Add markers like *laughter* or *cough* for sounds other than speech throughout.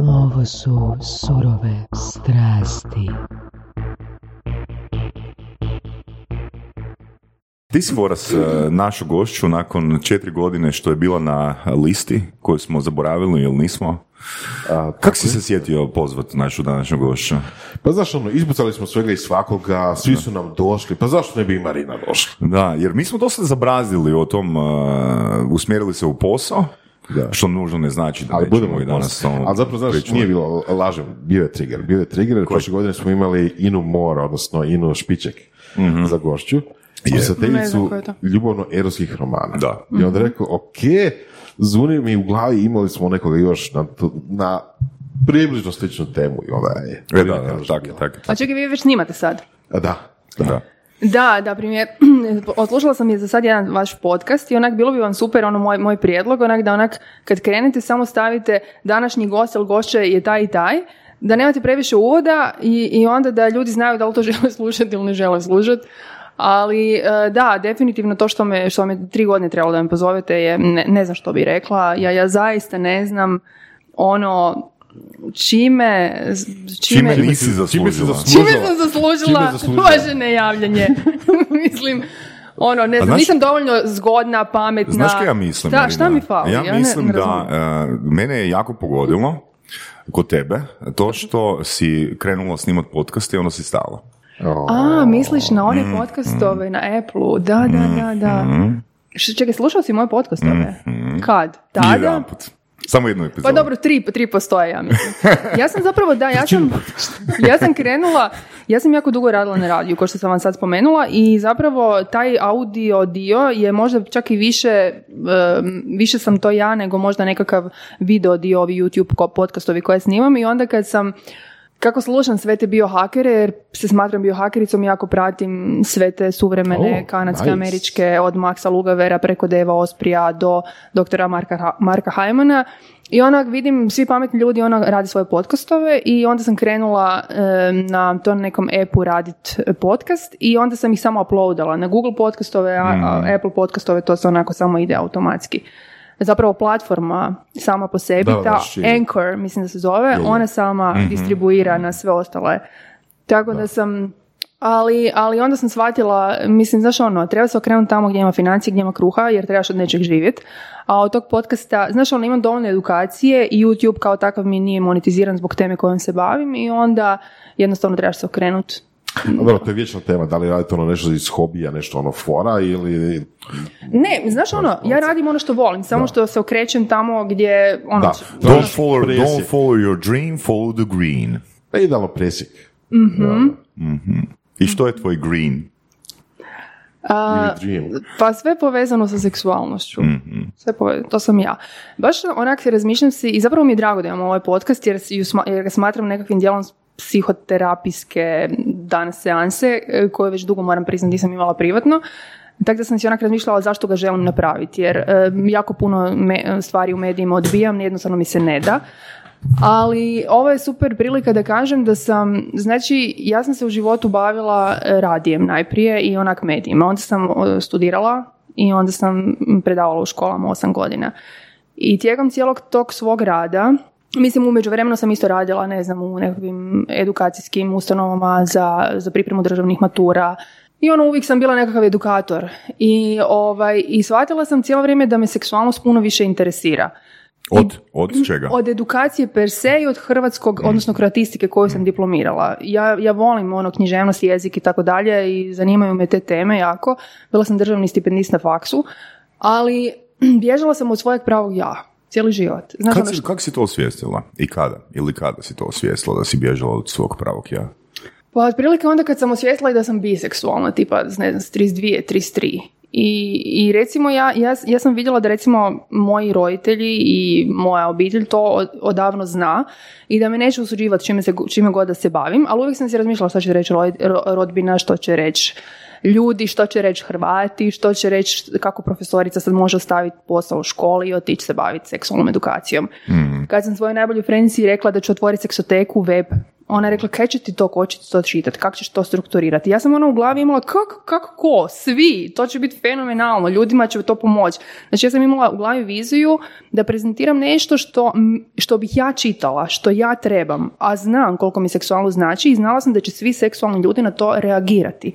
Ovo su surove strasti. Ti si Voras, e, našu gošću nakon četiri godine što je bila na listi koju smo zaboravili ili nismo. Kako si se sjetio pozvati našu današnju gošću? Pa znaš, ono, izbucali smo svega i svakoga, svi su nam došli, pa zašto ne bi i Marina došla? Da, jer mi smo dosta zabrazili o tom, uh, usmjerili se u posao, Da. što nužno ne znači da Ali nećemo budemo i danas Ali zapravo, znaš, pričati. nije bilo, lažem, bio je trigger. Bio je trigger, jer prošle godine smo imali Inu Mora, odnosno Inu Špiček Mhm. za gošću. Pisateljicu ljubavno-erotskih romana. Da. I onda rekao, ok, zuni mi u glavi, imali smo nekoga još na, na približno sličnu temu i onda je. E, da, da, tak, je, tak, je, A čekaj, vi već snimate sad? A Da, da. Da. Da, da, primjer, *clears throat* odslušala sam je za sad jedan vaš podcast i onak bilo bi vam super, ono moj, moj prijedlog, onak da onak kad krenete samo stavite današnji gost ili gošće je taj i taj, da nemate previše uvoda i, i onda da ljudi znaju da li to *laughs* žele slušati ili ne žele slušati. Ali e, da, definitivno to što me, što me tri godine trebalo da me pozovete je, ne, ne znam što bi rekla, ja, ja zaista ne znam ono čime, čime, Čime nisi Čime si zaslužila? zaslužila? Čime sam zaslužila Čime zaslužila? vaše nejavljanje? *laughs* Mislim, ono, ne znam, znaš- nisam dovoljno zgodna, pametna. Znaš kaj ja mislim? Šta, šta mi fali? Ja ne- mislim ne da e, mene je jako pogodilo kod tebe to što si krenula snimat podcast i onda si stala. O, A, misliš na one Mm, podcastove na Apple-u, da, da, da, da. Š- Čekaj, slušao si moje podcastove? Kad? Tada? Jedanput. Samo jednu epizodu. Pa dobro, tri, tri postoje, ja mislim. Ja sam zapravo, da, ja sam, *laughs* ja sam krenula, ja sam jako dugo radila na radiju, kao što sam vam sad spomenula, i zapravo taj audio dio je možda čak i više, više sam to ja nego možda nekakav video dio, ovi YouTube podcastovi koje snimam i onda kad sam kako slušam sve te biohakere, jer se smatram biohakericom, jako pratim sve te suvremene Oh, kanadske, nice. američke, od Maxa Lugavera preko Deva Osprija do doktora Marka, Marka Hajmana. I onak vidim, svi pametni ljudi ona radi svoje podcastove i onda sam krenula em, na tom nekom appu radit podcast i onda sam ih samo uploadala na Google podcastove, a, a Apple podcastove, to se onako samo ide automatski. Zapravo platforma sama po sebi, Da, da, ta. Anchor, mislim da se zove, ona sama distribuira na sve ostale. Tako da sam, ali, ali onda sam shvatila, mislim, znaš ono, treba se okrenuti tamo gdje ima financije, gdje ima kruha, jer trebaš od nečeg živjeti. A od tog podcasta, znaš ono, imam dovoljno edukacije i YouTube kao takav mi nije monetiziran zbog teme kojom se bavim i onda jednostavno trebaš se okrenuti. A Dobro, to je vječna tema, da li radite ono nešto iz hobija, nešto ono fora ili... Ne, znaš ono, ja radim ono što volim, samo što se okrećem tamo gdje, ono, Da. Don't follow, Presjek. don't follow your dream, follow the green. Pa idealno presjek. I što je tvoj green? A. Pa sve povezano sa seksualnošću. Sve povezano, to sam ja. Baš onak se razmišljam si i zapravo mi je drago da imam ovaj podcast jer, si ju sma- jer ga smatram nekakvim dijelom psihoterapijske danas seanse e, koje već dugo moram priznati nisam imala privatno. Tako da sam si onak razmišljala zašto ga želim napraviti jer e, jako puno me- stvari u medijima odbijam, jednostavno mi se ne da. Ali ovo je super prilika da kažem da sam, znači ja sam se u životu bavila radijem najprije i onak medijima. Onda sam studirala i onda sam predavala u školama osam godina. I tijekom cijelog tog svog rada, mislim u međuvremenu sam isto radila, ne znam, u nekakvim edukacijskim ustanovama za, za pripremu državnih matura, i ono uvijek sam bila nekakav edukator. I, ovaj, i shvatila sam cijelo vrijeme da me seksualnost puno više interesira. Od, od čega? Od edukacije per se i od hrvatskog, odnosno kroatistike koju sam diplomirala. Ja, ja volim ono književnost, jezik i tako dalje i zanimaju me te teme jako. Bila sam državni stipendist na faksu, ali *clears throat* bježala sam od svojeg pravog ja. Cijeli život. Znaš Kad ono što- kako si to osvijestila? I kada? Ili kada si to osvijestila da si bježala od svog pravog ja? Pa otprilike onda kad sam osvijestila i da sam biseksualna, tipa ne znam, s 32, 33. I, i recimo ja, ja, ja sam vidjela da recimo moji roditelji i moja obitelj to od- odavno zna i da me neće osuđivati čime, se, čime god da se bavim, ali uvijek sam si razmišljala što će reći rod- ro- rodbina, što će reći ljudi, što će reći Hrvati, što će reći kako profesorica sad može ostaviti posao u školi i otići se baviti seksualnom edukacijom. Kad sam svojoj najboljoj frenci rekla da ću otvoriti seksoteku, web, ona je rekla, kaj će ti to, ko će ti to čitati, kako ćeš to strukturirati. Ja sam ona u glavi imala, kako, kako, ko, svi, to će biti fenomenalno, ljudima će to pomoći. Znači ja sam imala u glavi viziju da prezentiram nešto što, što bih ja čitala, što ja trebam, a znam koliko mi seksualno znači i znala sam da će svi seksualni ljudi na to reagirati.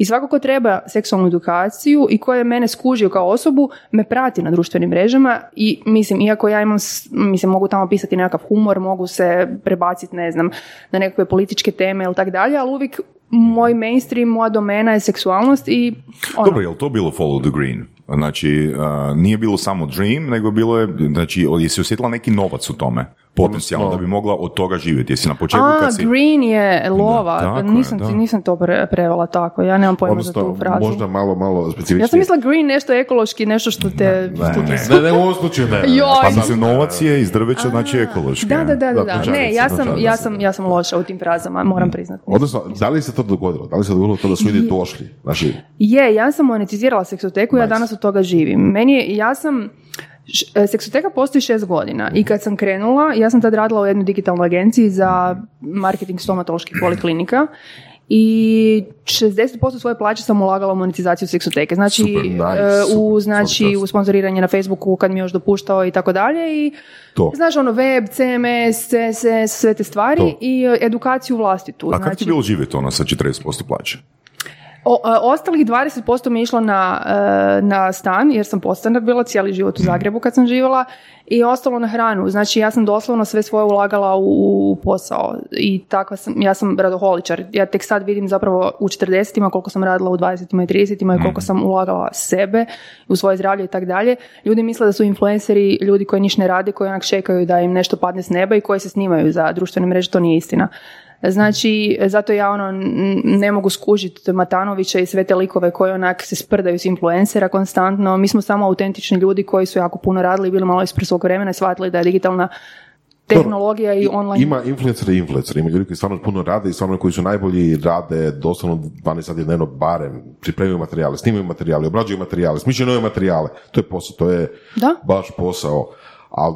I svako ko treba seksualnu edukaciju i ko je mene skužio kao osobu, me prati na društvenim mrežama i mislim, iako ja imam, mislim, mogu tamo pisati nekakav humor, mogu se prebaciti, ne znam, na nekakve političke teme ili tak dalje, ali uvijek moj mainstream, moja domena je seksualnost i ono. Dobro, je li to bilo Follow the Green? Znači, nije bilo samo dream, nego bilo je, znači, jesi osjetila neki novac u tome? Potencijalno da bi mogla od toga živjeti. Jesi na početku A, kad si... green je lova. Da, nisam, je, nisam to pre, prevela tako. Ja nemam pojma za tu frazu. možda malo, malo specifičnije. Ja sam mislila green nešto ekološki, nešto što te... Ne, ne, *laughs* ne, ne, u ovom slučaju ne. Pa mislim, novac je iz drveća, znači ekološki. Da, da, da, da. Ne, ja sam, ja, sam, ja sam loša u tim frazama, moram priznati. Odnosno, da li se to dogodilo? Da li se dogodilo to da su ljudi došli? Znači... Je, ja sam monetizirala seksoteku, ja danas od toga živim. Meni je, ja sam seksoteka postoji šest godina i kad sam krenula, ja sam tad radila u jednoj digitalnoj agenciji za marketing stomatoloških poliklinika i 60% svoje plaće sam ulagala u monetizaciju seksoteke. Znači, e, u, znači u sponzoriranje na Facebooku kad mi je još dopuštao i tako dalje. I, to. Znaš, ono, web, CMS, CSS, sve te stvari i e, edukaciju vlastitu. A znači, kako ti bilo živjeti ono sa 40% plaće? O, ostalih 20% mi je išlo na, e, na stan, jer sam postanar bila cijeli život u Zagrebu kad sam živjela i ostalo na hranu. Znači ja sam doslovno sve svoje ulagala u, posao i takva sam, ja sam radoholičar. Ja tek sad vidim zapravo u 40 koliko sam radila u 20 i 30 i koliko mhm. sam ulagala sebe u svoje zdravlje i tako dalje. Ljudi misle da su influenceri ljudi koji niš ne rade, koji onak čekaju da im nešto padne s neba i koji se snimaju za društvene mreže, to nije istina. Znači, zato ja ono ne mogu skužiti Matanovića i sve te likove koji onak se sprdaju s influencera konstantno. Mi smo samo autentični ljudi koji su jako puno radili i bili malo ispred svog vremena i shvatili da je digitalna tehnologija i online. Ima influencer i influencer, ima ljudi koji stvarno puno rade i stvarno koji su najbolji rade doslovno 12 sati dnevno barem, pripremaju materijale, snimaju materijale, obrađuju materijale, smišljaju nove materijale. To je posao, to je da? baš posao. A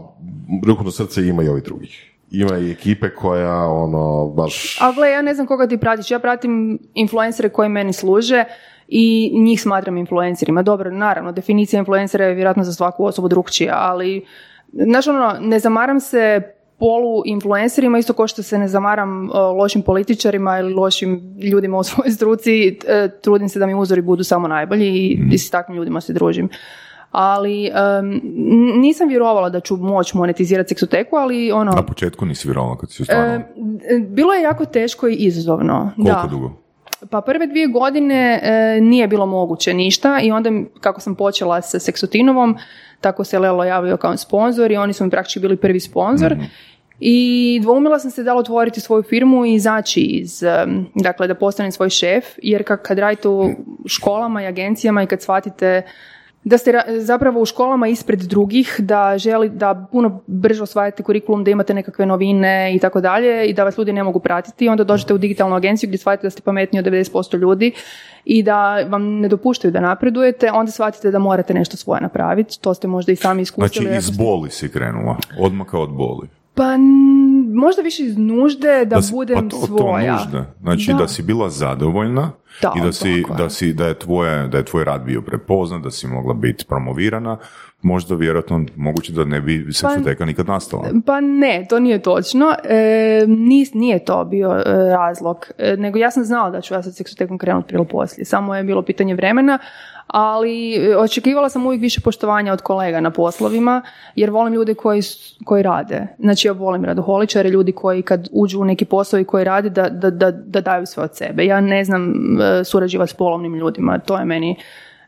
ruku na srce ima i ovih drugih ima i ekipe koja ono baš... A gle, ja ne znam koga ti pratiš, ja pratim influencere koji meni služe i njih smatram influencerima. Dobro, naravno, definicija influencera je vjerojatno za svaku osobu drugčija, ali znaš ono, ne zamaram se polu influencerima, isto kao što se ne zamaram lošim političarima ili lošim ljudima u svojoj struci, e, trudim se da mi uzori budu samo najbolji i, mm. i s takvim ljudima se družim ali nisam vjerovala da ću moći monetizirati seksoteku, ali ono... Na početku nisi vjerovala kad si stvarno... bilo je jako teško i izazovno. Koliko da. dugo? Pa prve dvije godine e, nije bilo moguće ništa i onda kako sam počela sa Seksotinovom, tako se Lelo javio kao sponzor i oni su mi praktički bili prvi sponzor. Mhm. I dvoumila sam se da li otvoriti svoju firmu i izaći iz, dakle da postanem svoj šef, jer kad radite u školama i agencijama i kad shvatite da ste zapravo u školama ispred drugih, da želi da puno brže osvajate kurikulum, da imate nekakve novine i tako dalje i da vas ljudi ne mogu pratiti, onda dođete u digitalnu agenciju gdje shvatite da ste pametniji od 90% ljudi i da vam ne dopuštaju da napredujete, onda shvatite da morate nešto svoje napraviti. To ste možda i sami iskusili. Znači iz boli si krenula, odmaka od boli. Pa možda više iz nužde da, budem pa to, svoja. To Znači da. si bila zadovoljna i da, si, da, si, da, je tvoje, da je tvoj rad bio prepoznat, da si mogla biti promovirana, možda vjerojatno moguće da ne bi seksoteka pa, nikad nastala. Pa ne, to nije točno. E, nije to bio e, razlog. E, nego ja sam znala da ću ja sa seksotekom krenuti prije poslije. Samo je bilo pitanje vremena ali e, očekivala sam uvijek više poštovanja od kolega na poslovima, jer volim ljude koji, koji rade. Znači ja volim radoholičare, ljudi koji kad uđu u neki posao i koji rade, da, da, da, da daju sve od sebe. Ja ne znam e, surađivati s polovnim ljudima, to je meni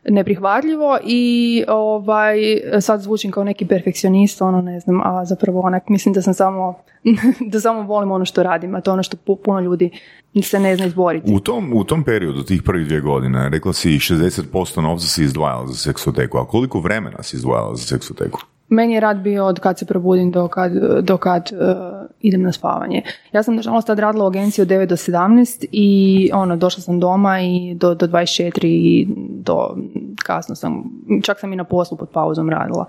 neprihvatljivo i ovaj, sad zvučim kao neki perfekcionist, ono ne znam, a zapravo onak mislim da sam samo, *laughs* da samo volim ono što radim, a to je ono što puno ljudi se ne zna izboriti. U tom, u tom periodu, tih prvih dvije godine, rekla si 60% novca si izdvajala za seksoteku, a koliko vremena si izdvajala za seksoteku? Meni je rad bio od kad se probudim do kad, do kad uh, idem na spavanje. Ja sam nažalost tad radila u agenciji od 9 do 17 i ono, došla sam doma i do, do 24 i do kasno sam, čak sam i na poslu pod pauzom radila.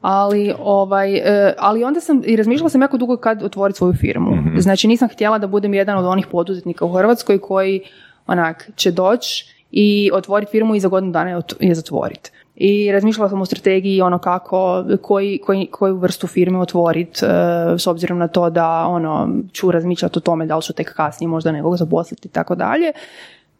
Ali, ovaj, e, ali onda sam, i razmišljala sam jako dugo kad otvoriti svoju firmu. Znači nisam htjela da budem jedan od onih poduzetnika u Hrvatskoj koji onak će doći i otvoriti firmu i za godinu dana je zatvoriti. I razmišljala sam o strategiji ono kako, koji, koji, koju vrstu firme otvoriti s obzirom na to da ono, ću razmišljati o tome da li ću tek kasnije možda nekog zaposliti i tako dalje.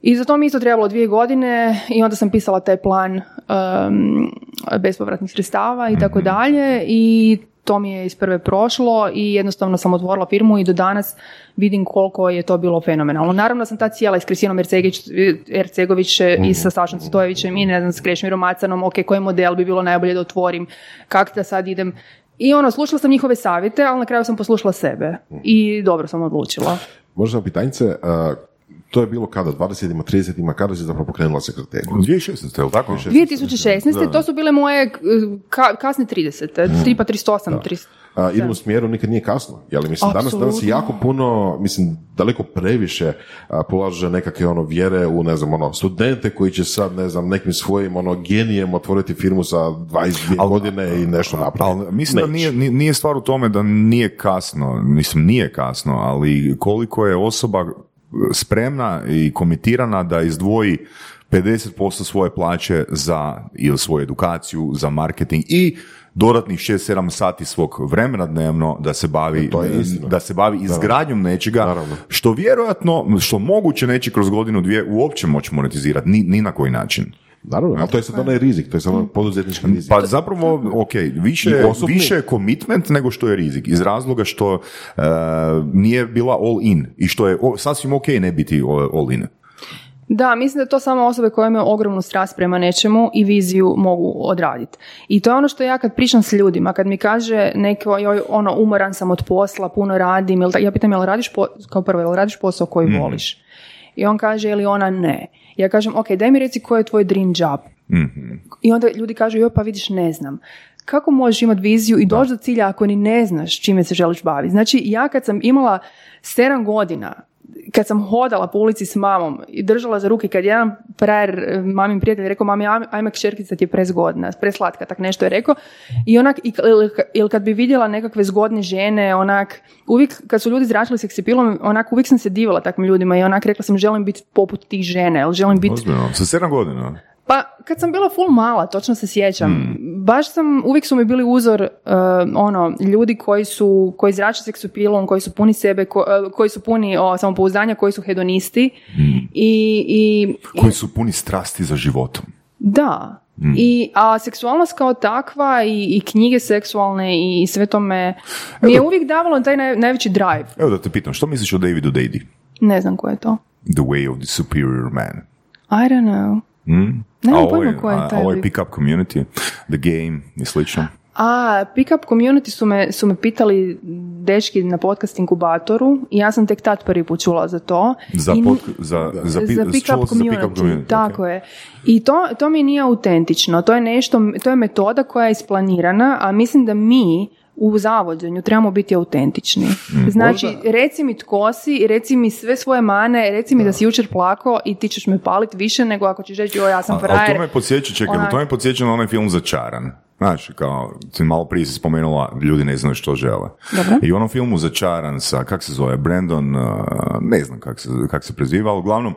I za to mi isto trebalo dvije godine i onda sam pisala taj plan um, bespovratnih sredstava i tako dalje i to mi je iz prve prošlo i jednostavno sam otvorila firmu i do danas vidim koliko je to bilo fenomenalno. Naravno sam ta cijela i s Kristinom Ercegović i sa Sašom Stojevićem i ne znam, s Krešmirom Macanom, ok, koji model bi bilo najbolje da otvorim, kako da sad idem. I ono, slušala sam njihove savjete, ali na kraju sam poslušala sebe i dobro sam odlučila. Možda pitanjice, a, to je bilo kada, 20-ima, 30-ima, kada si zapravo pokrenula sekretariju? 2016. je li tako? 2016. to su bile moje eh, ka- kasne 30. Tipa 38, 30. A, idemo u smjeru, nikad nije kasno. Jel, mislim, danas, danas je jako puno, mislim, daleko previše a, polaže nekakve ono vjere u, ne znam, ono, studente koji će sad, ne znam, nekim svojim ono genijem otvoriti firmu sa 22 Al- godine i nešto napraviti. Ali mislim da Neće. nije, nije- nije stvar u tome da nije kasno, mislim nije kasno, ali koliko je osoba spremna i komitirana da izdvoji 50% svoje plaće za ili svoju edukaciju, za marketing i dodatnih 6-7 sati svog vremena dnevno da se bavi, istina. da se bavi izgradnjom nečega, Naravno. što vjerojatno, što moguće neće kroz godinu dvije uopće moći monetizirati, ni, ni na koji način. Naravno, ali to je sad onaj rizik, to je sad onaj poduzetnički rizik. Pa zapravo, ok, više, osobni- više je commitment nego što je rizik. Iz razloga što e, nije bila all in i što je o, sasvim ok ne biti all in. Da, mislim da to samo osobe koje imaju ogromnu strast prema nečemu i viziju mogu odraditi. I to je ono što ja kad pričam s ljudima, kad mi kaže neko, joj, ono, umoran sam od posla, puno radim, ili ta- ja pitam, jel radiš, po, kao prvo, jel radiš posao koji voliš? I on kaže, ili ona ne. Ja kažem, ok, daj mi reci koji je tvoj dream job. I onda ljudi kažu, joj, pa vidiš, ne znam. Kako možeš imati viziju i doći do cilja ako ni ne znaš čime se želiš baviti? Znači, ja kad sam imala 7 godina, kad sam hodala po ulici s mamom i držala za ruke, kad jedan frajer, eh, mamin prijatelj, rekao, mami, aj- ajme kćerkica ti je prezgodna, preslatka, tak nešto je rekao. I onak, ili- kad bi vidjela nekakve zgodne žene, onak, uvijek, kad su ljudi zračili seksipilom, onak, uvijek sam se divala takvim ljudima i onak, rekla sam, želim biti poput tih žene, želim biti Ozbiljno, sa sedam godina. Pa kad sam bila full mala, točno se sjećam, Hmm. baš sam, uvijek su mi bili uzor uh, ono, ljudi koji su, koji zrače seksupilom, koji su puni sebe, ko- uh, koji su puni o, samopouzdanja, koji su hedonisti Hmm. i, i, Koji su puni strasti za životom. da. Hmm. I, a seksualnost kao takva i, i knjige seksualne i, sve to me, mi je uvijek davalo taj naj, najveći drive. Evo da te pitam, što misliš o Davidu Dady? Ne znam ko je to. The way of the superior man. I don't know. Hmm? Nemam a ovo pojma je, je a- taj ovo je lik. pick-up community, the game i slično. A, Pickup Community su me, su me pitali dečki na podcast inkubatoru i ja sam tek tad prvi put čula za to. Za, I pod, za, za, pi- za čula pick-up si za community, pick-up community, tako ok. je. I to, to mi nije autentično, to je nešto, to je metoda koja je isplanirana, a mislim da mi u zavođenju trebamo biti autentični. Mm. Znači, reci mi tko si, reci mi sve svoje mane, reci mi da si jučer plako i ti ćeš me paliti više nego ako ćeš reći, o ja sam A- Ali frajer. to me podsjeća, čekaj, Onak- to me podsjeća na onaj film Začaran. Znaš, kao, ti malo prije si spomenula, ljudi ne znaju što žele. Dobro. I u onom filmu Začaran sa, kak se zove, Brandon, ne znam kak se, kak se preziva, ali uglavnom,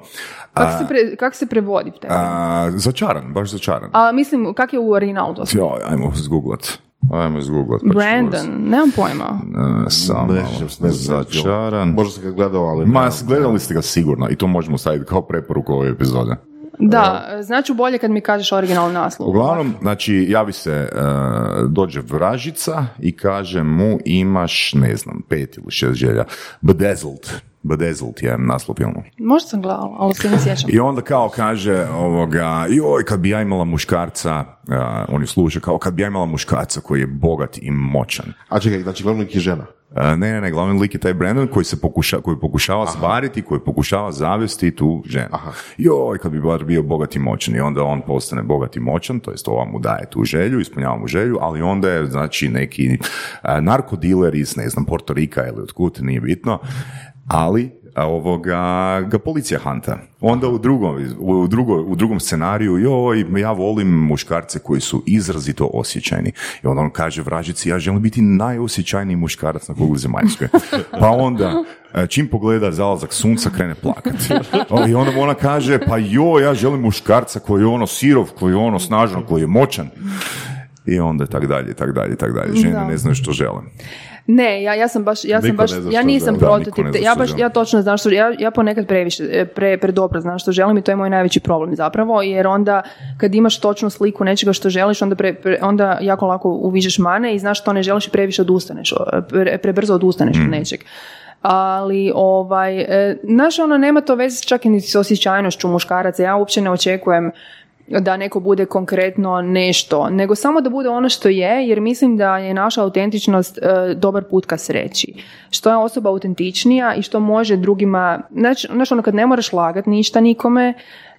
Kako se, pre, kak se prevodi? te? a, Začaran, baš Začaran. A mislim, kak je u originalu to? Joj, ajmo zgooglat. Ajmo zgooglat. pa Brandon, nemam pojma. Uh, samo. Začaran. Možda sam ga gledao, ali... Ma, ne. gledali ste ga sigurno i to možemo staviti kao preporuku ove epizode. Da, znači bolje kad mi kažeš originalni naslov. Uglavnom, znači, javi se, e, dođe vražica i kaže mu imaš, ne znam, pet ili šest želja. Bedazzled. Bedazzled je naslov filmu. Možda sam gledala, ali se ne sjećam. I onda kao kaže ovoga, joj, kad bi ja imala muškarca, a, oni služe kao kad bi ja imala muškarca koji je bogat i moćan. A čekaj, znači glavnik je žena. A, ne, ne, ne, glavni lik je taj Brandon koji se pokuša, koji pokušava svariti, koji pokušava zavesti tu ženu. Joj, kad bi bar bio bogat i moćan. I onda on postane bogat i moćan, to jest ova mu daje tu želju, ispunjava mu želju, ali onda je, znači, neki a, narkodiler iz, ne znam, Porto Rika ili otkud, nije bitno, ali ovoga, ga policija hanta. Onda u drugom, u, drugo, u drugom scenariju, joj, ja volim muškarce koji su izrazito osjećajni. I onda on kaže vražici, ja želim biti najosjećajniji muškarac na kugli zemaljskoj. *laughs* Pa onda, čim pogleda zalazak sunca, krene plakati. I onda ona kaže, pa joj, ja želim muškarca koji je ono sirov, koji je ono snažan, koji je moćan. I onda tak dalje, tak dalje, tak dalje. Žene ne znaju što žele. Ne, ja, ja sam baš, ja sam baš, ja nisam prototip, ja baš, ja točno znam što, ja, ja ponekad previše, e, pre, pre dobro znam što želim i to je moj najveći problem zapravo, jer onda kad imaš točnu sliku nečega što želiš, onda, pre, onda jako lako uvižeš mane i znaš što ne želiš i previše odustaneš, pre, prebrzo odustaneš od mm. nečeg. Ali ovaj, e, znaš ono nema to veze čak i s osjećajnošću muškaraca, ja uopće ne očekujem da neko bude konkretno nešto, nego samo da bude ono što je, jer mislim da je naša autentičnost e, dobar put ka sreći. Što je osoba autentičnija i što može drugima, znači, ono kad ne moraš lagati ništa nikome,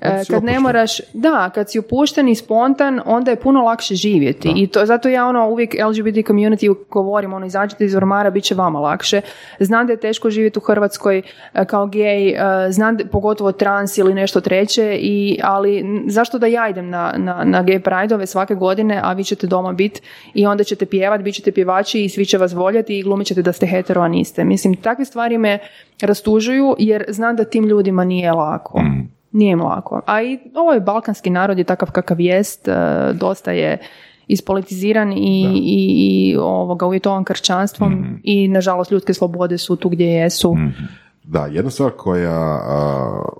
E, kad ne moraš, da, kad si opušten i spontan, onda je puno lakše živjeti. I to, zato ja ono uvijek LGBT community govorim, ono, izađite iz ormara, bit će vama lakše. Znam da je teško živjeti u Hrvatskoj e, kao gej, e, znam pogotovo trans ili nešto treće, i, ali zašto da ja idem na, na, na gay pride svake godine, a vi ćete doma biti i onda ćete pjevat, bit ćete pjevači i svi će vas voljeti i glumit ćete da ste hetero, a niste. Mislim, takve stvari me rastužuju jer znam da tim ljudima nije lako. Mm nije im lako. A i ovaj balkanski narod je takav kakav jest, e, dosta je ispolitiziran i, i, i ovoga, uvjetovan kršćanstvom mm i nažalost ljudske slobode su tu gdje jesu. Mhm. Da, jedna stvar koja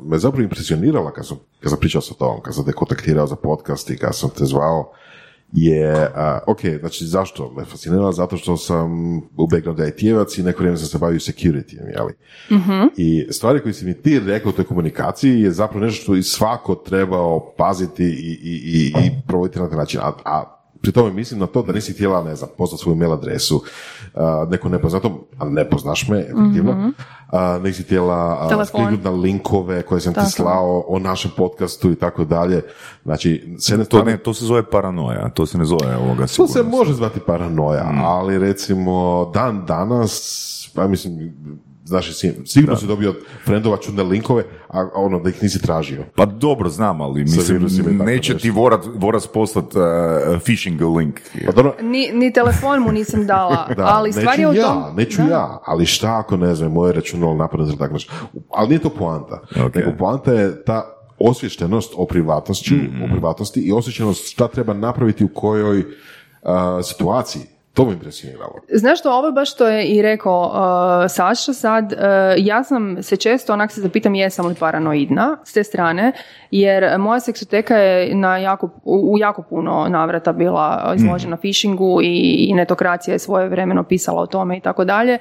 me zapravo impresionirala kad sam, kad sam pričao sa tobom, kad sam te kontaktirao za podcast i kad sam te zvao, je, ok, znači zašto me fascinirala? Zato što sam u backgroundu IT-evac i neko vrijeme sam se bavio security, jeli? mm I stvari koje si mi ti rekao u toj komunikaciji je zapravo nešto što i svako trebao paziti i, i, i, i provoditi na taj način. A, a pri tome mislim na to da nisi htjela, ne znam, poslati svoju mail adresu uh, neko nepoznatom, a ne poznaš me, efektivno, mm nisi htjela uh, na linkove koje sam ti slao o našem podcastu i tako dalje. Znači, se to, ne, to se zove paranoja, to se ne zove ovoga To se može zvati paranoja, mm. ali recimo dan danas, pa mislim, Znaš, sigurno si dobio frendova čudne linkove, a ono da ih nisi tražio. Pa dobro, znam, ali mislim, neće ti vorat, vorac poslati uh, phishing link. Pa dobro. Ni, ni telefon mu nisam dala, *laughs* da, ali stvar je u ja, Neću ja, ali šta ako ne znam, moje računalo napadne za tako Ali nije to poanta. Okay. Nego poanta je ta osvještenost o privatnosti, mm o privatnosti i osvještenost šta treba napraviti u kojoj uh, situaciji to me impresioniralo. Znaš što, ovo baš što je i rekao uh, Saša sad, uh, ja sam se često onak se zapitam jesam li paranoidna s te strane, jer moja seksoteka je na jako, u, jako puno navrata bila izložena mm. phishingu i, i netokracija je svoje vremeno pisala o tome i tako dalje.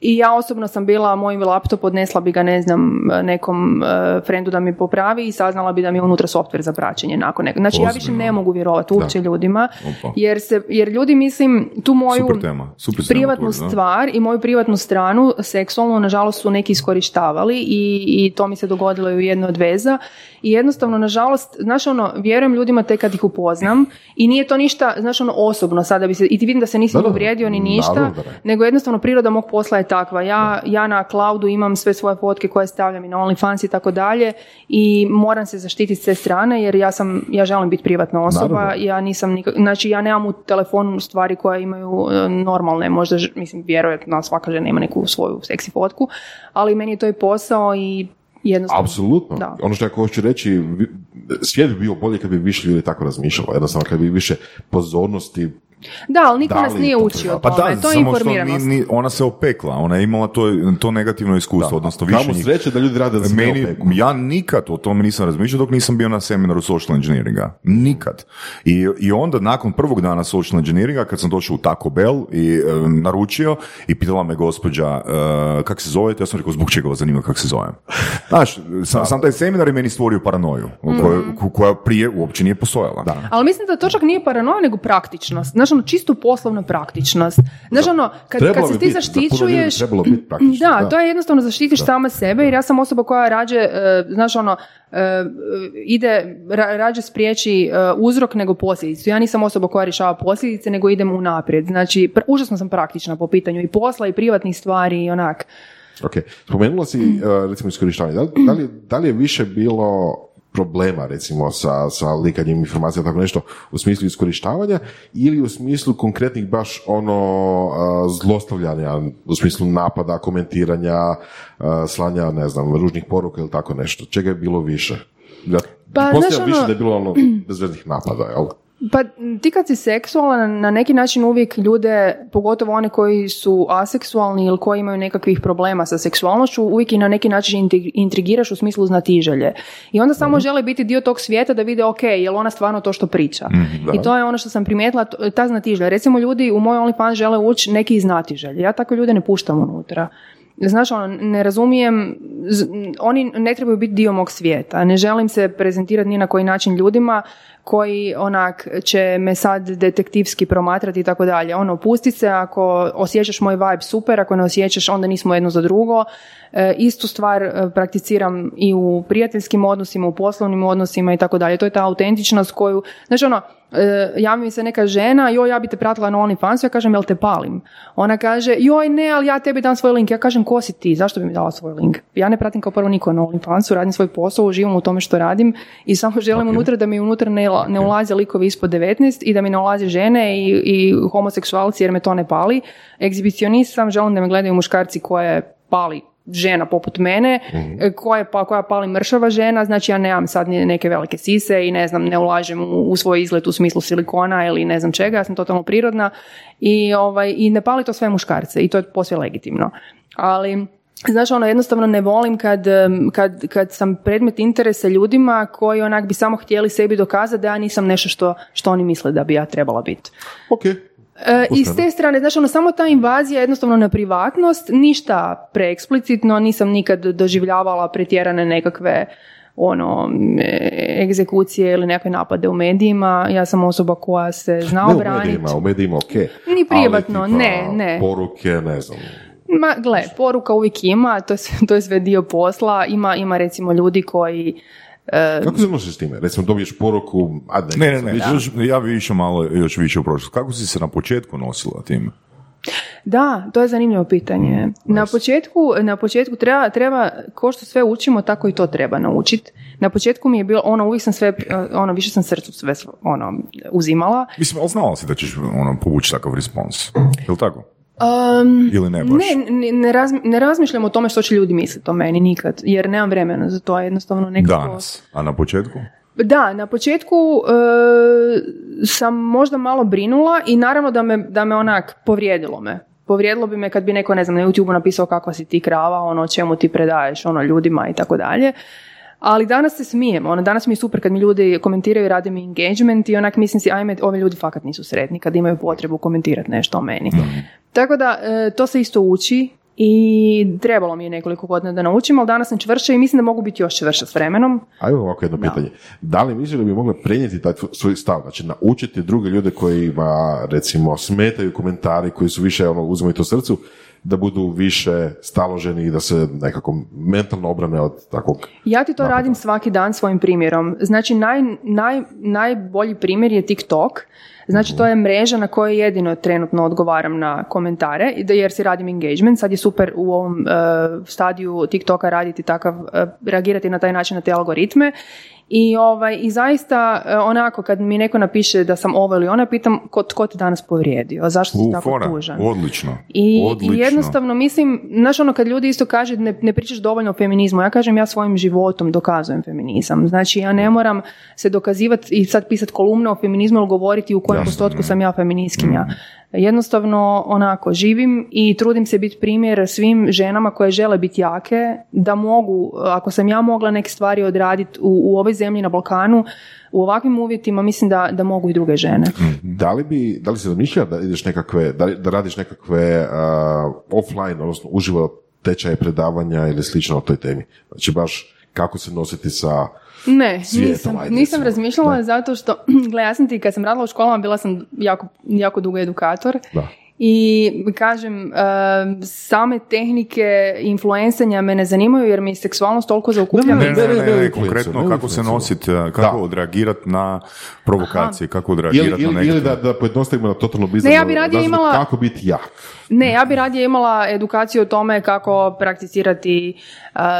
I ja osobno sam bila, moj laptop odnesla bi ga, ne znam, nekom uh, frendu da mi popravi i saznala bi da mi je unutra softver za praćenje nakon. Znači ja više ne mogu vjerovati uopće ljudima, jer, se, jer ljudi, mislim, tu moju privatnu stvar i moju privatnu stranu seksualnu, nažalost, su neki iskorištavali i, i to mi se dogodilo i u jednoj od veza. I jednostavno, nažalost, znaš ono, vjerujem ljudima tek kad ih upoznam i nije to ništa, znaš ono, osobno sada bi se, i ti vidim da se nisam uvrijedio ni ništa, nego jednostavno priroda mog posla je takva. Ja, ja na cloudu imam sve svoje fotke koje stavljam i na OnlyFans i tako dalje i moram se zaštititi s te strane jer ja sam, ja želim biti privatna osoba, ja nisam nikak, znači ja nemam u telefonu stvari koje imaju e, normalne, možda, mislim, vjerojatno svaka žena ima neku svoju seksi fotku, ali meni je to i posao i jednostavno. Apsolutno. Da. Ono što ja hoću reći, svijet bi bio bolje kad bi više ljudi tako razmišljalo, jednostavno kad bi više pozornosti da, ali niko nas nije učio o pa tome, da, to je informiranost. Ni, ona se opekla, ona je imala to, to negativno iskustvo, da. odnosno više Kamo sreće da ljudi rade da se Meni, Ja nikad o tome nisam razmišljao dok nisam bio na seminaru social engineeringa. Nikad. I, I onda nakon prvog dana social engineeringa, kad sam došao u Taco Bell i e, naručio i pitala me gospođa uh, kak se zovete, ja sam rekao zbog čega vas zanima kak se zovem. Znaš, sam, sam taj seminar i meni stvorio paranoju, mm. koja, prije uopće nije postojala. Da. Ali mislim da to čak nije paranoja, nego praktičnost. Znaš, ono, čistu poslovnu praktičnost. Znaš, ono, kad, kad se ti zaštićuješ... Da, to je jednostavno zaštitiš sama sebe, jer ja sam osoba koja rađe, e, znaš, ono, e, ide, rađe spriječi e, uzrok nego posljedicu. Ja nisam osoba koja rješava posljedice, nego idem unaprijed. Znači, užasno sam praktična po pitanju i posla i privatnih stvari i onak. Ok, spomenula si uh, recimo iskorištavanje. Da, da, li, da li je više bilo problema recimo sa, sa likanjem informacija tako nešto u smislu iskorištavanja ili u smislu konkretnih baš ono zlostavljanja u smislu napada, komentiranja, slanja ne znam, ružnih poruka ili tako nešto. Čega je bilo više? Ja, Pa, znaš, više ono- da je bilo ono bezveznih napada, jel? Pa ti kad si seksualan, na neki način uvijek ljude, pogotovo one koji su aseksualni ili koji imaju nekakvih problema sa seksualnošću, uvijek i na neki način intri- intrigiraš u smislu znatiželje. I onda samo žele biti dio tog svijeta da vide, ok, je li ona stvarno to što priča. I to je ono što sam primijetila, ta znatiželja. Recimo ljudi u moj OnlyFans žele ući neki iz znatiželje. Ja takve ljude ne puštam unutra. Znaš, ono, ne razumijem, z- oni ne trebaju biti dio mog svijeta. Ne želim se prezentirati ni na koji način ljudima koji onak će me sad detektivski promatrati i tako dalje. Ono, pusti se, ako osjećaš moj vibe, super, ako ne osjećaš, onda nismo jedno za drugo. E, istu stvar e, prakticiram i u prijateljskim odnosima, u poslovnim odnosima i tako dalje. To je ta autentičnost koju, znači ono, e, javi mi se neka žena, joj, ja bi te pratila na OnlyFansu, ja kažem, jel te palim? Ona kaže, joj, ne, ali ja tebi dam svoj link. Ja kažem, ko si ti? Zašto bi mi dala svoj link? Ja ne pratim kao prvo niko na OnlyFansu, radim svoj posao, uživam u tome što radim i samo želim unutra da mi unutra ne, ne ulaze likovi ispod 19 i da mi ne ulaze žene i, i homoseksualci jer me to ne pali. Egzibicionist sam, želim da me gledaju muškarci koje pali žena poput mene, e, koja, pa, koja pali mršava žena, znači ja nemam sad neke velike sise i ne znam, ne ulažem u, u svoj izgled u smislu silikona ili ne znam čega, ja sam totalno prirodna i, ovaj, i ne pali to sve muškarce i to je posve legitimno. Ali Znaš, ono, jednostavno ne volim kad, kad, kad sam predmet interesa ljudima koji onak bi samo htjeli sebi dokazati da ja nisam nešto što, što oni misle da bi ja trebala biti. Ok, E, I s te strane, znači ono, samo ta invazija jednostavno na privatnost, ništa preeksplicitno, nisam nikad doživljavala pretjerane nekakve ono, e, egzekucije ili nekakve napade u medijima. Ja sam osoba koja se zna ne u obraniti. medijima, u medijima ok. Ni privatno, ali, tipa, ne, ne. Poruke, ne znam. Ma, gle, poruka uvijek ima, to je, sve- to je sve dio posla. Ima, ima recimo ljudi koji... e, Kako se nosiš s time? Recimo dobiješ poruku, a ne, Ne, ne, ne, još, ja bi išao malo još više u prošlost. Kako si se na početku nosila tim? Da, to je zanimljivo pitanje. Na početku, na početku treba, treba, ko što sve učimo, tako i to treba naučiti. Na početku mi je bilo, ono, uvijek sam sve, ono, više sam srcu sve, ono, uzimala. Mislim, ali znala si da ćeš ono, povući takav respons. Je li tako? Um, Ili ne baš? ne, ne, ne, razmi- ne razmišljam o tome što će ljudi misliti o meni nikad, jer nemam vremena za to, jednostavno nekako... Danas. A na početku? Da, na početku e, sam možda malo brinula i naravno da me, da me onak povrijedilo me. Povrijedilo bi me kad bi neko, ne znam, na YouTube napisao kakva si ti krava, ono, čemu ti predaješ, ono, ljudima i tako dalje. Ali danas se smijem, ono, danas mi je super kad mi ljudi komentiraju i rade mi engagement i onak mislim si, ajme, ovi ljudi fakat nisu sretni kad imaju potrebu komentirati nešto o meni. Tako da, e, to se isto uči i trebalo mi je nekoliko godina da naučim, ali danas sam čvrša i mislim da mogu biti još čvrša s vremenom. Ajmo ovako jedno pitanje. Da li misliš da bi mogla prenijeti taj svoj stav? Znači, naučiti druge ljude kojima, recimo, smetaju komentari, koji su više, ono, uzimaju to srcu, da budu više staloženi i da se nekako mentalno obrane od takvog... Ja ti to radim svaki dan svojim primjerom. Znači, naj, naj, najbolji primjer je TikTok. Znači, to je mreža na kojoj jedino trenutno odgovaram na komentare, i da- jer si radim engagement. Sad je super u ovom e, stadiju TikToka raditi takav, e, reagirati na taj način na te algoritme. I, ovaj, I zaista, e, onako, kad mi neko napiše da sam ovo ili ona, pitam ko, tko te danas povrijedio, zašto si tako fora. tužan. Odlično. I, Odlično. I jednostavno mislim, znaš ono kad ljudi isto kaže ne, ne pričaš dovoljno o feminizmu, ja kažem ja svojim životom dokazujem feminizam. Znači ja ne moram se dokazivati i sad pisati kolumne o feminizmu ili govoriti u kojem postotku sam ja feminiskinja. Jednostavno onako živim i trudim se biti primjer svim ženama koje žele biti jake, da mogu, ako sam ja mogla neke stvari odraditi u, u ovoj zemlji na Balkanu, u ovakvim uvjetima mislim da, da mogu i druge žene. Da li bi, da li si razmišljala da ideš nekakve, da, da radiš nekakve uh, offline, odnosno uživo tečaje predavanja ili slično o toj temi? Znači baš kako se nositi sa Ne, svijetom, nisam, ajde, nisam razmišljala Ne. zato što, *clears throat* gle, ja sam ti kad sam radila u školama, bila sam jako, jako dugo edukator Da. i kažem, e, same tehnike influencenja me ne zanimaju jer mi seksualnost toliko zaokuplja. Ne, Ne, ne, ne, ne, ne, ne, ne, influencer, konkretno ne kako se nositi, kako Da. odreagirati na provokacije, kako odreagirati na ili, ili da, da pojednostavimo na totalno bizarno Ne, ja bi radije imala- kako biti jak. Ne, ja bi radije imala edukaciju o tome kako prakticirati,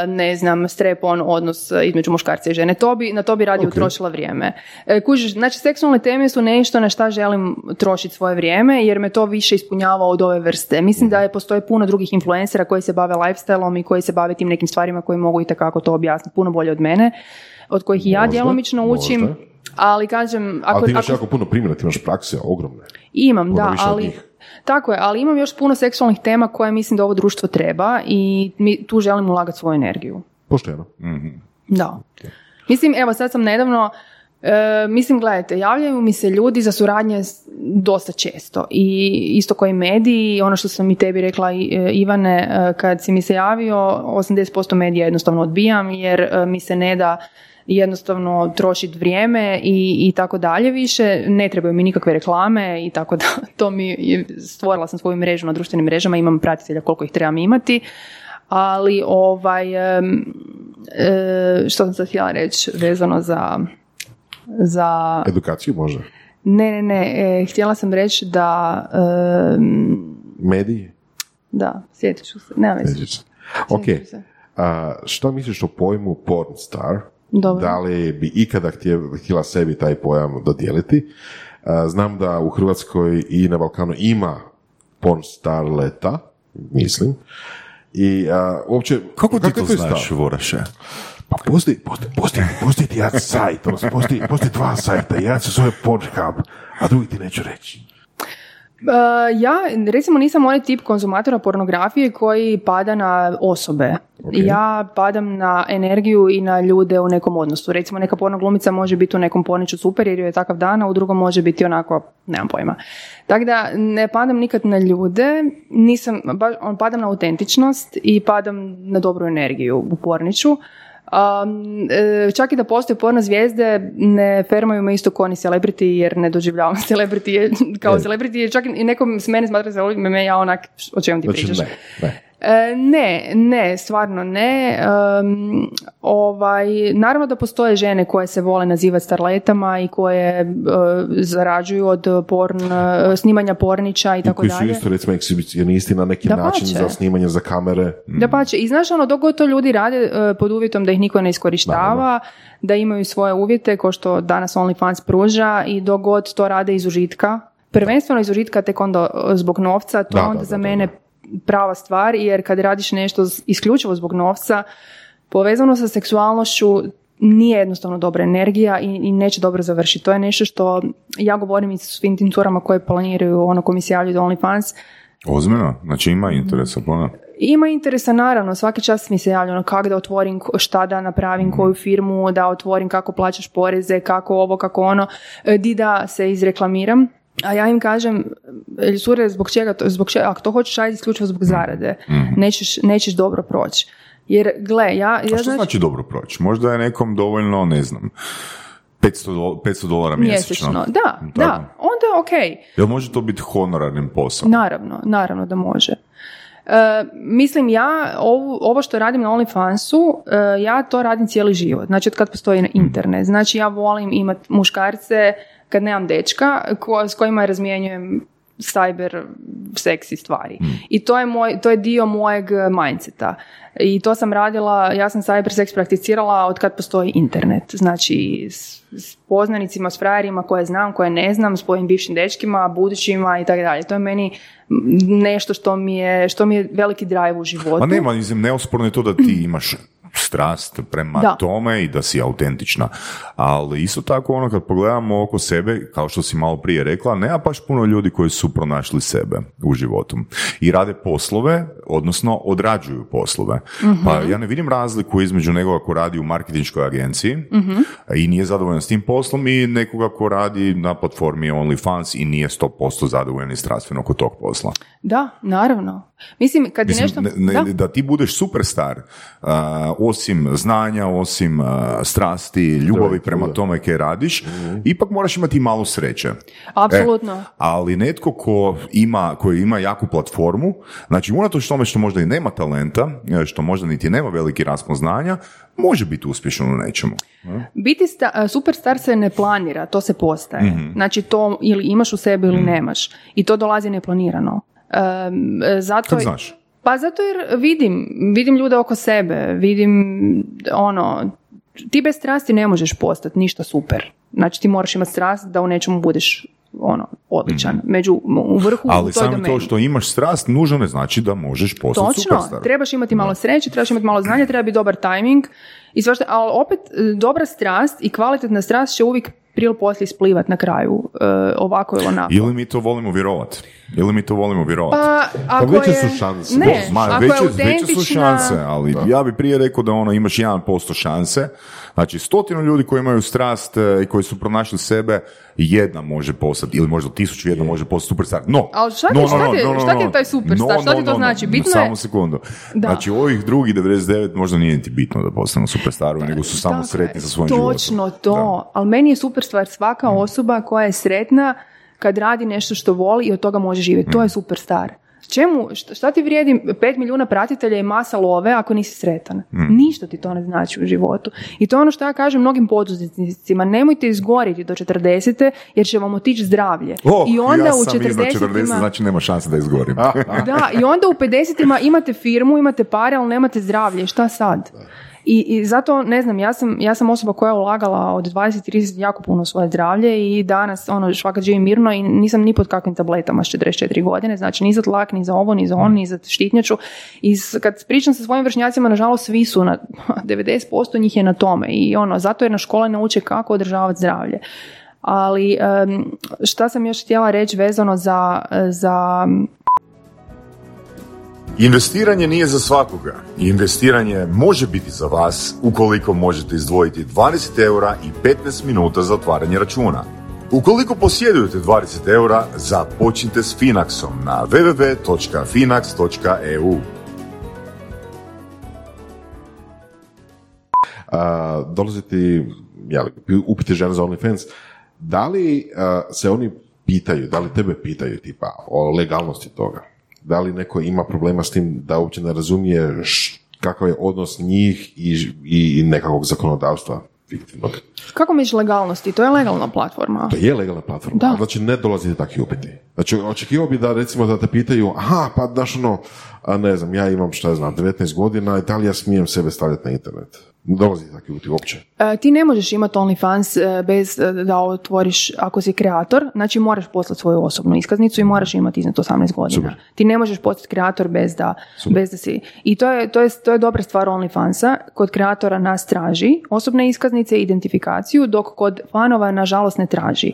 ne znam, strepon odnos između muškarca i žene. To bi, na to bi radije utrošila vrijeme. E, Kužiš, znači seksualne teme su nešto na šta želim trošiti svoje vrijeme, jer me to više ispunjava od ove vrste. Mislim da je postoji puno drugih influencera koji se bave lifestyleom i koji se bave tim nekim stvarima koji mogu i takako to objasniti puno bolje od mene, od kojih i ja djelomično učim. možda. Ali kažem, ako, Ali ti imaš ako- jako puno primjera, ti imaš prakse ogromne. imam, Puno da, ali njih. Tako je, ali imam još puno seksualnih tema koje mislim da ovo društvo treba i mi tu želim ulagati svoju energiju. Pošteno. Da. Mislim, evo sad sam nedavno, e, mislim, gledajte, javljaju mi se ljudi za suradnje dosta često i isto koji mediji, ono što sam i tebi rekla e, Ivane, e, kad si mi se javio, 80% medija jednostavno odbijam jer e, mi se ne da jednostavno trošiti vrijeme i, i tako dalje više, ne trebaju mi nikakve reklame i tako da, *laughs* to mi, je- stvorila sam svoju mrežu na društvenim mrežama, imam pratitelja koliko ih trebam imati, ali ovaj, e, što sam sad htjela reći vezano za, za Edukaciju možda. ne, ne, ne, e, htjela sam reći da Mediji. da, sjetit ću se, nema veze. Ok. A, što misliš o pojmu porn star? Dobro. Da li bi ikada htje- htjela sebi taj pojam dodijeliti? A, znam da u Hrvatskoj i na Balkanu ima porn starleta, mislim. I a, uopće... Kako ti to tvoj znaš, stav? Voraše? Pa postoji, postoji, postoji, postoji ti jedan sajt, odnosno postoji, postoji dva sajta, jedan se zove Pornhub, a drugi ti neću reći. E, ja, recimo, nisam onaj tip konzumatora pornografije koji pada na osobe. Ja padam na energiju i na ljude u nekom odnosu. Recimo, neka porno glumica može biti u nekom porniću super jer joj je takav dan, a u drugom može biti onako, nemam pojma. Tako da ne padam nikad na ljude, nisam, on, padam na autentičnost i padam na dobru energiju u porniću. Um, čak i da postoje porno zvijezde, ne fermaju me isto ko ni celebrity, jer ne doživljavam *laughs* celebrity kao celebrity, čak i nekom s mene smatra celebrity, me ja onak, o čemu ti Znači pričaš? ne, ne. E, ne, ne, stvarno ne. Em, ovaj, naravno da postoje žene koje se vole nazivati starletama i koje e, zarađuju od porn, e, snimanja pornića i I tako koji su dalje. isto recimo ekshibicionisti na neki Dapače. način za snimanje za kamere. Da pače, i znaš ono, dok god to ljudi rade pod uvjetom da ih niko ne iskorištava, da imaju svoje uvjete, ko što danas OnlyFans pruža, i dok god to rade iz užitka, prvenstveno iz užitka, tek onda zbog novca, to Da, da, onda da, za da, mene prava stvar, jer kad radiš nešto isključivo zbog novca, povezano sa seksualnošću, nije jednostavno dobra energija i, i neće dobro završiti. To je nešto što ja govorim i svim tim curama koje planiraju ono ko mi se javljaju do OnlyFans, Ozbiljno? Znači ima interesa, pa ima interesa naravno, svaki čas mi se javlja ono kako da otvorim, šta da napravim, koju firmu, da otvorim, kako plaćaš poreze, kako ovo, kako ono, e, di da se izreklamiram. A ja im kažem, sure, zbog čega, zbog čega, ako to hoćeš raditi isključivo zbog zarade, nećeš, nećeš dobro proći. Jer, gle, ja... ja A što znači- znači dobro proći? Možda je nekom dovoljno, ne znam, 500, do- 500 dolara mjesečno. mjesečno. Da, Tako. da, onda ok. Jel može to biti honorarni posao? Naravno, naravno da može. E, mislim ja, ovu, ovo što radim na OnlyFansu, e, ja to radim cijeli život, znači od kad postoji internet. Znači ja volim imati muškarce kad nemam dečka ko, s kojima razmjenjujem cyber seksi stvari. I to je, moj, to je dio mojeg mindseta. I to sam radila, ja sam cyber seks prakticirala od kad postoji internet. Znači s, s poznanicima, s frajerima koje znam, koje ne znam, s svojim bivšim dečkima, budućima i tako dalje. To je meni nešto što mi je, što mi je veliki drive u životu. Ma nema, mislim, neosporno je to da ti imaš strast prema Da. tome i da si autentična. Ali isto tako ono kad pogledamo oko sebe, kao što si malo prije rekla, nema baš puno ljudi koji su pronašli sebe u životu. I rade poslove, odnosno odrađuju poslove. Pa ja ne vidim razliku između nekoga ko radi u marketinškoj agenciji i nije zadovoljan s tim poslom i nekoga ko radi na platformi OnlyFans i nije 100% zadovoljan i strastveno oko tog posla. Da, naravno. Mislim, kad Mislim, nešto... ne- ne- da. da. ti budeš superstar, a, osim znanja, osim strasti, ljubavi Da, prema da. tome kaj radiš, ipak moraš imati i malo sreće. Apsolutno. E, ali netko ko ima, koji ima jaku platformu, znači unatoč tome što možda i nema talenta, e, što možda niti nema veliki raspon znanja, može biti uspješan u nečemu. Biti sta, superstar se ne planira, to se postaje. Znači to ili imaš u sebi ili nemaš. I to dolazi neplanirano. Um, zato, Kako znaš? Pa zato jer vidim, vidim ljude oko sebe, vidim ono, ti bez strasti ne možeš postati ništa super. Znači ti moraš imati strast da u nečemu budeš ono, odličan. Među, u vrhu u Ali toj samo domeni. to što imaš strast nužno ne znači da možeš postati Točno, superstar. trebaš imati malo sreće, trebaš imati malo znanja, treba biti dobar tajming i svašta, ali opet e, dobra strast i kvalitetna strast će uvijek prije ili poslije isplivat na kraju, e, ovako ili onako. Ili mi to volimo vjerovati? Ili mi to volimo vjerovati? Pa, ako veće je, su šanse. Ne, Ma, ako veće, je veće su autentična- šanse, ali ja bi prije rekao da ono imaš 1% šanse. Znači, stotinu ljudi koji imaju strast e, i koji su pronašli sebe, jedna može postati, ili možda tisuću jedna može postati superstar. No, Ali šta ti- no, no, šta no, ti- no, no, šta ti je taj superstar? No, Šta ti to no, znači? no. Bitno je- Samo sekundu. Da. Znači, ovih drugih 99 možda nije niti bitno da postanu superstarovi, nego su samo sretni sa svojim životom. Točno to, ali meni je super stvar svaka osoba koja je sretna kad radi nešto što voli i od toga može živjeti. To je super star. Čemu, šta, ti vrijedi 5 milijuna pratitelja i masa love ako nisi sretan? Ništa ti to ne znači u životu. I to je ono što ja kažem mnogim poduzetnicima, nemojte izgoriti do 40. jer će vam otići zdravlje. Oh, I onda ja u sam iznad 40. 40, znači nema šanse da izgorim. *laughs* Da, i onda u 50-ima imate firmu, imate pare, ali nemate zdravlje. Šta sad? I, I zato, ne znam, ja sam, ja sam osoba koja je ulagala od 20-30 jako puno svoje zdravlje i danas, ono, švakat živim mirno i nisam ni pod kakvim tabletama s 44 godine, znači ni za tlak, ni za ovo, ni za ono, ni za štitnjaču. I kad pričam sa svojim vršnjacima, nažalost, svi su na, *laughs* 90% njih je na tome i ono, zato jer na škole nauče kako održavati zdravlje. Ali šta sam još htjela reći vezano za, za Investiranje nije za svakoga. Investiranje može biti za vas ukoliko možete izdvojiti 20 eura i 15 minuta za otvaranje računa. Ukoliko posjedujete 20 eura, započnite s Finaxom na www.finax.eu. a, dolazi ti upiti žene za OnlyFans, da li se oni pitaju, da li tebe pitaju tipa o legalnosti toga? Da li neko ima problema s tim da uopće ne razumije š- kakav je odnos njih i, i, nekakvog zakonodavstva fiktivnog? Kako misliš legalnosti? To je legalna platforma. To je legalna platforma, Da. znači ne dolazi takvi upiti. Znači očekivao bi da recimo da te pitaju, aha, pa daš ono, a ne znam, ja imam šta ja znam, 19 godina i da li ja smijem sebe stavljati na internet? Ne dolazi takvi upiti uopće. E, ti ne možeš imati OnlyFans e, bez e, da otvoriš, ako si kreator, znači moraš poslati svoju osobnu iskaznicu i moraš imati iznad 18 godina. Super. Ti ne možeš postati kreator bez da, bez da si... I to je, to, je, to je dobra stvar OnlyFansa. Kod kreatora nas traži osobne iskaznice i identifikaciju, dok kod fanova nažalost ne traži.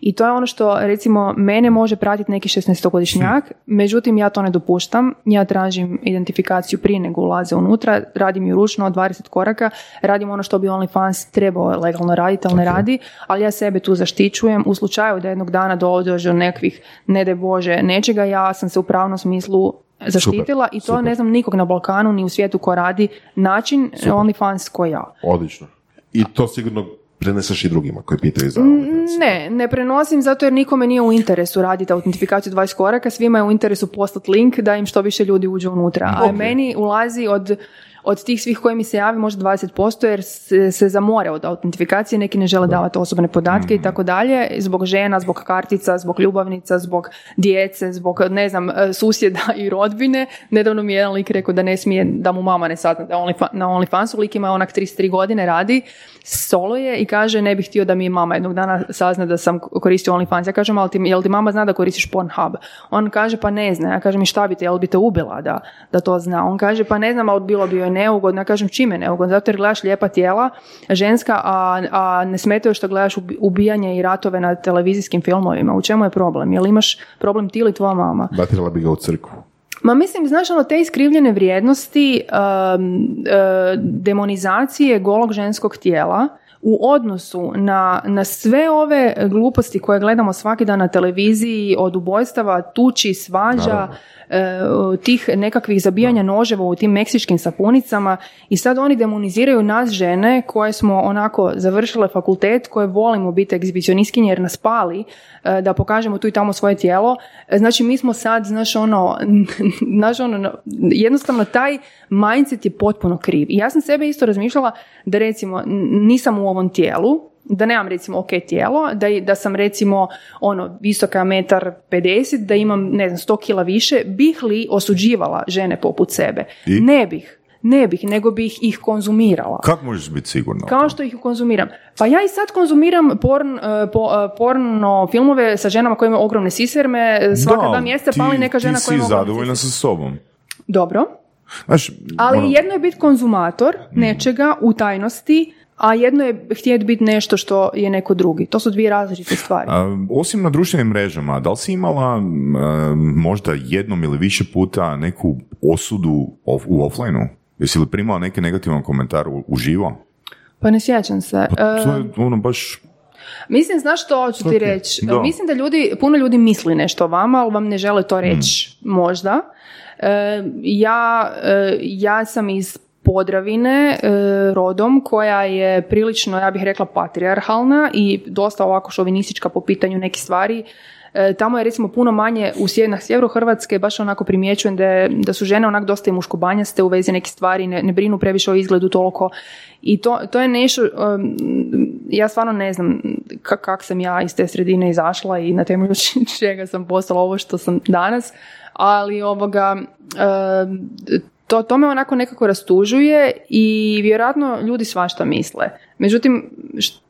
I to je ono što, recimo, mene može pratiti neki 16-godišnjak, međutim ja to ne dopuštam. Ja tražim identifikaciju prije nego ulaze unutra, radim ju ručno od 20 koraka, radim ono što bi OnlyFans trebao legalno raditi, ali ne radi, ali ja sebe tu zaštićujem. U slučaju da jednog dana dođe do nekakvih, ne daj Bože, nečega, ja sam se u pravnom smislu zaštitila i to super. ne znam nikog na Balkanu ni u svijetu ko radi način OnlyFans koji ja. Odlično. I to sigurno preneseš i drugima koji pitaju za OnlyFans. Ne, ne prenosim zato jer nikome nije u interesu raditi autentifikaciju 20 koraka, svima je u interesu poslati link da im što više ljudi uđe unutra. A meni ulazi od, od tih svih koji mi se javi možda 20% jer se, se zamore od autentifikacije, neki ne žele davati osobne podatke i tako dalje, zbog žena, zbog kartica, zbog ljubavnica, zbog djece, zbog ne znam, e, susjeda i rodbine. Nedavno mi je jedan lik rekao da ne smije, da mu mama ne sazna da je Onlyfa- na OnlyFansu, lik ima onak 33 godine, radi, solo je i kaže ne bih htio da mi mama jednog dana sazna da sam koristio OnlyFans. Ja kažem, ali ti, jel ti mama zna da koristiš Pornhub? On kaže, pa ne zna. Ja kažem, i šta bi te, jel bi te ubila da, da to zna? On kaže, pa ne znam, ali bilo bi joj neugodno. Ja kažem, čime je neugodno? Zato jer gledaš lijepa tijela, ženska, a, a ne smetaju što gledaš ubi- ubijanje i ratove na televizijskim filmovima. U čemu je problem? Jel imaš problem ti ili tvoja mama? Batirala bi ga u crkvu. Ma mislim, znaš, ono, te iskrivljene vrijednosti um, demonizacije golog ženskog tijela u odnosu na, na sve ove gluposti koje gledamo svaki dan na televiziji, od ubojstava, tuči, svađa, e, tih nekakvih zabijanja noževa u tim meksičkim sapunicama i sad oni demoniziraju nas žene koje smo onako završile fakultet, koje volimo biti egzibicionistkinje jer nas pali e, da pokažemo tu i tamo svoje tijelo. E, Znači mi smo sad, znaš ono, *laughs* znaš ono, jednostavno taj mindset je potpuno kriv. I ja sam sebe isto razmišljala da recimo nisam u ovom tijelu, da nemam recimo ok tijelo, da, da sam recimo ono visoka metar 50, da imam ne znam 100 kila više, bih li osuđivala žene poput sebe? I? Ne bih. Ne bih, nego bih ih konzumirala. Kako možeš biti sigurna? Kao što ih konzumiram. Pa ja i sad konzumiram porn, e, po- e, porno filmove sa ženama koje imaju ogromne siserme, e, svaka Da, dva mjeseca ti- pali neka žena koja ima si ogromne zadovoljna sa sobom. Dobro, Znaš, ali ono- jedno je biti konzumator nečega u tajnosti, a jedno je htjeti biti nešto što je neko drugi. To su dvije različite stvari. A, osim na društvenim mrežama, da li si imala a, možda jednom ili više puta neku osudu of, u offline-u? Jesi li primala neki negativan komentar u, uživo? Pa ne sjećam se. Pa to E, je ono baš... Mislim, znaš što ću ti reći? da. Mislim da ljudi, puno ljudi misli nešto o vama, ali vam ne žele to reći, možda. E, ja, e, ja sam iz Podravine e, rodom koja je prilično, ja bih rekla, patrijarhalna i dosta ovako šovinistička po pitanju nekih stvari. E, tamo je recimo puno manje u sjever, na sjeveru Hrvatske baš onako primjećujem da, je- da su žene onak dosta i muškobanjaste u vezi nekih stvari, ne, ne brinu previše o izgledu toliko i to, to je nešto, ja stvarno ne znam ka- kak sam ja iz te sredine izašla i na temelju *laughs* čega sam postala ovo što sam danas, ali ovoga, to, to me onako nekako rastužuje i vjerojatno ljudi svašta misle. Međutim,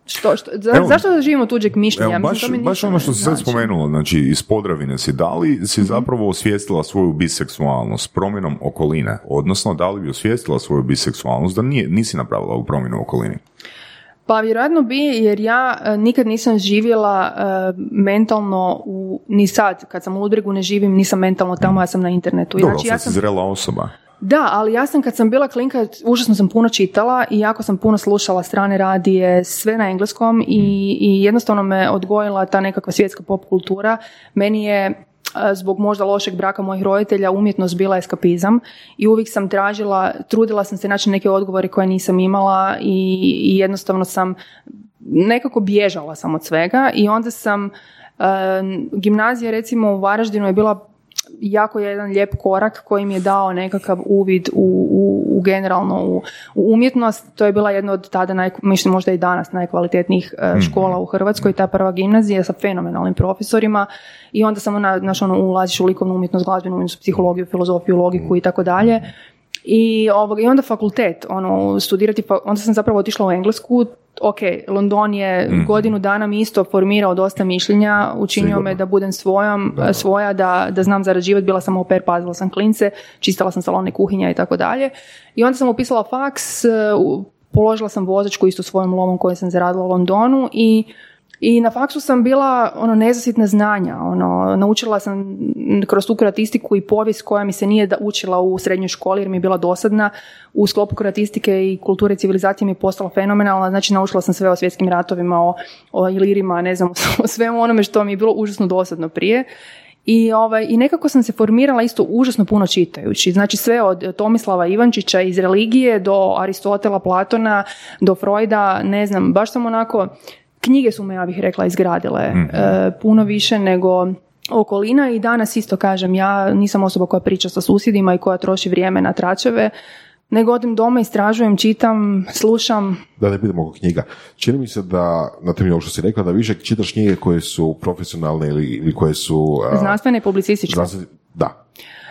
što, što, za- Evo, zašto da živimo tuđeg mišljenja? Evo, Mislim, baš, to mi baš ono što si sad znači. spomenula, znači iz Podravine si, da li si zapravo osvijestila svoju biseksualnost promjenom okoline? Odnosno, da li bi osvijestila svoju biseksualnost da nije, nisi napravila ovu promjenu u okolini? Pa vjerojatno bi, jer ja e, nikad nisam živjela e, mentalno, u, ni sad, kad sam u Ludbregu ne živim, nisam mentalno tamo, ja sam na internetu. Dobro, Znači, ja sam, zrela osoba. Da, ali ja sam kad sam bila klinka, užasno sam puno čitala i jako sam puno slušala strane radije, sve na engleskom i, i jednostavno me odgojila ta nekakva svjetska pop kultura. Meni je e, zbog možda lošeg braka mojih roditelja umjetnost bila eskapizam i uvijek sam tražila, trudila sam se naći neke odgovore koje nisam imala i, i jednostavno sam nekako bježala sam od svega i onda sam e, gimnazija recimo u Varaždinu je bila jako jedan lijep korak koji mi je dao nekakav uvid u, u, u generalno u, u umjetnost. To je bila jedna od tada, naj, mislim možda i danas, najkvalitetnijih e, škola u Hrvatskoj, ta prva gimnazija sa fenomenalnim profesorima i onda sam ona, znaš, ono, ulaziš u likovnu umjetnost, glazbenu umjetnost, psihologiju, filozofiju, logiku i tako dalje. I, ovog, I onda fakultet, ono, studirati, onda sam zapravo otišla u Englesku, ok, London je godinu dana mi isto formirao dosta mišljenja, učinio Sigurno. me da budem svojom, svoja, da, da znam zarađivati, bila sam pair, pazila sam klince, čistila sam salone kuhinja i tako dalje. I onda sam upisala faks, položila sam vozačku isto svojom lomom koju sam zaradila u Londonu i i na faksu sam bila ono nezasitna znanja, ono naučila sam kroz tu kroatistiku i povijest koja mi se nije da učila u srednjoj školi jer mi je bila dosadna. U sklopu kroatistike i kulture i civilizacije mi je postala fenomenalna, znači naučila sam sve o svjetskim ratovima, o, o ilirima, ne znam, *laughs* o svemu onome što mi je bilo užasno dosadno prije. I, ovaj, I nekako sam se formirala isto užasno puno čitajući. Znači sve od Tomislava Ivančića iz religije do Aristotela, Platona, do Freuda, ne znam, baš sam onako, knjige su me, ja bih rekla, izgradile e, puno više nego okolina i danas isto kažem, ja nisam osoba koja priča sa susjedima i koja troši vrijeme na tračeve, nego odem doma, istražujem, čitam, slušam, Da ne budemo oko knjiga. Čini mi se da, na temelju ovog što si rekla, da više čitaš knjige koje su profesionalne ili, ili koje su... a, znanstvene i publicističke. znanstvene- Da.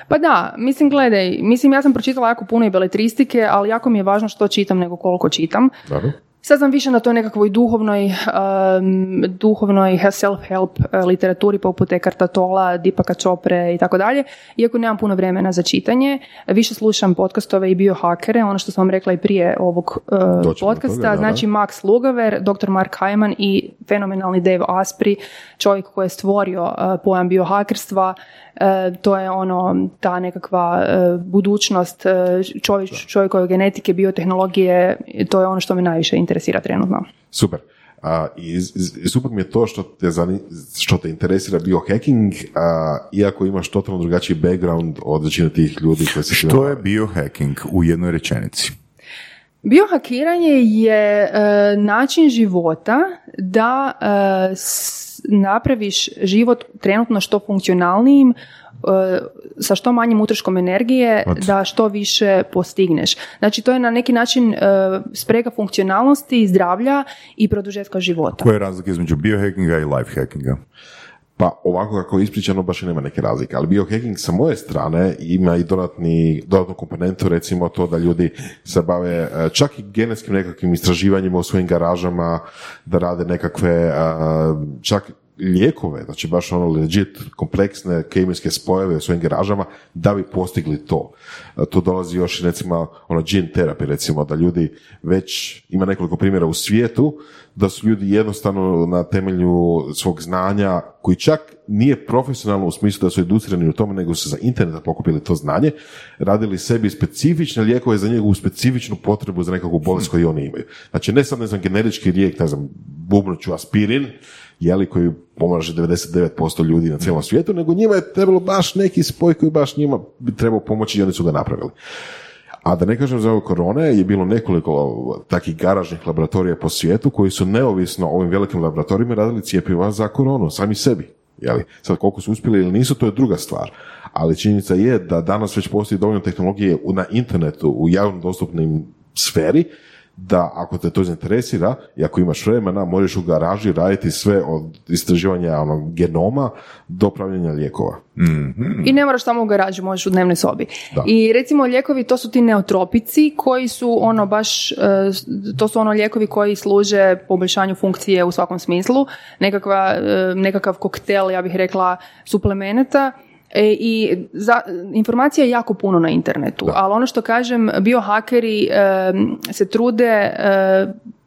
Pa da, mislim, gledaj, mislim, ja sam pročitala jako puno i beletristike, ali jako mi je važno što čitam nego koliko čitam. Dobro. Sad sam više na toj nekakvoj duhovnoj, um, duhovnoj self-help uh, literaturi poput Ekarta Tola, Dipaka Čopre i tako dalje. Iako nemam puno vremena za čitanje, više slušam podcastove i biohakere, ono što sam vam rekla i prije ovog uh, podcasta, toga, da, da. znači Max Lugaver, dr. Mark Hyman i fenomenalni Dave Asprey, čovjek koji je stvorio uh, pojam biohakerstva, to je ono ta nekakva e, budućnost e, čovjek, čovjekove genetike, biotehnologije, to je ono što me najviše interesira trenutno. Super. A, i, i super mi je to što te, zani, što te interesira biohacking, a, iako imaš totalno drugačiji background od većine tih ljudi koji se Što je biohacking u jednoj rečenici? Biohakiranje je e, način života da e, s- napraviš život trenutno što funkcionalnijim e, sa što manjim utroškom energije da što više postigneš. Znači to je na neki način e, sprega funkcionalnosti, zdravlja i produžetka života. Koja je razlika između biohackinga i life hackinga? Pa ovako kako je ispričano baš nema neke razlike, ali biohacking sa moje strane ima i dodatni, dodatnu komponentu, recimo to da ljudi se bave e, čak i genetskim nekakvim istraživanjima u svojim garažama, da rade nekakve e, čak lijekove, znači baš ono legit kompleksne kemijske spojeve u svojim garažama da bi postigli to. E, to dolazi još recimo ono gene therapy recimo da ljudi već ima nekoliko primjera u svijetu da su ljudi jednostavno na temelju svog znanja koji čak nije profesionalno u smislu da su educirani u tome nego su za interneta pokupili to znanje, radili sebi specifične lijekove za njegovu specifičnu potrebu za nekakvu bolest koju oni imaju. Znači ne sam ne znam generički lijek, ne znam, bubnuću aspirin, jeli, koji pomaže 99% ljudi na cijelom svijetu, nego njima je trebalo baš neki spoj koji baš njima bi trebao pomoći i oni su ga napravili. A da ne kažem za ove korone je bilo nekoliko takih garažnih laboratorija po svijetu koji su neovisno ovim velikim laboratorijima radili cijepiva za koronu, sami sebi. Jeli? Sad koliko su uspjeli ili nisu, to je druga stvar. Ali činjenica je da danas već postoji dovoljno tehnologije na internetu, u javno dostupnim sferi, da ako te to zainteresira i ako imaš vremena, možeš u garaži raditi sve od istraživanja onog genoma do pravljenja lijekova. Mhm. I ne moraš samo u garaži, možeš u dnevnoj sobi. I recimo lijekovi, to su ti neotropici koji su ono baš, e, to su ono lijekovi koji služe poboljšanju funkcije u svakom smislu. Nekakva, e, nekakav koktel, ja bih rekla, suplemenata E, I za, informacija je jako puno na internetu, ali ono što kažem, biohakeri e, se trude e,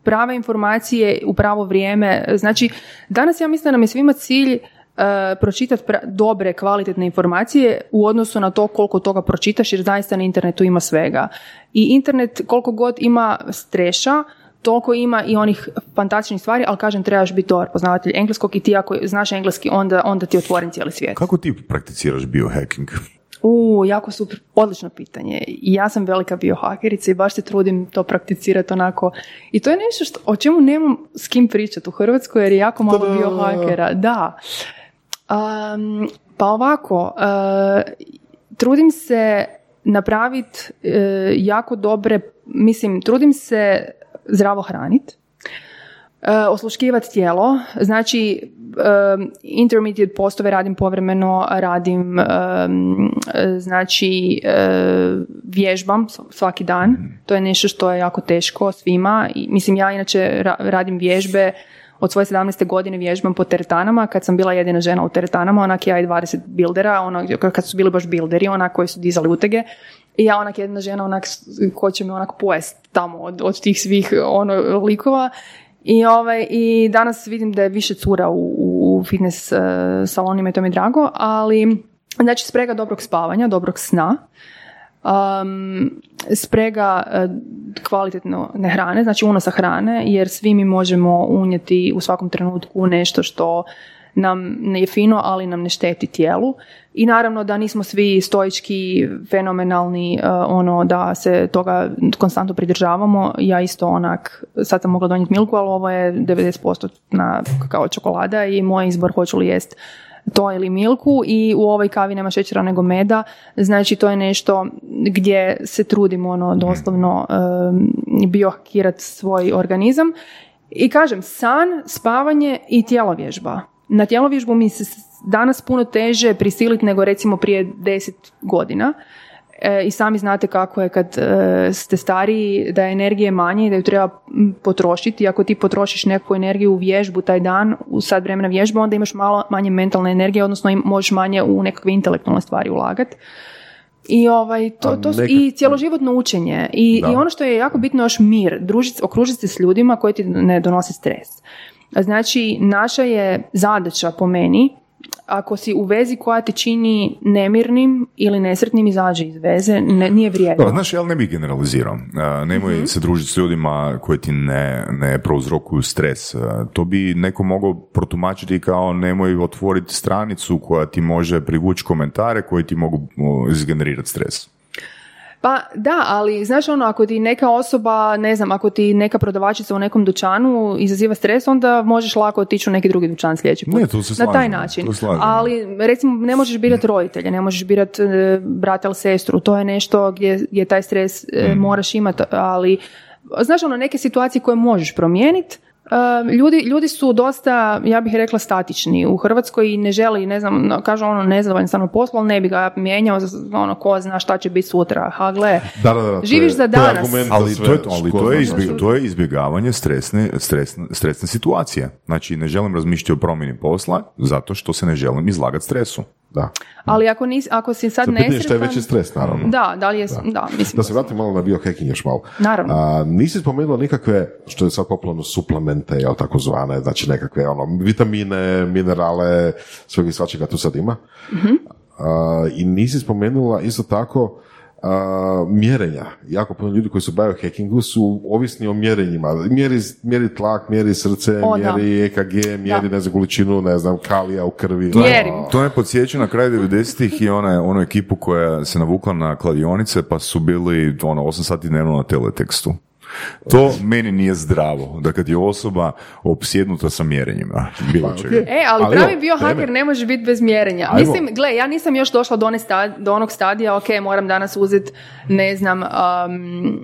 prave informacije u pravo vrijeme. Znači, danas ja mislim da nam je svima cilj e, pročitati dobre, kvalitetne informacije u odnosu na to koliko toga pročitaš, jer zaista na internetu ima svega. I internet koliko god ima streša, toliko ima i onih fantastičnih stvari, ali kažem trebaš biti dobar poznavatelj engleskog i ti ako znaš engleski onda, onda ti otvoren cijeli svijet. Kako ti prakticiraš biohacking? U, jako super, odlično pitanje. I ja sam velika biohakerica i baš se trudim to prakticirati onako. I to je nešto što, o čemu nemam s kim pričati u Hrvatskoj jer je jako malo biohakera. Da. Um, pa ovako, uh, trudim se napraviti uh, jako dobre, mislim, trudim se zdravo hraniti, e, osluškivati tijelo, znači um, intermediate postove radim povremeno, radim znači vježbam svaki dan, to je nešto što je jako teško svima, I, mislim ja inače radim vježbe od svoje 17. godine vježbam po teretanama, kad sam bila jedina žena u teretanama, onak ja i 20 bildera, ono, kad su bili baš bilderi, onak koji su dizali utege, i ja onak jedna žena onak ko će me onak pojest tamo od, od tih svih ono likova. I, ovaj, I danas vidim da je više cura u, u fitness uh, salonima i to mi je drago, ali znači sprega dobrog spavanja, dobrog sna, um, sprega uh, kvalitetno ne hrane, znači unosa hrane, jer svi mi možemo unijeti u svakom trenutku nešto što nam ne je fino, ali nam ne šteti tijelu. I naravno da nismo svi stoički, fenomenalni, uh, ono da se toga konstantno pridržavamo. Ja isto onak, sad sam mogla donijeti milku, ali ovo je 90% na kao čokolada i moj izbor hoću li jest to ili milku i u ovoj kavi nema šećera nego meda, znači to je nešto gdje se trudimo ono doslovno um, biohakirati svoj organizam i kažem san, spavanje i tjelovježba na tjelovježbu mi se danas puno teže prisiliti nego recimo prije deset godina. E, I sami znate kako je kad e, ste stariji, da je energije manje i da ju treba potrošiti. Ako ti potrošiš neku energiju u vježbu taj dan, u sad vremena vježba, onda imaš malo manje mentalne energije, odnosno možeš manje u nekakve intelektualne stvari ulagati. I, ovaj, to, to, i cjeloživotno učenje. I, I ono što je jako bitno još mir, družiti, okružiti se s ljudima koji ti ne donose stres. Znači, naša je zadaća po meni, ako si u vezi koja te čini nemirnim ili nesretnim, izađi iz veze, ne, nije vrijedno. Znaš, ja ne bih generalizirao. nemoj mm se družiti s ljudima koji ti ne, ne prouzrokuju stres. to bi neko mogao protumačiti kao nemoj otvoriti stranicu koja ti može privući komentare koji ti mogu izgenerirati stres. Pa da, ali znaš ono, ako ti neka osoba, ne znam, ako ti neka prodavačica u nekom dućanu izaziva stres, onda možeš lako otići u neki drugi dućan sljedeći put. Ne, tu se Na taj način. tu slažem. Ali recimo ne možeš birati roditelja, ne možeš birati e, brata ili sestru, to je nešto gdje, gdje taj stres e, Mm. moraš imati, ali znaš ono, neke situacije koje možeš promijeniti, Ljudi, ljudi su dosta, ja bih rekla, statični u Hrvatskoj i ne želi, ne znam, kažu ono nezadovoljan sam ali ne bi ga mijenjao, za- ono, ko zna šta će biti sutra. Ha, gle, Da, da, da, to Živiš je- za to je danas. za Ali sve, to je, ali to je, zna izbje- zašto. to je izbjegavanje stresne, stresne, stresne situacije. Znači, ne želim razmišljati o promjeni posla zato što se ne želim izlagati stresu. Da. ali ako, nis, ako si sad Sad pitanje šta je nesretan... veći stres, naravno. Da, da li je, da, mislim. Da se vratim malo na biohacking još malo. Naravno. A, nisi spomenula nikakve, što je sad popularno, suplemente, jel tako zvane, znači nekakve ono, vitamine, minerale, svega i svačega tu sad ima. Mhm. A, I nisi spomenula isto tako a, mjerenja. Jako puno ljudi koji su u biohackingu su ovisni o mjerenjima. Mjeri, mjeri tlak, mjeri srce, O, da. mjeri EKG, mjeri ne znam, količinu, ne znam, kalija u krvi. Mjerim. To me podsjeća na kraj 90-ih i ona, onu ekipu koja se navukla na kladionice pa su bili ono, 8 sati dnevno na teletekstu. To meni nije zdravo, da kad je osoba opsjednuta sa mjerenjima, bilo čega. okej. E, ali, Ali pravi evo, bio haker teme. ne može biti bez mjerenja. Ajmo. Mislim, gle, ja nisam još došla do, one sta- do onog stadija, ok, moram danas uzeti, ne znam, um,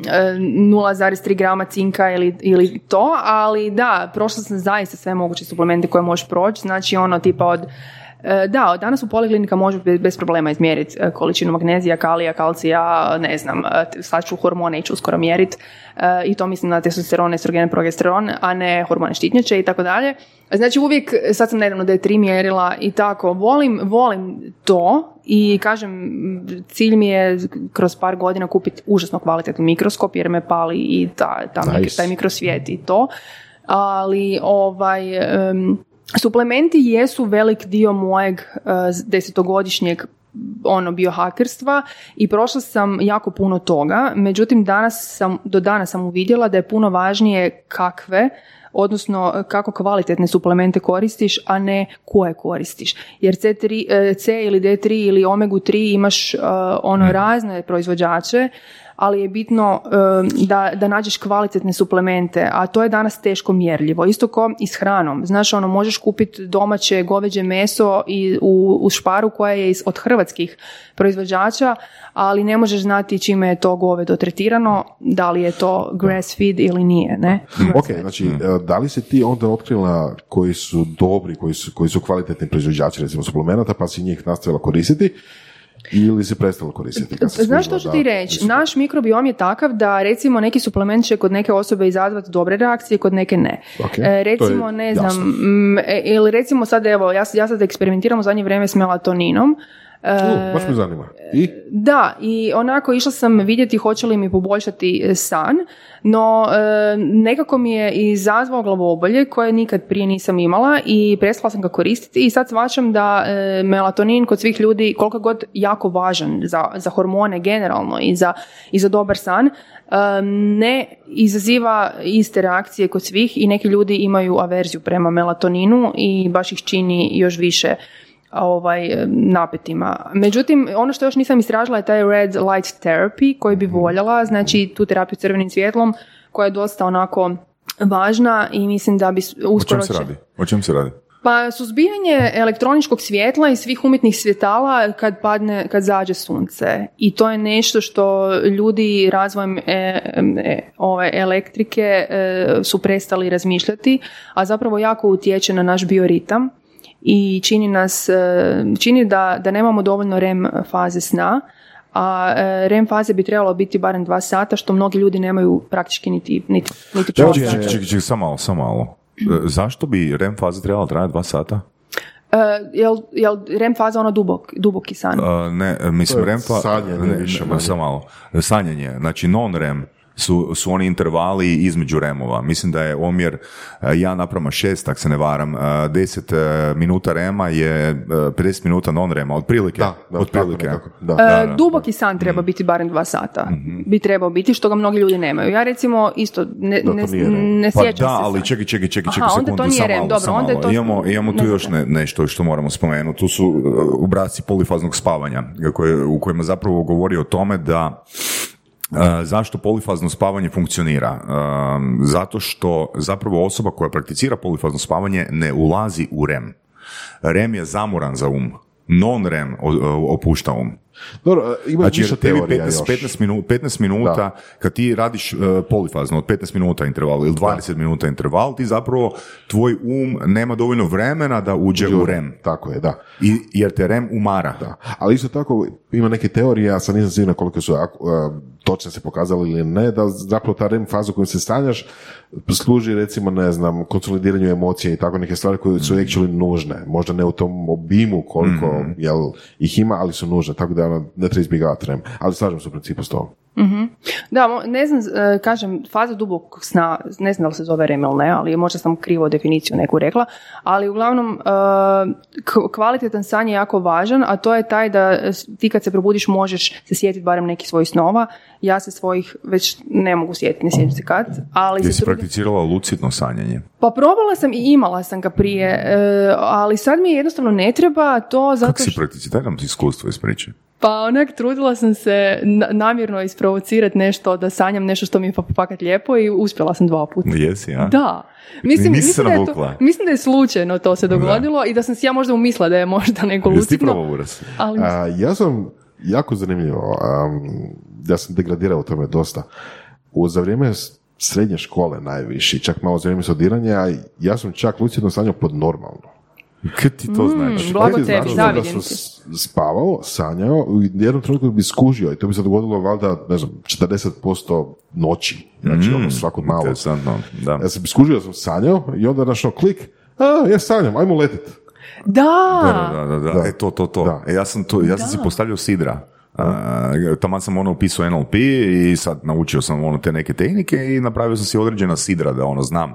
e, 0,3 grama cinka ili, ili to, ali da, prošla sam zaista sve moguće suplemente koje možeš proći, znači ono tipa od e, da, od danas u poliklinika može bez, problema izmjeriti e, količinu magnezija, kalija, kalcija, ne znam, e, sad ću hormone ići uskoro mjeriti i to mislim na testosteron, estrogen, progesteron, a ne hormone štitnjače i tako dalje. Znači uvijek, sad sam nedavno da je tri mjerila i tako, volim, volim to i kažem, cilj mi je kroz par godina kupiti užasno kvalitetni mikroskop jer me pali i ta, ta Nice. taj mikrosvijet i to, ali ovaj... em, Suplementi jesu velik dio mojeg eh, desetogodišnjeg ono biohakerstva i prošla sam jako puno toga, međutim danas sam, do danas sam uvidjela da je puno važnije kakve odnosno kako kvalitetne suplemente koristiš, a ne koje koristiš. Jer C3, eh, C ili D3 ili omegu 3 imaš eh, ono razne proizvođače, ali je bitno eh, da, da nađeš kvalitetne suplemente, a to je danas teško mjerljivo. Isto ko i s hranom. Znaš, ono, možeš kupiti domaće goveđe meso i u, u šparu koja je iz, od hrvatskih proizvođača, ali ne možeš znati čime je to govedo tretirano, da li je to grass feed ili nije, ne? *laughs* Ok, znači, e, da li si ti onda otkrila koji su dobri, koji su, koji su kvalitetni proizvođači, recimo, suplemenata, pa si njih nastavila koristiti, ili si prestala koristiti? kad Znaš što ću ti reći? Naš mikrobiom je takav da recimo neki suplement će kod neke osobe izazvati dobre reakcije, kod neke ne. E, recimo, ne znam, e, ili recimo sad evo, ja, ja sad eksperimentiram u zadnje vrijeme s melatoninom. E, U, baš me zanima. I? Da, i onako išla sam vidjeti hoće li mi poboljšati e, san, no e, nekako mi je izazvao glavobolje koje nikad prije nisam imala i prestala sam ga koristiti i sad shvaćam da e, melatonin kod svih ljudi koliko god jako važan za, za hormone generalno i za, i za dobar san, e, ne izaziva iste reakcije kod svih i neki ljudi imaju averziju prema melatoninu i baš ih čini još više ovaj, napetima. Međutim, ono što još nisam istražila je taj red light therapy koji bi voljela, znači tu terapiju crvenim svjetlom koja je dosta onako važna i mislim da bi s- O uskoro čem se radi? O čem se radi? Pa suzbijanje elektroničkog svjetla i svih umjetnih svjetala kad padne, kad zađe sunce. I to je nešto što ljudi razvojem e, e, ove elektrike e, su prestali razmišljati, a zapravo jako utječe na naš bioritam i čini nas, e, čini da, da nemamo dovoljno REM faze sna, a e, REM faze bi trebalo biti barem dva sata, što mnogi ljudi nemaju praktički niti, niti, niti Čekaj, čekaj, čekaj, čekaj, samo malo, samo malo. E, Zašto bi REM faza trebala trajati dva sata? E, jel, jel REM faza ono dubok, duboki san? E, ne, mislim, REM fa... sanjanje ne, više ne, manje. Samo malo. Sanjanje, znači non-REM su, su oni intervali između remova. Mislim da je omjer e, 1 naprama 6, tak se ne varam. E, 10 e, minuta rema je e, 50 minuta non-rema, otprilike. Da, da, otprilike. tako da. E, da. Mhm. duboki san treba biti barem dva sata. Bi trebao biti, što ga mnogi ljudi nemaju. Ja recimo isto ne, Da, ne, ne Pa sjećam da, se ali sad. čekaj, čekaj, čekaj, Aha, čekaj onda sekundu, to nije REM, malo, dobro, onda je to- Imamo, imamo tu ne još ne, nešto što moramo spomenuti. Tu su obrasci polifaznog spavanja koje, u kojima zapravo govori o tome da E, zašto polifazno spavanje funkcionira? E, zato što zapravo osoba koja prakticira polifazno spavanje ne ulazi u REM. REM je zamoran za um. Non-REM opušta um. Dobro, e, ima Znači, više tebi teorija 15, još. 15, minuta, 15 minuta kad ti radiš uh, polifazno od 15 minuta interval ili 20 minuta interval, ti zapravo, tvoj um nema dovoljno vremena da uđe u REM. Tako je, da. I, jer te REM umara. Da. Ali isto tako ima neke teorije, ja sad nisam siguran koliko su uh, točno se pokazali ili ne, da zapravo ta REM faza u kojoj se stanjaš služi recimo, ne znam, konsolidiranju emocija i tako neke stvari koje su actually nužne. Možda ne u tom obimu koliko jel, ih ima, ali su nužne, tako da ono, ne treba izbjegavati REM. Ali slažem se u principu s tom. Da, mo- ne znam, e, kažem, faza dubokog sna, ne znam da li se zove REM ili ne, ali možda sam krivo definiciju neku rekla, ali uglavnom e, kvalitetan san je jako važan, a to je taj da ti kad se probudiš možeš se sjetiti barem nekih svojih snova. Ja se svojih već ne mogu sjetiti, ne sjećam se kad, ali se Jesi trudim- prakticirala lucidno sanjanje? Pa probala sam i imala sam ga prije, e, ali sad mi jednostavno ne treba to zato Kako si prakticirala? Daj nam iskustvo iz priče. Pa onak trudila sam se na- namjerno isprovocirati nešto, da sanjam nešto što mi je pa fakat lijepo i uspjela sam dva puta. Jesi, a? Da. Mislim, Nisi mislim, da je to, mislim da je slučajno to se dogodilo i da sam si ja možda umislila da je možda neko Jesi ti lucidno. probao uraz? Ali A, ja sam jako zanimljivo, am, ja sam degradirao u tome dosta. U, za vrijeme srednje škole najviše, čak malo za vrijeme studiranja, ja sam čak lucidno sanjao pod normalno. Kad ti to znači? blago tebi, značilo zavidim da sam spavao, sanjao, u jednom trenutku bi skužio i to bi se dogodilo valjda, ne znam, 40% noći. Znači, ono, svako malo. Da. Ja sam skužio da sam sanjao i onda našao klik, a, ja sanjam, ajmo letit. Da! Da, da, da, da. Da. E, to, to, to. Da. E, ja sam, to, ja sam si postavljao sidra. Uh, taman sam ono upisao NLP i sad naučio sam ono te neke tehnike i napravio sam si određena sidra da ono znam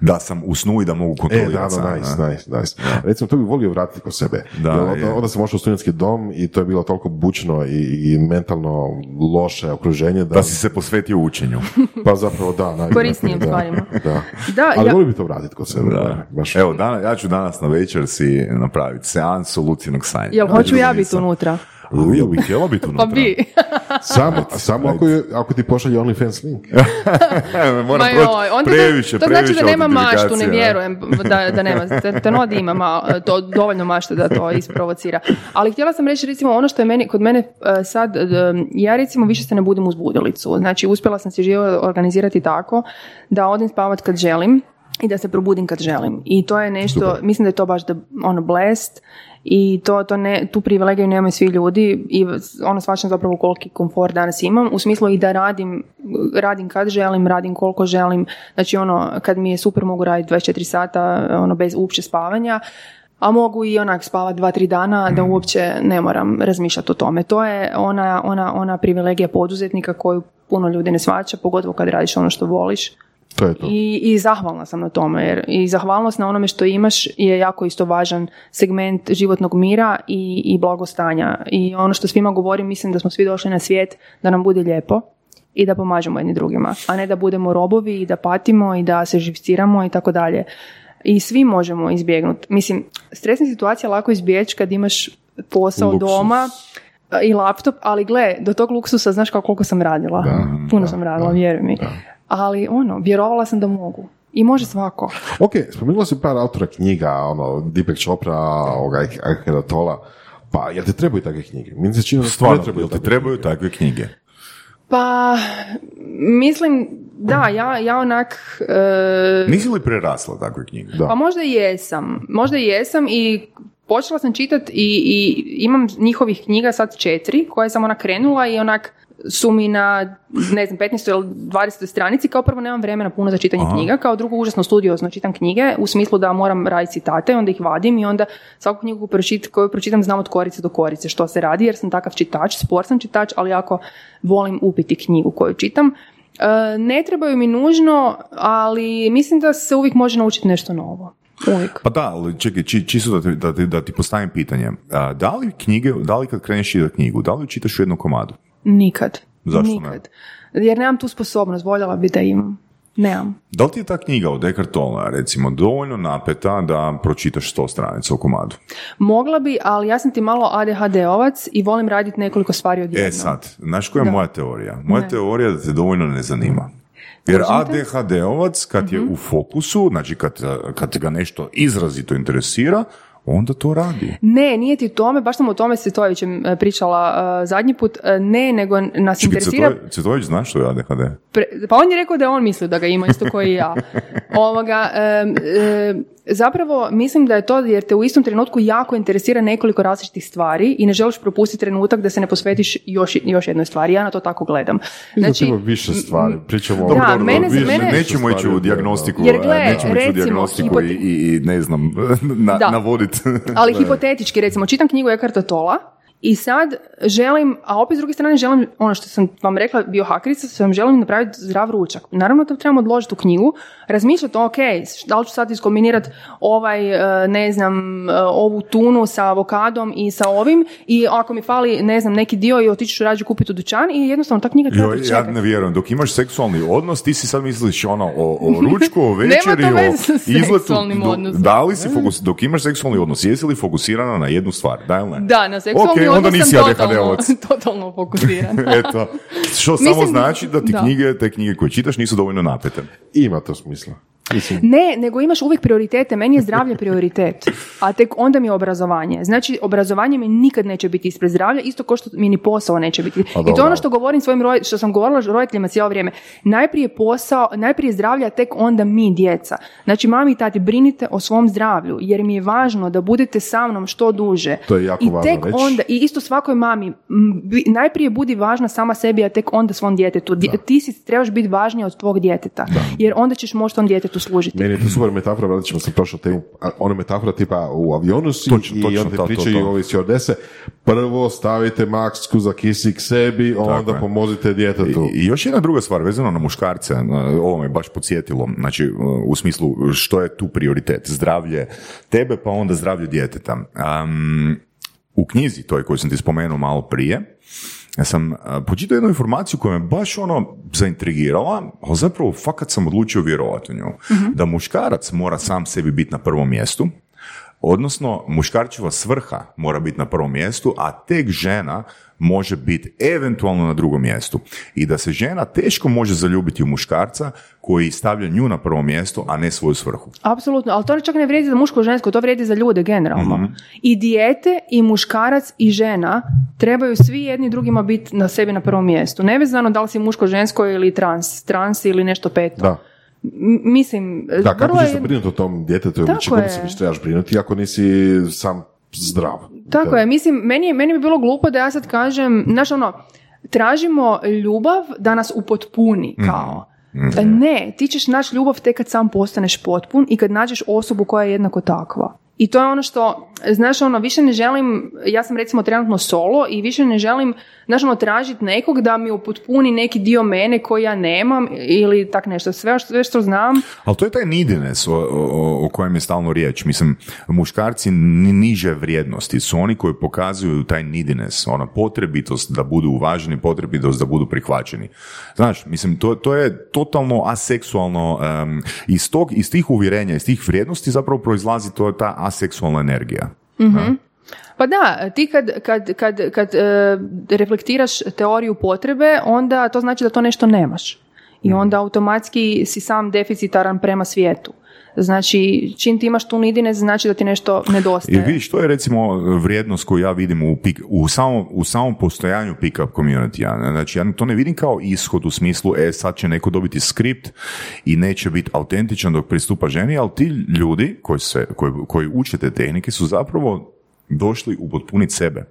da sam u snu i da mogu E, da, kontrolirati. da, nice, nice, nice. Recimo, to bi volio vratiti kod sebe. Da, onda, onda sam ošao u studentski dom i to je bilo toliko bučno i, i mentalno loše okruženje da, Da si se posvetio učenju. pa zapravo da. najvjerojatnije, Korisnijim da, stvarima. Da. Da, Ali ja- volio bi to vratiti kod sebe. Da. Baš. Evo, dana, ja ću danas na večer si napraviti seansu lucidnog sanja. Jel hoću ja biti unutra? U, Jel bi htjela biti unutra? Pa bi. Samo, *laughs* samo ako, je, ako ti pošalje OnlyFans link. *laughs* Moram Ma proći joj, onda previše, to znači previše da nema maštu, ne vjerujem da, da nema. Te, te nodi ima ma- to, dovoljno mašte da to isprovocira. Ali htjela sam reći recimo ono što je meni, kod mene e, sad, ja recimo više se ne budim uz budilicu. Znači uspjela sam si život organizirati tako da odem spavat kad želim i da se probudim kad želim. I to je nešto, mislim da je to baš da, ono blest i to, to ne, tu privilegiju nemaju svi ljudi i ono shvaćam zapravo koliki komfort danas imam u smislu i da radim, radim kad želim, radim koliko želim, znači ono kad mi je super mogu raditi 24 sata ono bez uopće spavanja, a mogu i onak spavati dva, tri dana da uopće ne moram razmišljati o tome. To je ona, ona, ona privilegija poduzetnika koju puno ljudi ne shvaća, pogotovo kad radiš ono što voliš. To je to. I, I zahvalna sam na tome, jer i zahvalnost na onome što imaš je jako isto važan segment životnog mira i, i blagostanja. I ono što svima govorim, mislim da smo svi došli na svijet da nam bude lijepo i da pomažemo jedni drugima, a ne da budemo robovi i da patimo i da se živciramo i tako dalje. I svi možemo izbjegnuti. Mislim, stresne situacije lako izbjeći kad imaš posao Luksus. doma i laptop, ali gle, do tog luksusa znaš kao koliko sam radila. Da, Puno da, sam radila, da, vjeruj mi. Ali ono, vjerovala sam da mogu. I može svako. Ok, spomenula si par autora knjiga, ono, Deepak Chopra, ovoga, Eckhart Tolla. Pa, jel ti trebaju takve knjige? Meni se čini da Stvarno, trebaju jel ti takve trebaju knjige. takve knjige? Pa, mislim, da, ja, ja onak... e, Nisi li prerasla takve knjige? Da. Pa možda i jesam. Možda i jesam i počela sam čitati i, i imam njihovih knjiga sad četiri koje sam ona krenula i onak su mi na, ne znam, 15. ili 20. stranici, kao prvo nemam vremena puno za čitanje knjiga, kao drugo užasno studiozno čitam knjige, u smislu da moram raditi citate, onda ih vadim i onda svaku knjigu pročit, koju pročitam znam od korice do korice što se radi, jer sam takav čitač, spor sam čitač, ali jako volim upiti knjigu koju čitam. E, ne trebaju mi nužno, ali mislim da se uvijek može naučiti nešto novo. Uvijek. Pa da, ali čekaj, či, čisto da ti, da, ti, da ti postavim pitanje. Da li knjige, da li kad kreneš čitati knjigu, da li čitaš u jednom komadu? Nikad. Zašto ne? Nikad. Jer nemam tu sposobnost, voljela bi da imam. Nemam. Da li ti je ta knjiga od Eckhart Tolle, recimo, dovoljno napeta da pročitaš sto stranica u komadu? Mogla bi, ali ja sam ti malo ADHD-ovac i volim raditi nekoliko stvari odjednom. E sad, znaš koja je Da. moja teorija? Moja Ne. teorija je da te dovoljno ne zanima. Jer? ADHD-ovac kad Mhm. je u fokusu, znači kad, kad ga nešto izrazito interesira, onda to radi. Ne, nije ti tome, baš sam o tome s Cvjetojevićem e, pričala e, zadnji put, E, ne, nego nas Čekaj, interesira... Cvjetović znaš što je ADHD? Pre- pa on je rekao da je on mislio da ga ima isto koji i ja. *laughs* Ovoga, em, em, zapravo mislim da je to jer te u istom trenutku jako interesira nekoliko različitih stvari i ne želiš propustiti trenutak da se ne posvetiš još, još jednoj stvari. Ja na to tako gledam. Znači, Znači, više stvari. Pričamo Da, o mene- više- mene- više Nećemo ići u dijagnostiku, Jer e, gle, nećemo ići u recimo, dijagnostiku i, hipote- i, i ne znam, *laughs* na, navoditi. ali *laughs* hipotetički, recimo, čitam knjigu Ekarta Tola i sad želim, a opet s druge strane želim, ono što sam vam rekla, biohakerica, sam želim napraviti zdrav ručak. Naravno da trebamo odložiti u knjigu, razmišljati, ok, da li ću sad iskombinirati ovaj, e, ne znam, e, ovu tunu sa avokadom i sa ovim i ako mi fali, ne znam, neki dio i otići ću rađe kupiti u dućan i jednostavno ta knjiga treba ja ne vjerujem, dok imaš seksualni odnos, ti si sad misliš ono o, o *laughs* ručku, o Nema to večeri, o izletu. seksualnim Do- odnosom. Da li si fokus, dok imaš seksualni odnos, jesi li fokusirana na jednu stvar? Da ne? Da, na seksualni Ok, onda nisi sam totalno, ADHD-ovac. *laughs* totalno fokusiran. *laughs* Eto, što samo Mislim- znači da ti da. knjige, te knjige koje čitaš nisu dovoljno napete. Ima to smisla. Mislim, Ne, nego imaš uvijek prioritete. Meni je zdravlje prioritet, a tek onda mi je obrazovanje. Znači, obrazovanje mi nikad neće biti ispred zdravlja, isto kao što mi ni posao neće biti. I to je ono što govorim svojim roj- što sam govorila roditeljima cijelo vrijeme. Najprije posao, najprije zdravlje, a tek onda mi djeca. Znači, mami i tati, brinite o svom zdravlju, jer mi je važno da budete sa mnom što duže. To je jako I važno tek reći. onda, i isto svakoj mami, najprije budi važna sama sebi, a tek onda svom djetetu. Di- Ti si trebaš biti važnija od tvog djeteta, jer onda ćeš moći tom djetetu služiti. Meni je to super metafora, vratit ćemo se prošlo temu, ona metafora tipa u avionu si Točno, i točno, onda to, pričaju to. ovi stjordese, prvo stavite maksku za kisik sebi, onda je. pomozite djetetu. I još jedna druga stvar, vezano na muškarce, ovo me baš podsjetilo, znači u smislu što je tu prioritet, zdravlje tebe pa onda zdravlje djeteta. Am, u knjizi toj koju sam ti spomenuo malo prije, ja sam a, pročitao jednu informaciju koja me baš ono zaintrigirala, ali zapravo fakat sam odlučio vjerovati u nju. Da muškarac mora sam sebi biti na prvom mjestu, odnosno muškarčeva svrha mora biti na prvom mjestu, a tek žena može biti eventualno na drugom mjestu. I da se žena teško može zaljubiti u muškarca koji stavlja nju na prvo mjesto, a ne svoju svrhu. Apsolutno, ali to čak ne vrijedi za muško i žensko, to vrijedi za ljude generalno. Mhm. I dijete, i muškarac, i žena trebaju svi jedni drugima biti na sebi na prvom mjestu. Nevezano da li si muško, žensko ili trans, trans ili nešto peto. Da. Mislim, Da, kako ćeš se brinuti o tom djetetu, Tako čemu se više trebaš brinuti ako nisi sam zdrav. Tako Da. je, mislim, meni, meni bi bilo glupo da ja sad kažem, znaš ono, tražimo ljubav da nas upotpuni, kao. Ne, ti ćeš naći ljubav tek kad sam postaneš potpun i kad nađeš osobu koja je jednako takva. I to je ono što, znaš ono, više ne želim, ja sam recimo trenutno solo i više ne želim, znaš ono, tražiti nekog da mi upotpuni neki dio mene koji ja nemam ili tak nešto. Sve, sve što znam, Ali to je taj neediness o, o, o kojem je stalno riječ. Mislim, muškarci ni- niže vrijednosti su oni koji pokazuju taj neediness, ona potrebitost da budu uvaženi, potrebitost da budu prihvaćeni. Znaš, mislim, to, to je totalno aseksualno, em, iz, tog, iz tih uvjerenja, iz tih vrijednosti zapravo proizlazi to ta aseksualna energija. Pa da, ti kad, kad, kad, kad e, reflektiraš teoriju potrebe, onda to znači da to nešto nemaš. I Mhm. onda automatski si sam deficitaran prema svijetu. Znači, čim ti imaš tu nidine, znači da ti nešto I nedostaje. vidiš, to je recimo vrijednost koju ja vidim u, pik, u, samom, u samom postojanju pick-up community Znači, ja to ne vidim kao ishod u smislu, e, sad će neko dobiti skript i neće biti autentičan dok pristupa ženi, ali ti ljudi koji, se, koji, koji uče te tehnike su zapravo došli upotpuniti sebe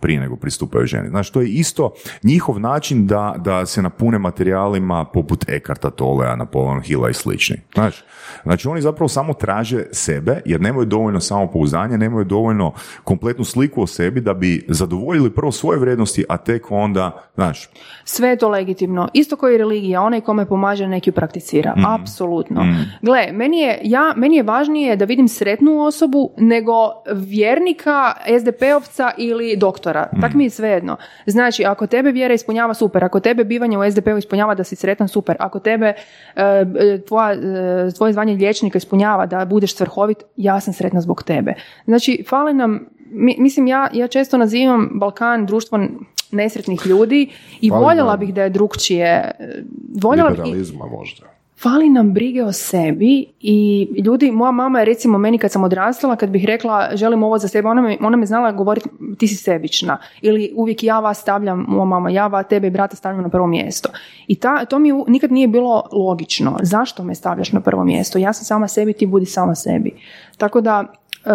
prije nego pristupaju ženi. Znači, to je isto njihov način da, da se napune materijalima poput Ekarta Tolea, Napoleon Hilla i slični. Znači, znači, oni zapravo samo traže sebe, jer nemaju dovoljno samopouzdanja, nemaju dovoljno kompletnu sliku o sebi da bi zadovoljili prvo svoje vrijednosti, a tek onda, znaš, Sve je to legitimno. Isto kao i religija, onaj kome pomaže neki prakticira. Mhm. Apsolutno. Gle, meni je, ja, meni je važnije da vidim sretnu osobu nego vjernika, SDP-ovca ili doktora, Mm. tak mi je svejedno. Znači, ako tebe vjera ispunjava, super. Ako tebe bivanje u SDP-u ispunjava da si sretan, super. Ako tebe e, e, tvoja, e, tvoje zvanje liječnika ispunjava da budeš svrhovit, ja sam sretna zbog tebe. Znači, fale nam, mi- mislim, ja, ja često nazivam Balkan društvo nesretnih ljudi i voljela bih da je drugčije. e, Voljela bih, Liberalizma možda. Fali nam brige o sebi i ljudi, moja mama je recimo meni kad sam odrastala, kad bih rekla želim ovo za sebe, ona me, ona me znala govoriti ti si sebična ili uvijek ja vas stavljam, moja mama, ja vas, tebe i brata stavljam na prvo mjesto. I ta, to mi nikad nije bilo logično. Zašto me stavljaš na prvo mjesto? Ja sam sama sebi, ti budi sama sebi. Tako da, e,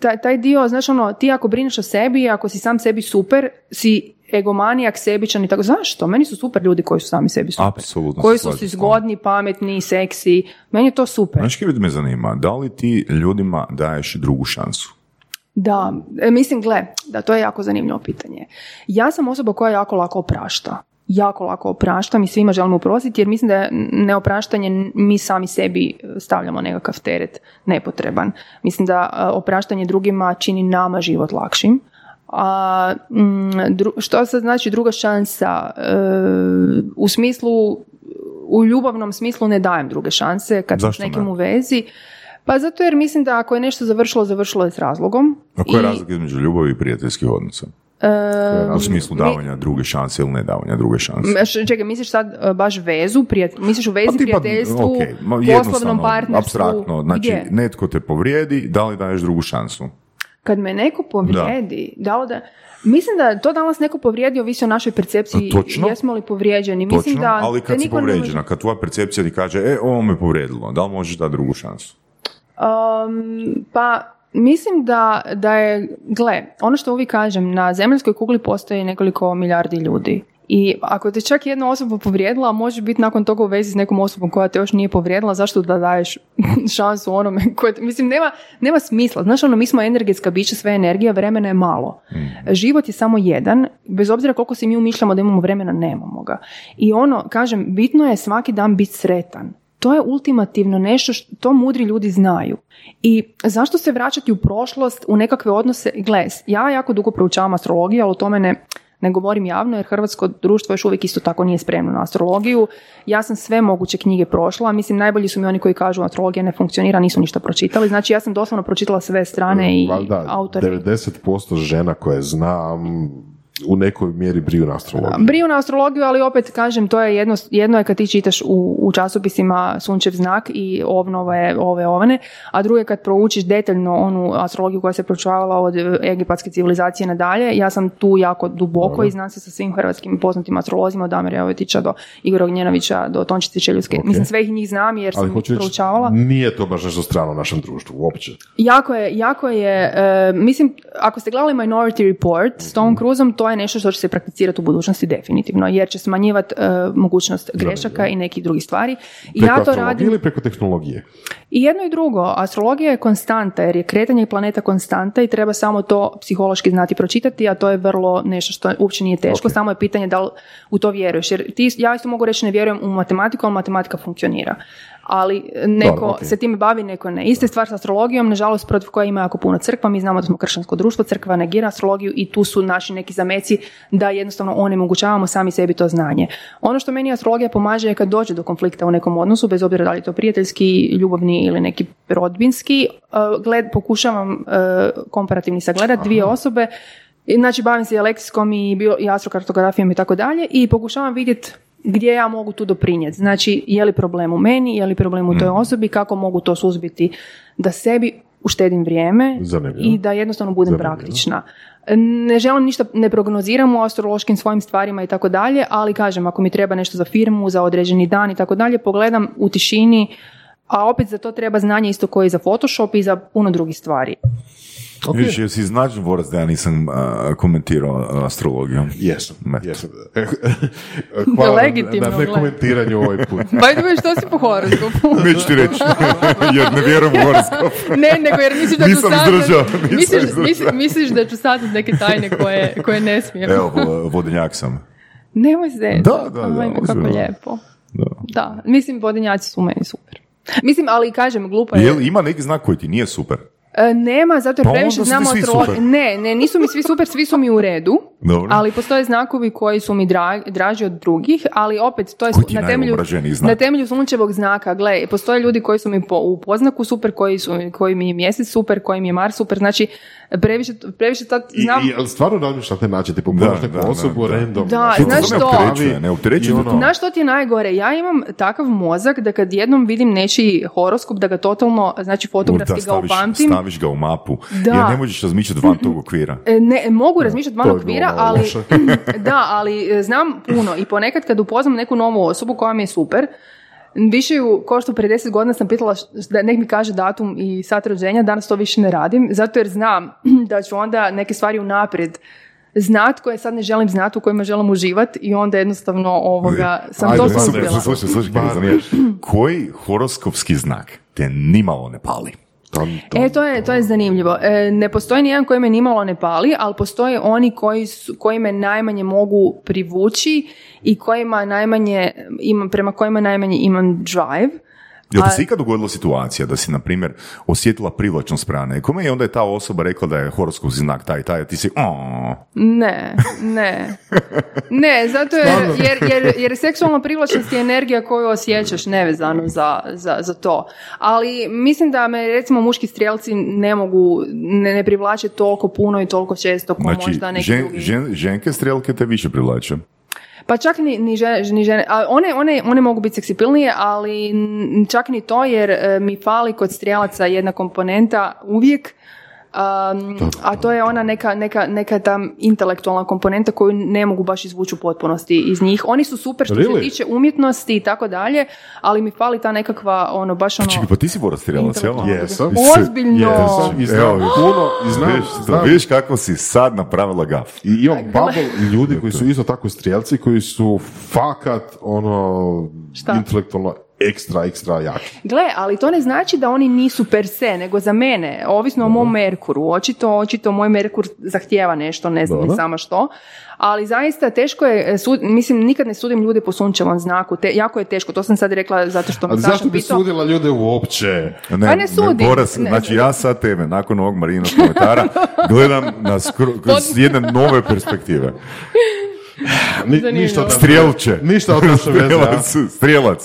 taj, taj dio, znaš ono, ti ako brineš o sebi, ako si sam sebi super, si egomanijak, sebičan i tako. Zašto? Meni su super ljudi koji su sami sebi super. Apsolutno Koji su si zgodni, pametni, seksi. Meni je to super. Znaš kaj me zanima, da li ti ljudima daješ drugu šansu? Da, e, mislim, gle, da to je jako zanimljivo pitanje. Ja sam osoba koja jako lako oprašta. Jako lako opraštam i svima želim oprostiti jer mislim da je neopraštanje mi sami sebi e, stavljamo nekakav teret nepotreban. Mislim da e, opraštanje drugima čini nama život lakšim. A mm, dru- što sad znači druga šansa? E, u smislu, u ljubavnom smislu ne dajem druge šanse kad sam s nekim ne? u vezi. Pa zato jer mislim da ako je nešto završilo, završilo je s razlogom. A koja je I, razlika između ljubavi i prijateljskih odnosa? e, U smislu mi- davanja druge šanse ili ne davanja druge šanse? Čekaj, misliš sad e, baš vezu, prijat- misliš u vezi, Pa tipa, prijateljstvu, ok, ma poslovnom partnerstvu? Apstraktno, znači Gdje? netko te povrijedi, da li daješ drugu šansu? Kad me neko povrijedi, da li da... Mislim da to danas neko povrijedi ovisi o našoj percepciji, Točno. jesmo li povrijeđeni. Mislim Točno, da ali kad si niko ne može- povrijeđena, kad tvoja percepcija ti kaže, e, ovo me povrijedilo, da li možeš dati drugu šansu? Um, pa mislim da, da je, gle, ono što uvijek kažem, na zemaljskoj kugli postoji nekoliko milijardi ljudi. I ako te čak jedna osoba povrijedila, može biti nakon toga u vezi s nekom osobom koja te još nije povrijedila, zašto da daješ *laughs* šansu onome koje, te- mislim, nema, nema smisla. Znaš, ono, mi smo energetska bića, sve energija, vremena je malo. Život je samo jedan, bez obzira koliko si mi umišljamo da imamo vremena, nemamo ga. I ono, kažem, bitno je svaki dan biti sretan. To je ultimativno nešto što to mudri ljudi znaju. I zašto se vraćati u prošlost, u nekakve odnose? Gle, ja jako dugo proučavam astrologiju, ali o tome ne, ne govorim javno jer hrvatsko društvo još uvijek isto tako nije spremno na astrologiju. Ja sam sve moguće knjige prošla, mislim najbolji su mi oni koji kažu astrologija ne funkcionira, nisu ništa pročitali. Znači ja sam doslovno pročitala sve strane i Valjda, autore. 90% žena koje znam u nekoj mjeri briju na astrologiju. Briju na astrologiju, ali opet kažem, to je jedno, jedno je kad ti čitaš u, u časopisima Sunčev znak i ovnove, ove ovane, a drugo je kad proučiš detaljno onu astrologiju koja se proučavala od e, egipatske civilizacije nadalje. Ja sam tu jako duboko i znam se sa svim hrvatskim poznatim astrolozima od Damira Jovetića do Igora Ognjenovića do Tončice Čeljuske. Mislim, sve ih njih znam jer Ali sam reći, proučavala. nije to baš nešto strano našem društvu, uopće. Jako je, jako je, e, mislim, ako ste gledali Minority Report s Tom Cruiseom, to je nešto što će se prakticirati u budućnosti definitivno, jer će smanjivati e, mogućnost grešaka i nekih drugih stvari. I Preko ja to radim ili preko tehnologije? i jedno i drugo. Astrologija je konstanta, jer je kretanje planeta konstanta i treba samo to psihološki znati pročitati, a to je vrlo nešto što uopće nije teško, samo je pitanje da li u to vjeruješ. Jer ti, ja isto mogu reći ne vjerujem u matematiku, ali matematika funkcionira. Ali neko Dobro, ok. se time bavi, neko ne. Ista je stvar s astrologijom, nažalost, protiv koje ima jako puno crkva. Mi znamo da smo kršćansko društvo, crkva negira astrologiju i tu su naši neki zameci da jednostavno onemogućavamo sami sebi to znanje. Ono što meni astrologija pomaže je kad dođe do konflikta u nekom odnosu, bez obzira da li je to prijateljski, ljubavni ili neki rodbinski, uh, gled, pokušavam uh, komparativni sagledat dvije osobe, znači bavim se i lekcijskom i, bio, i astrokartografijom i tako dalje i pokušavam vidjeti gdje ja mogu tu doprinijeti. Znači, je li problem u meni, je li problem u toj osobi, kako mogu to suzbiti da sebi uštedim vrijeme Zanimljivo. i da jednostavno budem Zanimljivo. praktična. Ne želim ništa, ne prognoziram u astrološkim svojim stvarima i tako dalje, ali kažem, ako mi treba nešto za firmu, za određeni dan i tako dalje, pogledam u tišini, a opet za to treba znanje isto koji za Photoshop i za puno drugih stvari. Ok. Vidiš, jesi značan borac da ja nisam a, komentirao astrologiju. Jesam, Eto. jesam. *laughs* Hvala na- Legitimno, na nekomentiranju ovaj put. *laughs* By the way, što si po horoskopu? *laughs* Neću ti reći, jer ne vjerujem u horoskop. Ne, nego jer misliš da ću Nisam sad... izdržao, nisam misliš, izdržao. misliš, misliš da ću sad neke tajne koje, koje ne smijem. Evo, vo- vodenjak sam. Nemoj se. Da, da, da, Ajme, kako ozbiljno. lijepo. Da. Da, mislim, vodenjaci su meni super. Mislim, ali kažem, glupo je. Jel ima neki znak koji ti nije super? E, nema, zato jer Pa previše znamo svi tro- super. Ne, ne, nisu mi svi super, svi su mi u redu. Dobro. Ali postoje znakovi koji su mi dra- draži od drugih, ali opet to je Koji ti je na temelju, znak? na temelju sunčevog znaka. Gle, postoje ljudi koji su mi po, u poznaku super, koji, su, koji mi je mjesec super, koji mi je Mars super, znači previše, previše tad I, znam... i, ali stvarno razmišljaš na taj način, tipo, Da, da, da, osobu da. random. Da, znaš, znaš što? pravi opterećuje, ne opterećuje i te ono-. Znaš što ti je najgore? Ja imam takav mozak da kad jednom vidim nečiji horoskop, da ga totalno, znači fotografski Da, ga upamtim. staviš ga u mapu. Da. Jer ne možeš razmišljati van tog okvira. E, Ne, mogu razmišljati van okvira, ali loše. *laughs* da, ali e, znam puno i ponekad kad upoznam neku novu osobu koja mi je super, više ju, ko što prije 10 godina sam pitala da nek mi kaže datum i sat rođenja, danas to više ne radim, zato jer znam *clears throat* da ću onda neke stvari unaprijed znat koje sad ne želim znati, u kojima želim uživati i onda jednostavno ovoga sam Ajde, to super, suzbila. super. Slušaj, slušaj. *clears throat* Koji horoskopski znak te nimalo ne pali? Tam, tam. E, to je, to je zanimljivo. E, ne postoji nijedan koji me nimalo ne pali, ali postoje oni koji, su, koji me najmanje mogu privući i kojima najmanje, imam, prema kojima najmanje imam drive. Jel ti se ikad dogodila situacija da si, na primjer, osjetila privlačnost prema nekome i onda je ta osoba rekla da je horoskopski znak taj i taj, a ti si. Ne, ne. Ne, zato jer, jer, jer, jer seksualna privlačnost je energija koju osjećaš nevezano za, za, za to. Ali mislim da me recimo muški strijelci ne mogu, ne, ne privlače toliko puno i toliko često kao Znači, možda neki žen- drugi. žen- ženke strelke te više privlače. Pa čak ni, ni, žene, ni žene, a one, one, one mogu biti seksipilnije, ali čak ni to jer e, mi fali kod strijelaca jedna komponenta uvijek, um, a to je ona neka, neka, neka ta intelektualna komponenta koju ne mogu baš izvući u potpunosti iz njih. Oni su super što se Really? tiče umjetnosti i tako dalje, ali mi fali ta nekakva ono baš ono... Čekaj, pa ti si intelektualna- Jesam. Ozbiljno! I znam Evo, puno, i znam, Vidiš, znam. vidiš kako si sad napravila gaf. I imam bubble ljudi koji su isto tako strijelci, koji su fakat, ono, Šta? intelektualno ekstra, ekstra jaki. Gle, ali to ne znači da oni nisu per se, nego za mene, ovisno o mom Merkuru. Očito, očito moj Merkur zahtjeva nešto, ne znam ni sama što. Ali zaista teško je, e, sud, mislim, nikad ne sudim ljude po sunčevom znaku. Te, jako je teško, to sam sad rekla zato što me zašto bi pitao. sudila ljude uopće? Ne, Pa ne sudim. Boras, Ne. znači ja sad tebe, nakon ovog Marinog komentara, gledam na skro- *laughs* kroz jedne nove perspektive. Ni, ništa od Strijelče. *laughs* Ništa od naše veze. Strijelac, strijelac.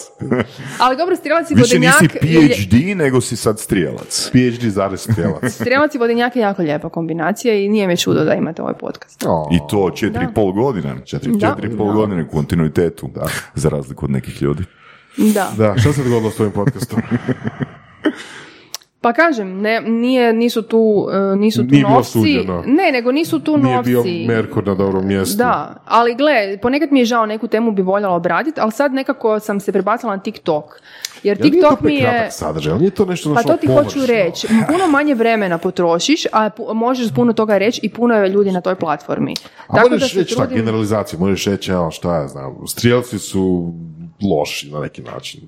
Ali dobro, strijelac i Više vodenjak... nisi je- PhD, nego si sad strijelac. PhD zarez strijelac. *laughs* Strijelac i vodenjak je jako lijepa kombinacija i nije mi čudo da imate ovaj podcast. I to četiri i pol godine. Četiri, Da. četiri i pol godine u kontinuitetu. Za razliku od nekih ljudi. Da. Da, šta se dogodilo s tvojim podcastom? *laughs* Pa kažem, ne, nije, nisu tu, e, nisu tu Nije novci. suđeno. Ne, nego nisu tu Nije novci. bio Merkur na dobrom mjestu. Da, ali gle, ponekad mi je žao, neku temu bi voljela obraditi, ali sad nekako sam se prebacila na TikTok. Jer nije to TikTok mi je... sadržaj, nije to nešto Pa to ti površno? hoću reći. Puno manje vremena potrošiš, a pu- možeš puno toga reći i puno je ljudi na toj platformi. A možeš se reći trudim- generalizaciju, možeš reći, evo, šta ja znam, strijelci su loši na neki način.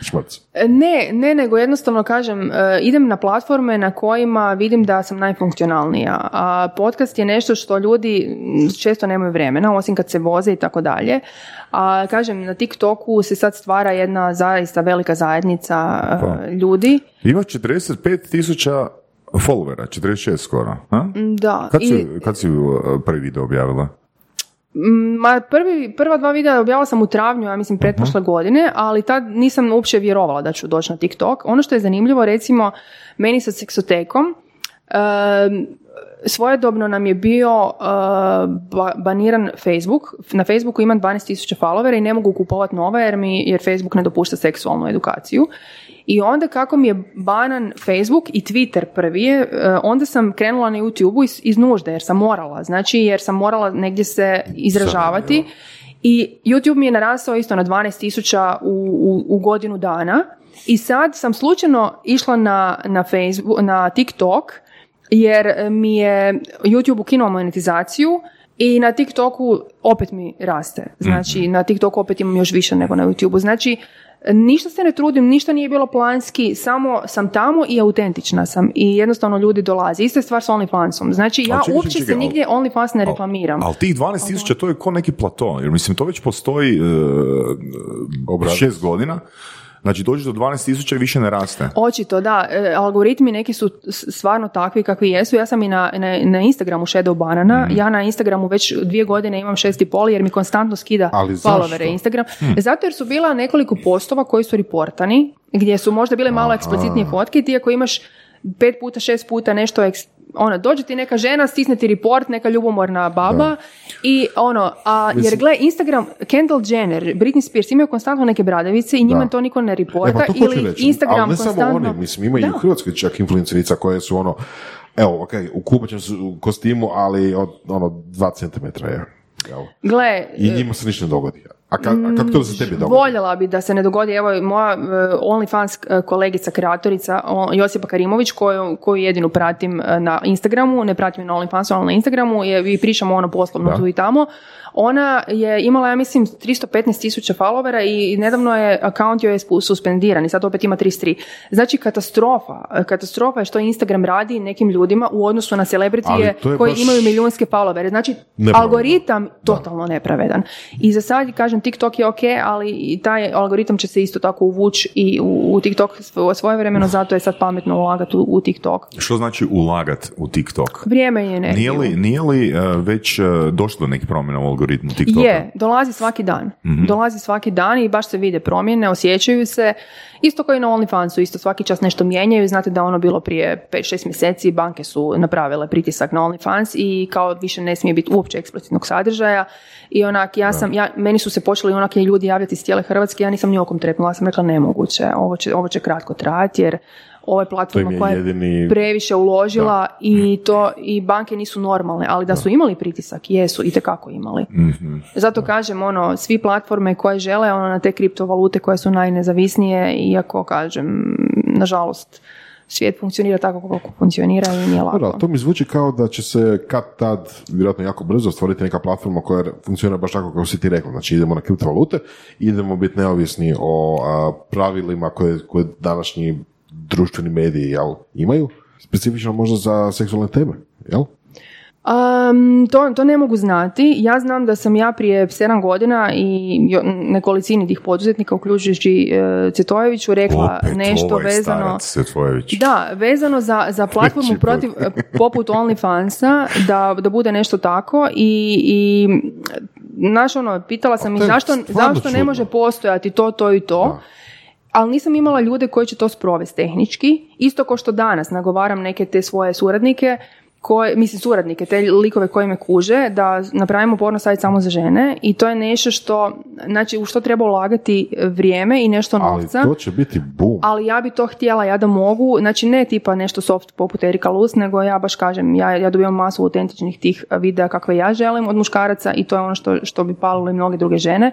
Šmrc. Ne, ne, nego jednostavno kažem, e, idem na platforme na kojima vidim da sam najfunkcionalnija. A podcast je nešto što ljudi često nemaju vremena, osim kad se voze i tako dalje. A kažem, na TikToku se sad stvara jedna zaista velika zajednica e, Pa. ljudi. Ima 45 tisuća followera, 46 skoro. A? Da. Kad, si, I- kad si prvi video objavila? Ma prvi, prva dva videa objavila sam u travnju, ja mislim pretprošle godine, ali tad nisam uopće vjerovala da ću doći na TikTok. Ono što je zanimljivo, recimo, meni sa seksotekom, em, svojedobno nam je bio uh, ba- baniran Facebook. Na Facebooku imam 12.000 followera i ne mogu kupovati nove jer mi jer Facebook ne dopušta seksualnu edukaciju. I onda kako mi je banan Facebook i Twitter prvi je, e, onda sam krenula na YouTube iz, iz nužde jer sam morala. Znači jer sam morala negdje se izražavati. I YouTube mi je narastao isto na 12.000 u, u, u godinu dana. I sad sam slučajno išla na, na, Facebook, na TikTok jer mi je YouTube ukinuo monetizaciju i na TikToku opet mi raste. Znači, na TikToku opet imam još više nego na YouTubeu. Znači, ništa se ne trudim, ništa nije bilo planski, samo sam tamo i autentična sam i jednostavno ljudi dolaze. Ista je stvar s OnlyFansom. Znači, ja čekaj, uopće čekaj, se ali- nigdje OnlyFans ne reklamiram. Ali tih 12 tisuća to je ko neki plato, jer mislim to već postoji uh, šest godina. Znači dođe do 12.000 i više ne raste. Očito, da. E, algoritmi neki su stvarno takvi kakvi jesu. Ja sam i na, na, na Instagramu Shadow Banana. Mhm. Ja na Instagramu već dvije godine imam šest i pol jer mi konstantno skida Ali followere? Instagram. Zato jer su bila nekoliko postova koji su reportani, gdje su možda bile malo eksplicitnije fotke ti ako imaš pet puta, šest puta nešto eks- ono, dođe ti neka žena, stisne ti report, neka ljubomorna baba i ono, a, jer gle, Instagram, Kendall Jenner, Britney Spears imaju konstantno neke bradavice i njima Da. to niko ne E, reporta pa to hoću ili reći. Instagram Ali ne samo konstantno... oni, mislim, ima i u Da. Hrvatskoj čak influencerica koje su ono, evo, ok, u kupaćem su kostimu, ali od, ono, dva centimetra je. Jel? Gle, I njima se ništa ne dogodi. A, ka, a kako to da se tebi dogodi? Voljela bi da se ne dogodi, evo moja uh, OnlyFans uh, kolegica, kreatorica Josipa Karimović, koju, koju jedinu pratim uh, na Instagramu, ne pratim je na OnlyFansu, ali na Instagramu, je, i pričamo ono poslovno Da. tu i tamo. Ona je imala, ja mislim, 315 tisuća followera i nedavno je account joj je suspendiran i sad opet ima 33. Znači katastrofa. Katastrofa je što Instagram radi nekim ljudima u odnosu na celebritije koji baš- imaju milijunske followere. Znači, Nepravedno. algoritam totalno nepravedan. I za sad, kažem, TikTok je ok, ali i taj algoritam će se isto tako uvući i u, u TikTok svoje vremeno, zato je sad pametno ulagati u, u TikTok. Što znači ulagat u TikTok? Vrijeme je energiju. Nije li, nije li e, već e, došlo do nekih promjena u algoritmu TikToka? Je, dolazi svaki dan. Mhm. Dolazi svaki dan i baš se vide promjene, osjećaju se. Isto kao i na OnlyFansu, isto svaki čas nešto mijenjaju. Znate da ono bilo prije 5-6 mjeseci, banke su napravile pritisak na OnlyFans i kao više ne smije biti uopće eksplicitnog sadržaja. I onak, ja sam, ja, meni su se počeli onak ljudi javljati iz cijele Hrvatske, ja nisam ni okom trepnula, ja sam rekla nemoguće, ovo će, ovo će kratko trajati jer je platforma koja je jedini- previše uložila i to i banke nisu normalne, ali da su imali pritisak, jesu, i tekako imali. Zato kažem, ono, svi platforme koje žele ono, na te kriptovalute koje su najnezavisnije, iako kažem, nažalost, svijet funkcionira tako kako funkcionira i nije lako. Da, to mi zvuči kao da će se kad tad, vjerojatno jako brzo, stvoriti neka platforma koja funkcionira baš tako kako si ti rekla. Znači idemo na kriptovalute, idemo biti neovisni o a, pravilima koje, koje današnji društveni mediji jel, imaju, specifično možda za seksualne teme, jel? Um, to, to ne mogu znati. Ja znam da sam ja prije 7 godina i nekolicini tih poduzetnika, uključujući uh, Cetojeviću, rekla Opet nešto ovaj vezano... Da, vezano za, za platformu protiv, poput OnlyFansa, da, da bude nešto tako i, i znaš ono, pitala sam ih zašto, zašto ne može postojati to, to i to, Da. Ali nisam imala ljude koji će to sprovesti tehnički, isto kao što danas nagovaram neke te svoje suradnike, koje, mislim suradnike, te likove koji me kuže, da napravimo porno sajt samo za žene i to je nešto što, znači u što treba ulagati vrijeme i nešto Ali novca to će biti boom. ali ja bi to htjela ja da mogu, znači ne tipa nešto soft poput Erika Luz, nego ja baš kažem, ja, ja dobivam masu autentičnih tih videa kakve ja želim od muškaraca i to je ono što, što bi palilo i mnoge druge žene,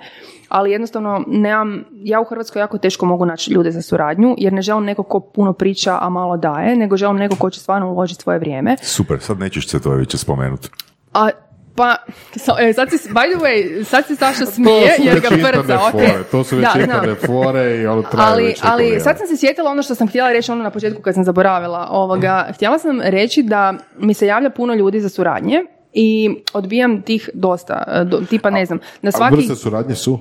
ali jednostavno nemam, ja u Hrvatskoj jako teško mogu naći ljude za suradnju, jer ne želim neko ko puno priča, a malo daje, nego želim neko ko će stvarno uložiti svoje vrijeme. Super, sad nećeš Cvetojevića spomenuti. A pa, so, e, sad se, by the way, sad se Saša smije to jer već ga interne prca, ok. fore, to su već Da, fore i ono traje ali, već ali sad sam se sjetila ono što sam htjela reći ono na početku kad sam zaboravila ovoga. Htjela sam reći da mi se javlja puno ljudi za suradnje i odbijam tih dosta, e, do- tipa ne znam, na A svaki... vrste suradnje su?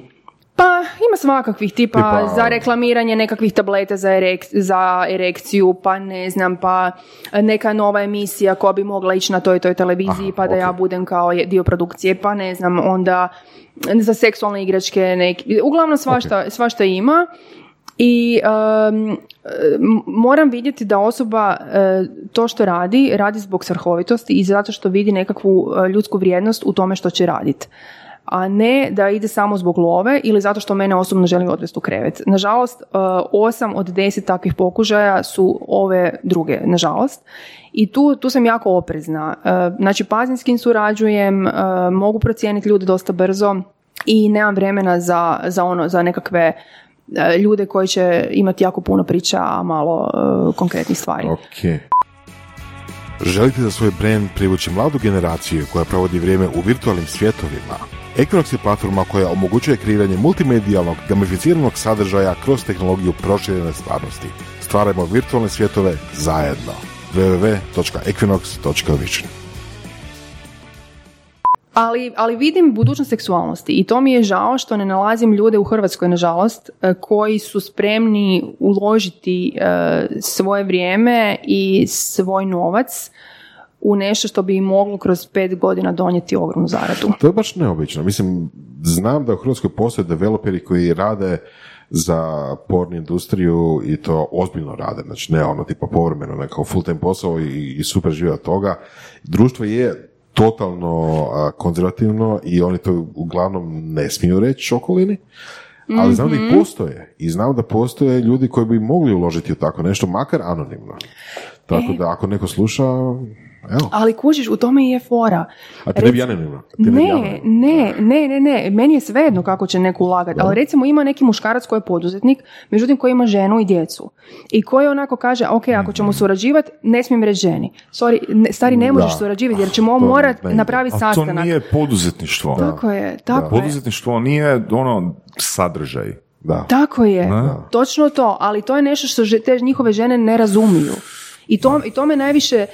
Pa ima svakakvih, tipa, Tipa- za reklamiranje nekakvih tableta za, erek- za erekciju, pa ne znam, pa neka nova emisija koja bi mogla ići na toj toj televiziji, Aha, pa da ja budem kao dio produkcije, pa ne znam, onda za seksualne igračke, neki, uglavnom svašta, svašta ima. I um, moram vidjeti da osoba e, to što radi, radi zbog svrhovitosti i zato što vidi nekakvu e, ljudsku vrijednost u tome što će raditi a ne da ide samo zbog love ili zato što mene osobno želi odvesti u krevet. Nažalost, e, osam od deset takvih pokušaja su ove druge, nažalost. I tu, tu sam jako oprezna. E, Znači, pazim s kim surađujem, e, mogu procijeniti ljude dosta brzo i nemam vremena za, za, ono, za nekakve ljude koji će imati jako puno priča, a malo konkretnih stvari. Ok. Želite za svoj brand privući mladu generaciju koja provodi vrijeme u virtualnim svjetovima? Equinox je platforma koja omogućuje kreiranje multimedijalnog, gamificiranog sadržaja kroz tehnologiju proširene stvarnosti. Stvarajmo virtualne svjetove zajedno. www.equinox.vision Ali, ali vidim budućnost seksualnosti i to mi je žao što ne nalazim ljude u Hrvatskoj, nažalost, e, koji su spremni uložiti e, svoje vrijeme i svoj novac u nešto što bi im moglo kroz pet godina donijeti ogromnu zaradu. To je baš neobično. Mislim, znam da u Hrvatskoj postoje developeri koji rade za porn industriju i to ozbiljno rade, znači ne ono tipa povremeno, nekao full time posao i, i super žive od toga. Društvo je totalno konzervativno i oni to uglavnom ne smiju reći okolini, ali znam da Mhm. i postoje i znam da postoje ljudi koji bi mogli uložiti u tako nešto, makar anonimno. Tako E. da ako neko sluša, evo, Ali kužiš, u tome i je fora. a ti ne bi anonimno. Ti ne, Ne, ne, ne, ne, ne, meni je svejedno kako će neko ulagati, ali recimo ima neki muškarac koji je poduzetnik, međutim koji ima ženu i djecu i koji onako kaže, ok, ako ćemo surađivati, ne smijem reći ženi. Sorry, ne, stari, ne možeš Da. surađivati jer ćemo To morat ne ide. napraviti A to sastanak. nije poduzetništvo. Tako je, tako je. Poduzetništvo nije ono sadržaj. Da. Tako je, Da. točno to, ali to je nešto što te njihove žene ne razumiju. I to, i to me najviše,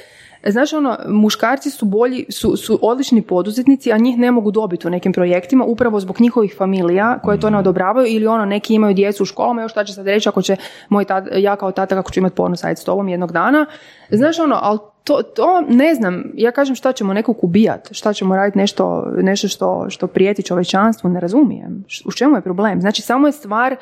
znaš ono, muškarci su bolji, su, su odlični poduzetnici, a njih ne mogu dobiti u nekim projektima upravo zbog njihovih familija koje to ne odobravaju ili ono, neki imaju djecu u školama, još šta će sad reći ako će moj tat, ja kao tata kako ću imati porno sajt s tobom jednog dana. Znaš ono, ali to, to ne znam, ja kažem šta ćemo nekog ubijat, šta ćemo raditi nešto, nešto što, što prijeti čovečanstvu, ne razumijem. U čemu je problem? Znači samo je stvar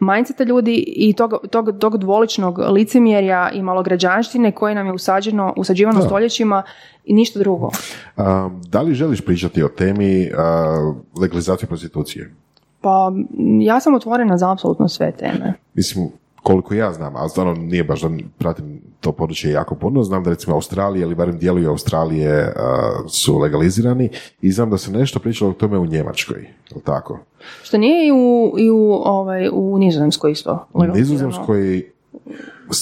mindseta ljudi i tog, tog, tog dvoličnog licemjerja i malograđanštine koje nam je usađeno, usađivano stoljećima i ništa drugo. A, da li želiš pričati o temi a, legalizacije prostitucije? Pa ja sam otvorena za apsolutno sve teme. Mislim, koliko ja znam, a stvarno nije baš da pratim to područje jako puno, znam da recimo Australije ili barem dijelovi Australije a, su legalizirani i znam da se nešto pričalo o tome u Njemačkoj, je tako? Što nije i u, i u, ovaj, u Nizozemskoj isto. U. Nizozemskoj,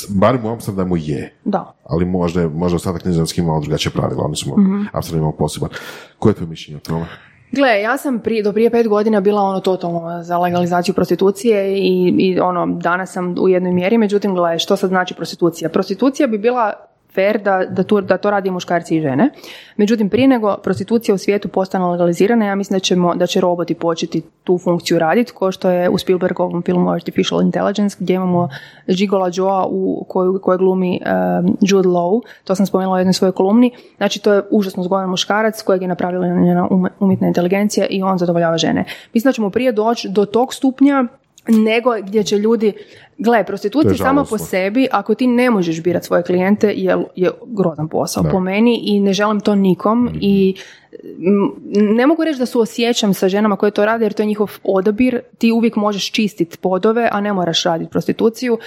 barem u Amsterdamu je, Da. ali možda, možda ostatak Nizozemski imao drugačije pravila, oni su mm Amsterdam imao poseban. Koje je tvoje mišljenje o tome? Gle, ja sam prije, do prije pet godina bila ono totalno za legalizaciju prostitucije i, i ono, danas sam u jednoj mjeri, međutim, gle, što sad znači prostitucija? Prostitucija bi bila fair da, da, tu, da to radi muškarci i žene. Međutim, prije nego prostitucija u svijetu postane legalizirana, ja mislim da, ćemo, da će roboti početi tu funkciju raditi, ko što je u Spielbergovom filmu Artificial Intelligence, gdje imamo Gigola Joa u koju, koje glumi um, Jude Law, to sam spomenula u jednoj svojoj kolumni, znači to je užasno zgodan muškarac kojeg je napravila njena um- umjetna inteligencija i on zadovoljava žene. Mislim da ćemo prije doći do tog stupnja nego gdje će ljudi, gle, prostitucija sama po sebi, ako ti ne možeš birati svoje klijente, je, je grozan posao Da. po meni i ne želim to nikom i m, ne mogu reći da su osjećam sa ženama koje to rade jer to je njihov odabir, ti uvijek možeš čistiti podove, a ne moraš raditi prostituciju.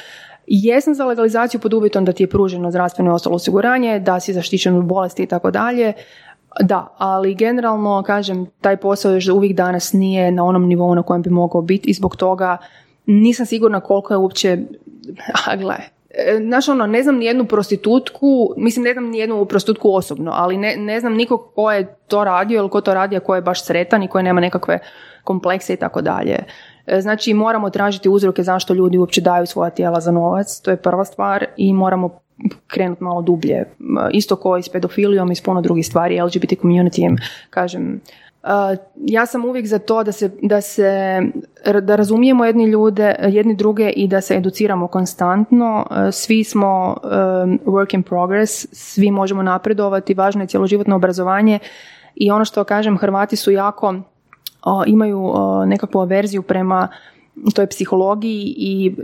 Jesam za legalizaciju pod uvjetom da ti je pruženo zdravstveno i ostalo osiguranje, da si zaštićen od bolesti i tako dalje. Da, ali generalno, kažem, taj posao još uvijek danas nije na onom nivou na kojem bi mogao biti i zbog toga nisam sigurna koliko je uopće, a gle, e, znaš ono, ne znam ni jednu prostitutku, mislim ne znam ni jednu prostitutku osobno, ali ne, ne znam nikog ko je to radio ili ko to radi, a ko je baš sretan i koji nema nekakve komplekse i tako dalje. E, Znači moramo tražiti uzroke zašto ljudi uopće daju svoja tijela za novac, to je prva stvar i moramo krenuti malo dublje. Isto kao i s pedofilijom i s puno drugih stvari, LGBT communityjem, kažem, ja sam uvijek za to da se, da se da razumijemo jedni ljude, jedni druge i da se educiramo konstantno. Svi smo work in progress, svi možemo napredovati, važno je cjeloživotno obrazovanje i ono što kažem, Hrvati su jako imaju nekakvu averziju prema toj psihologiji i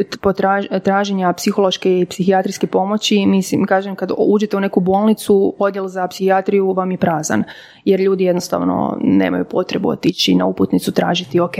traženja psihološke i psihijatrijske pomoći. Mislim, kažem, kad uđete u neku bolnicu, odjel za psihijatriju vam je prazan, jer ljudi jednostavno nemaju potrebu otići na uputnicu tražiti, ok,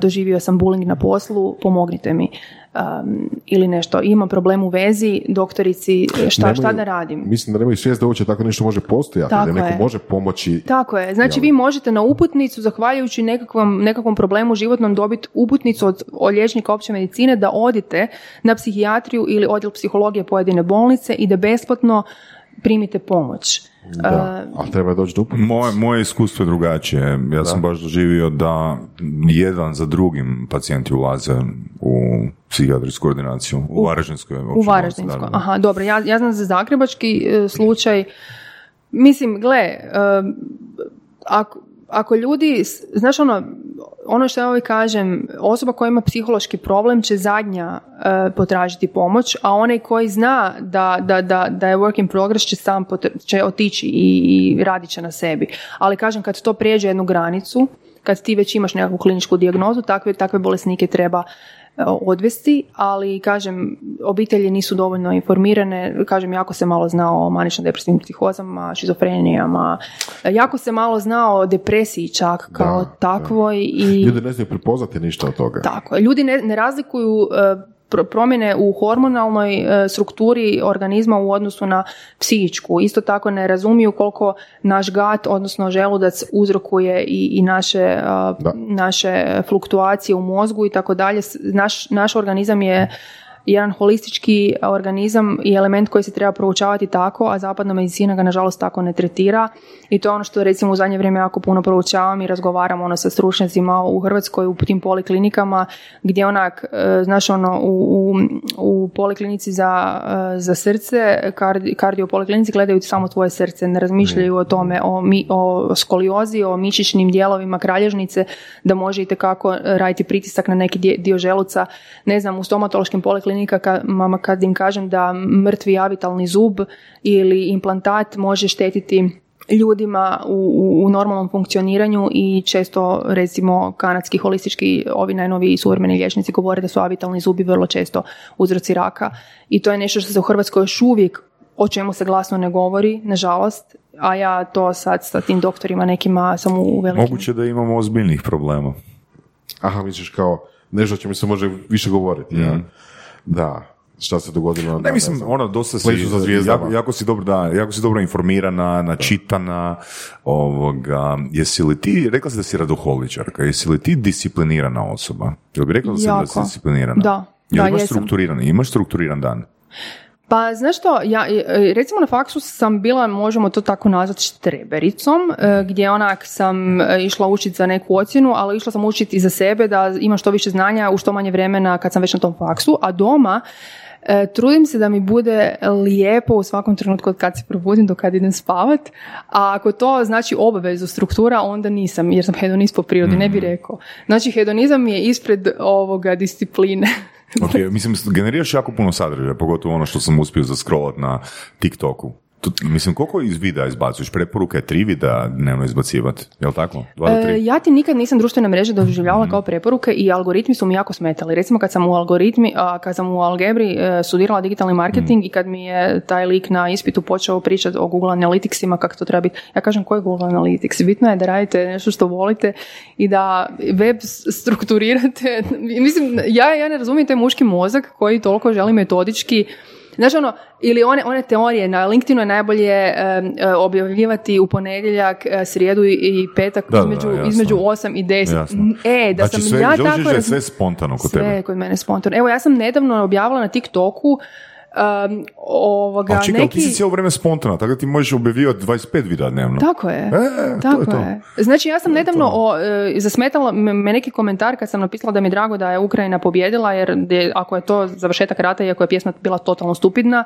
doživio sam bullying na poslu, pomognite mi. Um, ili nešto, imam problem u vezi, doktorici, šta, šta Nemaju- da radim? Mislim da nemaju svijest da uopće tako nešto može postojati, Tako da neko je. može pomoći. Tako je. Znači Jel? vi možete na uputnicu, zahvaljujući nekakvom, nekakvom problemu životnom, dobiti uputnicu od, od liječnika opće medicine da odite na psihijatriju ili odjel psihologije pojedine bolnice i da besplatno primite pomoć. Da, Uh, ali treba doći do. Moje, moje iskustvo je drugačije. Ja sam baš doživio da jedan za drugim pacijenti ulaze u psihijatrijsku ordinaciju u Varaždinskoj. u Varaždinskoj. da, da. Aha, dobro. Ja, ja znam za zagrebački e, slučaj. Mislim, gle, e, ako, ako ljudi, znaš ono, ono što ja uvijek kažem, osoba koja ima psihološki problem će zadnja e, potražiti pomoć, a onaj koji zna da, da, da, da je work in progress će sam će otići i, i radit će na sebi. Ali kažem, kad to prijeđe jednu granicu, kad ti već imaš nekakvu kliničku dijagnozu, takve, takve bolesnike treba odvesti, ali kažem, obitelji nisu dovoljno informirane, kažem, jako se malo zna o manično depresivnim psihozama, šizofrenijama, jako se malo zna o depresiji čak kao takvoj. I... Ljudi ne znaju prepoznati ništa od toga. Tako, ljudi ne, ne razlikuju e, promjene u hormonalnoj e, strukturi organizma u odnosu na psihičku. Isto tako ne razumiju koliko naš gat, odnosno želudac uzrokuje i, i naše, naše fluktuacije u mozgu i tako dalje. Naš, naš organizam je jedan holistički organizam i element koji se treba proučavati tako, a zapadna medicina ga nažalost tako ne tretira. I to je ono što recimo u zadnje vrijeme jako puno proučavam i razgovaram ono sa stručnjacima u Hrvatskoj u tim poliklinikama gdje onak, e, znaš ono, u, u, u poliklinici za, e, za srce, kardi, kardiopoliklinici gledaju samo tvoje srce, ne razmišljaju o tome, o, mi, o skoliozi, o mišićnim dijelovima kralježnice, da može kako raditi pritisak na neki dio želuca, ne znam, u stomatološkim poliklinikama kad im kažem da mrtvi avitalni zub ili implantat može štetiti ljudima u, u, normalnom funkcioniranju i često recimo kanadski holistički ovi najnoviji suvremeni liječnici govore da su avitalni zubi vrlo često uzroci raka i to je nešto što se u Hrvatskoj još uvijek o čemu se glasno ne govori, nažalost, a ja to sad sa tim doktorima nekima sam u velikim... Moguće da imamo ozbiljnih problema. Aha, misliš kao nešto o čemu se može više govoriti, ja? Da, šta se dogodilo. Ne, mislim, ono, dosta si, jako, jako, si dobro, da, jako si dobro informirana, načitana, ovoga, jesi li ti, rekla si da si radoholičarka, jesi li ti disciplinirana osoba? Jel bi rekla da si, da si disciplinirana? Da, Jel da, imaš strukturiran, imaš strukturiran dan? Pa znaš što, ja, e, recimo na faksu sam bila, možemo to tako nazvati, štrebericom, e, gdje onak sam e, išla učiti za neku ocjenu, ali išla sam učiti i za sebe da imam što više znanja u što manje vremena kad sam već na tom faksu, a doma trudim se da mi bude lijepo u svakom trenutku od kad se probudim do kad idem spavat, a ako to znači obavezu struktura, onda nisam, jer sam hedonist po prirodi, ne bi mhm. rekao. Znači hedonizam je ispred ovoga discipline. *laughs* ok, mislim, generiraš jako puno sadržaja, pogotovo ono što sam uspio zascrollat na TikToku. Tu, mislim, koliko iz videa izbacuješ? Preporuke tri videa dnevno izbacivati, je li tako? E, ja ti nikad nisam društvene mreže doživljavala mm kao preporuke i algoritmi su mi jako smetali. Recimo kad sam u algoritmi, a, kad sam u Algebri e, studirala digitalni marketing mm. i kad mi je taj lik na ispitu počeo pričati o Google Analyticsima, kako to treba biti. Ja kažem, koji je Google Analytics? Bitno je da radite nešto što volite i da web strukturirate. *laughs* Mislim, ja, ja ne razumijem taj muški mozak koji toliko želi metodički Znaš ono, ili one, one teorije, na LinkedInu je najbolje objavljivati u ponedjeljak, e, srijedu i petak između, između 8 i 10. E, da znači, sam ja tako... Sve, sve spontano kod tebe. Sve kod mene spontano. Evo, ja sam nedavno objavila na TikToku um, ovoga, A čekaj, neki... ti si cijelo vrijeme spontana, tako da ti možeš objavljivati 25 videa dnevno. Tako je, e, tako to je, je. Znači ja sam nedavno, o, e, zasmetala me neki komentar kad sam napisala da mi je drago da je Ukrajina pobjedila, jer je, ako je to završetak rata, iako je pjesma bila totalno stupidna,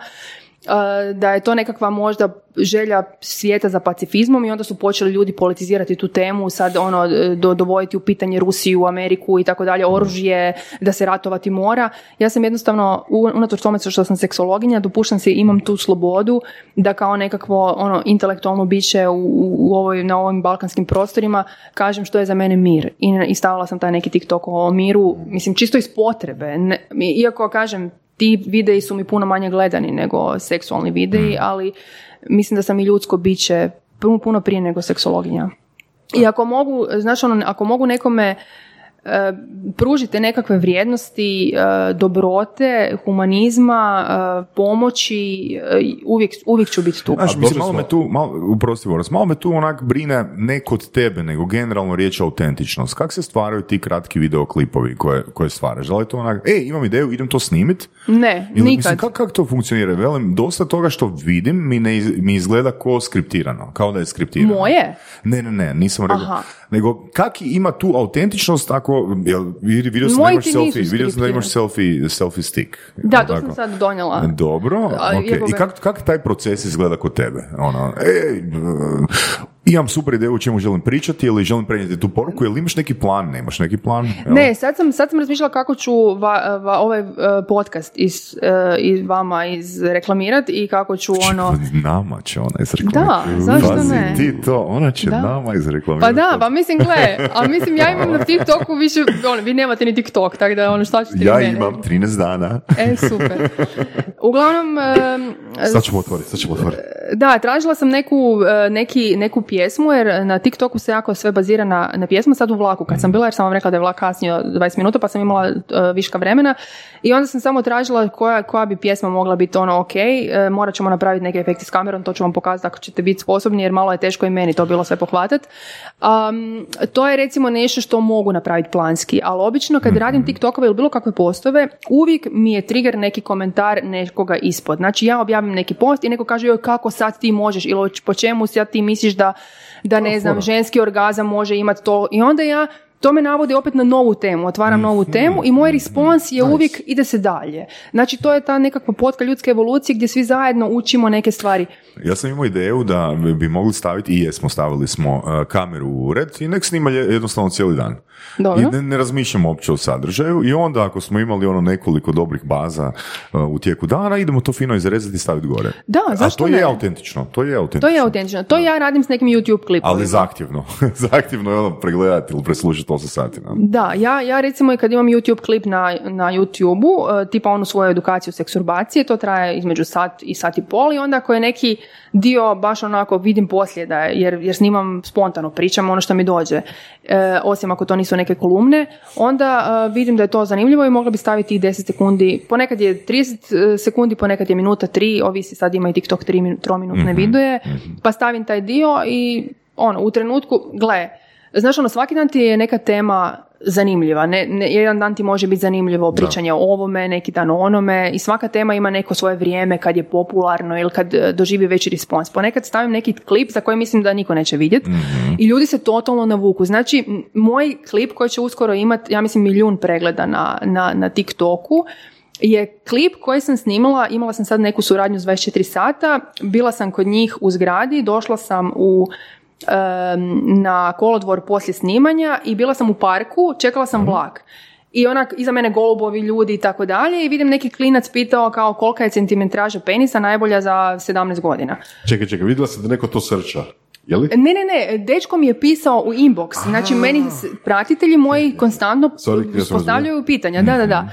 da je to nekakva možda želja svijeta za pacifizmom i onda su počeli ljudi politizirati tu temu, sad ono do, dovoditi u pitanje Rusiju, Ameriku i tako dalje, oružje, da se ratovati mora. Ja sam jednostavno, unatoč tome što sam seksologinja, dopuštam se, imam tu slobodu da kao nekakvo ono intelektualno biće u, u ovoj, na ovim balkanskim prostorima kažem što je za mene mir. I, i stavila sam taj neki TikTok o miru, mislim čisto iz potrebe. Ne, iako kažem, ti videi su mi puno manje gledani nego seksualni videi, mm. ali mislim da sam i ljudsko biće puno, puno prije nego seksologinja. I ako mogu, znaš ono, ako mogu nekome pružite nekakve vrijednosti e, dobrote, humanizma, e, pomoći, uvijek, uvijek ću biti tu. Znaš, mislim, malo me tu, malo, uprosti, malo me tu onak brine ne kod tebe, nego generalno riječ autentičnost. Kako se stvaraju ti kratki videoklipovi koje, koje stvaraš? Da li to onak, e, imam ideju, idem to snimit? Ne, Ili, nikad. Mislim, kako kak to funkcionira? Velim, dosta toga što vidim mi, ne, mi izgleda ko skriptirano, kao da je skriptirano. Moje? Ne, ne, ne, nisam rekao. Nego, kak ima tu autentičnost ako jel, vidio sam da imaš selfie, vidio sam da imaš selfie, selfie stick. Da, to sam sad donijela. Dobro, ok. I kako kak taj proces izgleda kod tebe? Ono, ej, imam super ideju o čemu želim pričati ili želim prenijeti tu poruku, ili imaš neki plan, nemaš neki plan? Evo. Ne, sad sam, sad sam razmišljala kako ću va- va- ovaj uh, podcast iz, uh, iz vama izreklamirati i kako ću ono... Nama će ona izreklamirati. Da, zašto Pazi, ne? ti to, ona će Da. nama Pa izreklamirati. da, pa mislim, gle, a mislim, ja imam na TikToku više, ono, vi nemate ni TikTok, tako da ono, šta ćete Ja mene? imam 13 dana. E, super. Uglavnom, *laughs* em, Sad ćemo otvoriti, sad ćemo otvoriti. da, tražila sam neku, e, neki, neku pjesmu, jer na TikToku se jako sve bazira na, na pjesmu, sad u vlaku kad sam bila, jer sam vam rekla da je vlak kasnio 20 minuta, pa sam imala e, viška vremena i onda sam samo tražila koja, koja bi pjesma mogla biti ono ok, e, morat ćemo napraviti neke efekte s kamerom, to ću vam pokazati ako ćete biti sposobni, jer malo je teško i meni to bilo sve pohvatati. Um, to je recimo nešto što mogu napraviti planski, ali obično kad radim TikTokove ili bilo kakve postove, uvijek mi je trigger neki komentar nekoga ispod. Znači ja objavim neki post i neko kaže joj kako sad ti možeš ili po čemu sad ti misliš da, da ne znam, ženski orgazam može imati to i onda ja to me navodi opet na novu temu, otvaram novu temu i moj respons je uvijek ide se dalje. Znači to je ta nekakva potka ljudske evolucije gdje svi zajedno učimo neke stvari. Ja sam imao ideju da bi mogli staviti, i jesmo, stavili smo uh, kameru u ured i nek snima je- jednostavno cijeli dan. Dobro. I ne, ne razmišljamo uopće o sadržaju i onda ako smo imali ono nekoliko dobrih baza uh, u tijeku dana, idemo to fino izrezati i staviti gore. Da, A zašto to ne? je autentično, to je autentično. To je autentično. To ja radim s nekim YouTube klipovima. Ali zahtjevno. *laughs* zahtjevno je ono pregledati ili preslušati 8 sati. no. Da, ja, ja recimo i kad imam YouTube klip na, na YouTube-u, e, tipa onu svoju edukaciju seksurbacije, to traje između sat i sat i pol i onda ako je neki dio baš onako vidim poslije da je, jer, jer snimam spontano, pričam ono što mi dođe, e, osim ako to nisu neke kolumne, onda e, vidim da je to zanimljivo i mogla bi staviti i 10 sekundi, ponekad je 30 sekundi, ponekad je minuta 3, ovisi sad ima i TikTok 3 trominutne videe, pa stavim taj dio i ono, u trenutku, gle, Znaš, ono, svaki dan ti je neka tema zanimljiva. Ne, ne, jedan dan ti može biti zanimljivo pričanje o ovome, neki dan o onome i svaka tema ima neko svoje vrijeme kad je popularno ili kad e, doživi veći respons. Ponekad stavim neki klip za koji mislim da niko neće vidjeti i ljudi se totalno navuku. Znači, moj klip koji će uskoro imati, ja mislim, milijun pregleda na, na, na TikToku, je klip koji sam snimala, imala sam sad neku suradnju s 24 sata, bila sam kod njih u zgradi, došla sam u na kolodvor poslije snimanja i bila sam u parku, čekala sam vlak. I onak, iza mene golubovi ljudi i tako dalje i vidim neki klinac pitao kao kolika je centimetraža penisa najbolja za 17 godina. Čekaj, čekaj, vidjela sam da neko to srča. Je li? Ne, ne, ne, dečko mi je pisao u inbox, znači meni s- pratitelji moji konstantno postavljaju pitanja, da, da, da.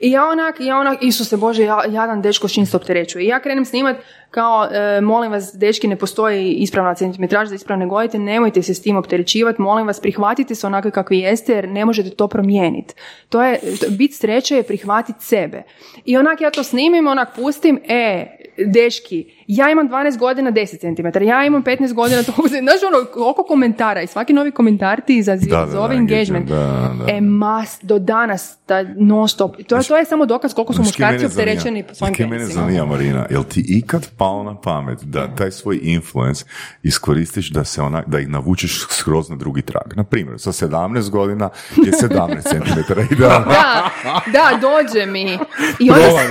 I ja onak, ja onak, Isuse Bože, ja, jadan dečko s čim se opterećuje. I ja krenem snimat kao, e, molim vas, dečki, ne postoji ispravna centimetraža za ispravne gojite, nemojte se s tim opterećivati, molim vas, prihvatite se onakve kakvi jeste, jer ne možete to promijeniti. To je, bit sreće je prihvatiti sebe. I onak ja to snimim, onak pustim, e, dečki, ja imam 12 godina 10 cm, ja imam 15 godina to *laughs* Znaš ono, koliko komentara i svaki novi komentar ti izaziva, Da, da, zove da, engagement. da, da. E, mas, do danas, ta non stop. To, je- to je samo dokaz koliko su muškarci opterećeni po svojim Kaj mene zanima, Marina, jel ti ikad palo na pamet da taj svoj influence iskoristiš da se ona, da ih navučeš skroz na drugi trag? Na primjer, sa 17 godina je 17 cm *laughs* idealno. Da, da, dođe mi. I onda,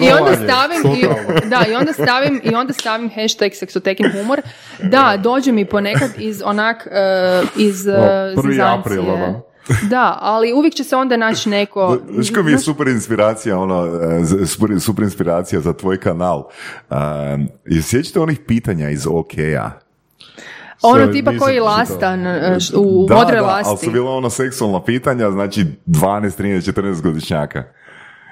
i onda stavim, i, *laughs* da, i onda stavim, i onda stavim hashtag seksotekin humor. Da, dođe mi ponekad iz onak, eh, iz uh, prvi ono. Da, ali uvijek će se onda naći neko... Znaš mi je super inspiracija, ono, e, super, super inspiracija za tvoj kanal. Um, i sjećate onih pitanja iz OK-a? Ono tipa koji čitao. lastan eh, š- u da, modroj da, ali lasti. su bila ono seksualna pitanja, znači 12, 13, 14 godišnjaka.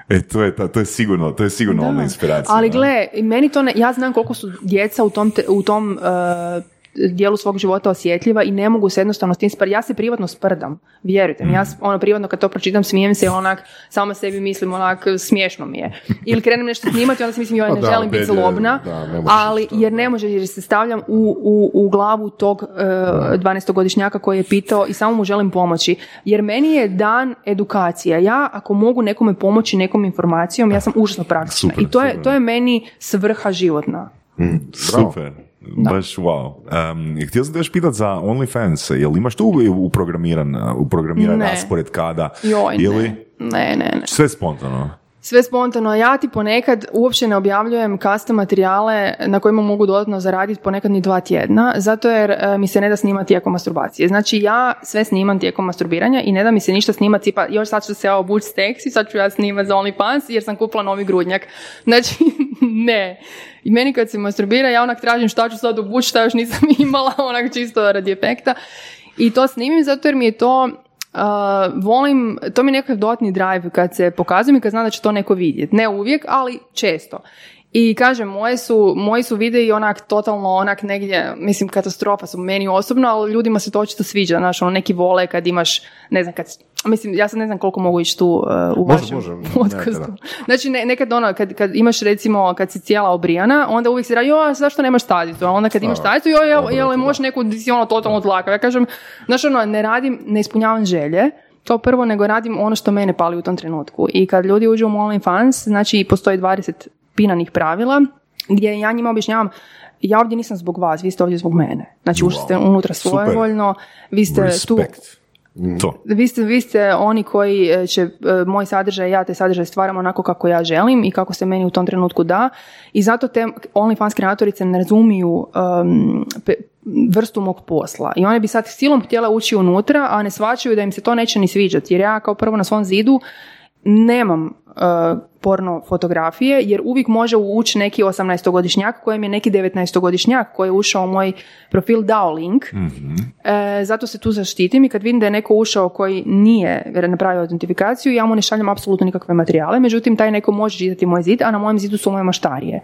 E, to je, ta, to je sigurno, to je sigurno Da. ona inspiracija. Ali gle, meni to ne, ja znam koliko su djeca u tom, te- u tom e, dijelu svog života osjetljiva i ne mogu se jednostavno s tim sprdati. Ja se privatno sprdam, vjerujte mi. Ja ono privatno kad to pročitam smijem se onak, sama sebi mislim onak smiješno mi je. Ili krenem nešto snimati onda si mislim joj Pa ne da, želim biti zlobna, da, ne ali to, jer ne može jer se stavljam u, u, u glavu tog e, 12-godišnjaka koji je pitao i samo mu želim pomoći. Jer meni je dan edukacija. Ja ako mogu nekome pomoći nekom informacijom, ja sam užasno praktična. Super, I to je, to je meni svrha životna. Super. Baš wow. Um, htio sam te još pitat za OnlyFans, jel imaš tu uprogramiran, uprogramiran Ne. raspored kada? Joj, Ili ne. Ne, ne, ne. sve spontano? Sve spontano. Ja ti ponekad uopće ne objavljujem custom materijale na kojima mogu dodatno zaraditi ponekad ni dva tjedna, zato jer e, mi se ne da snimati tijekom masturbacije. Znači ja sve snimam tijekom masturbiranja i ne da mi se ništa snimati, pa još sad ću se ja obući seksi, sad ću ja snimati za OnlyFans jer sam kupila novi grudnjak. *laughs* Znači, ne. I meni kad se masturbira, ja onak tražim šta ću sad obući, šta još nisam *laughs* imala, onak čisto radi efekta. I to snimim zato jer mi je to Uh, volim, to mi je nekakav dodatni drive kad se pokazujem i kad znam da će to neko vidjeti. Ne uvijek, ali često. I kažem, moje su, moji su videi onak totalno onak negdje, mislim katastrofa su meni osobno, ali ljudima se to očito sviđa, znaš, ono neki vole kad imaš, ne znam, kad, mislim, ja sad ne znam koliko mogu ići tu uh, u Može, vašem može, podcastu. Znači, ne, nekad ono, kad, kad imaš recimo, kad si cijela obrijana, onda uvijek se radi, joj, zašto nemaš stazicu? A onda kad imaš stazicu, joj, jel, jel, možeš neku, di si ono totalno odlaka. Ja kažem, znaš ono, ne radim, ne ispunjavam želje, to prvo, nego radim ono što mene pali u tom trenutku. I kad ljudi uđu u OnlyFans, znači postoji 20 pinanih pravila, gdje ja njima objašnjavam, ja ovdje nisam zbog vas, vi ste ovdje zbog mene. Znači, ušli ste unutra svojevoljno, vi ste tu Respekt. To. vi ste, vi ste oni koji e, će e, moj sadržaj, ja te sadržaj stvaram onako kako ja želim i kako se meni u tom trenutku da. I zato te OnlyFans kreatorice ne razumiju um, pe- vrstu mog posla. I one bi sad silom htjela ući unutra, a ne shvaćaju da im se to neće ni sviđati jer ja kao prvo na svom zidu nemam uh, porno fotografije jer uvijek može ući neki 18-godišnjak kojem je neki 19-godišnjak koji je ušao u moj profil dao link. E, zato se tu zaštitim i kad vidim da je neko ušao koji nije napravio autentifikaciju ja mu ne šaljem apsolutno nikakve materijale međutim taj neko može čitati moj zid a na mojem zidu su moje maštarije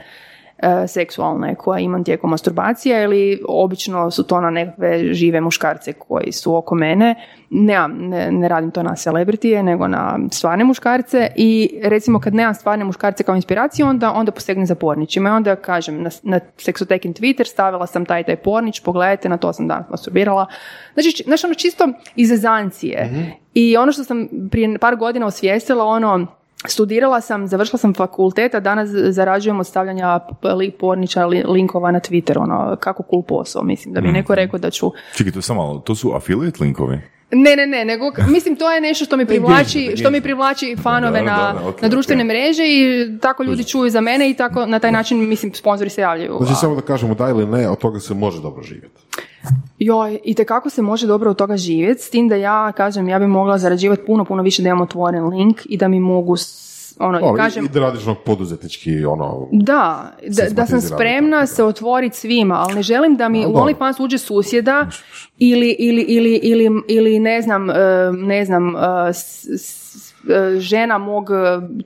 seksualne koje imam tijekom masturbacije ili obično su to na nekakve žive muškarce koji su oko mene. Nemam, ne, ne radim to na celebritije, nego na stvarne muškarce i recimo kad nemam stvarne muškarce kao inspiraciju, onda, onda posegnem za pornićima i onda kažem na, na Sexotekin Twitter stavila sam taj taj pornić, pogledajte, na to sam danas masturbirala. Znači, či- znaš ono čisto iz zezancije. I ono što sam prije par godina osvijestila, ono, Studirala sam, završila sam fakultet, a danas zarađujem od stavljanja porniča, li, linkova na Twitter, ono, kako cool posao, mislim, da bi neko rekao da ću... Čekaj, to samo malo, to su affiliate linkovi? Ne, ne, ne, nego, mislim, to je nešto što mi *laughs* privlači, što mi privlači fanove na, na društvene mreže i tako ljudi čuju za mene i tako na taj način, mislim, sponzori se javljaju. Znači A- samo da kažemo da ili ne, od toga se može dobro živjeti. Joj, i kako se može dobro od toga živjeti, s tim da ja, kažem, ja bi mogla zarađivati puno, puno više da imam otvoren link i da mi mogu, ono, i kažem... I da radiš ono poduzetnički, ono... Da, da, da sam spremna tako, se otvoriti svima, ali ne želim da mi A, u. OnlyFans uđe susjeda ili, ili, ili, ili, ili ne znam, e, ne znam, e, s- s- e, žena mog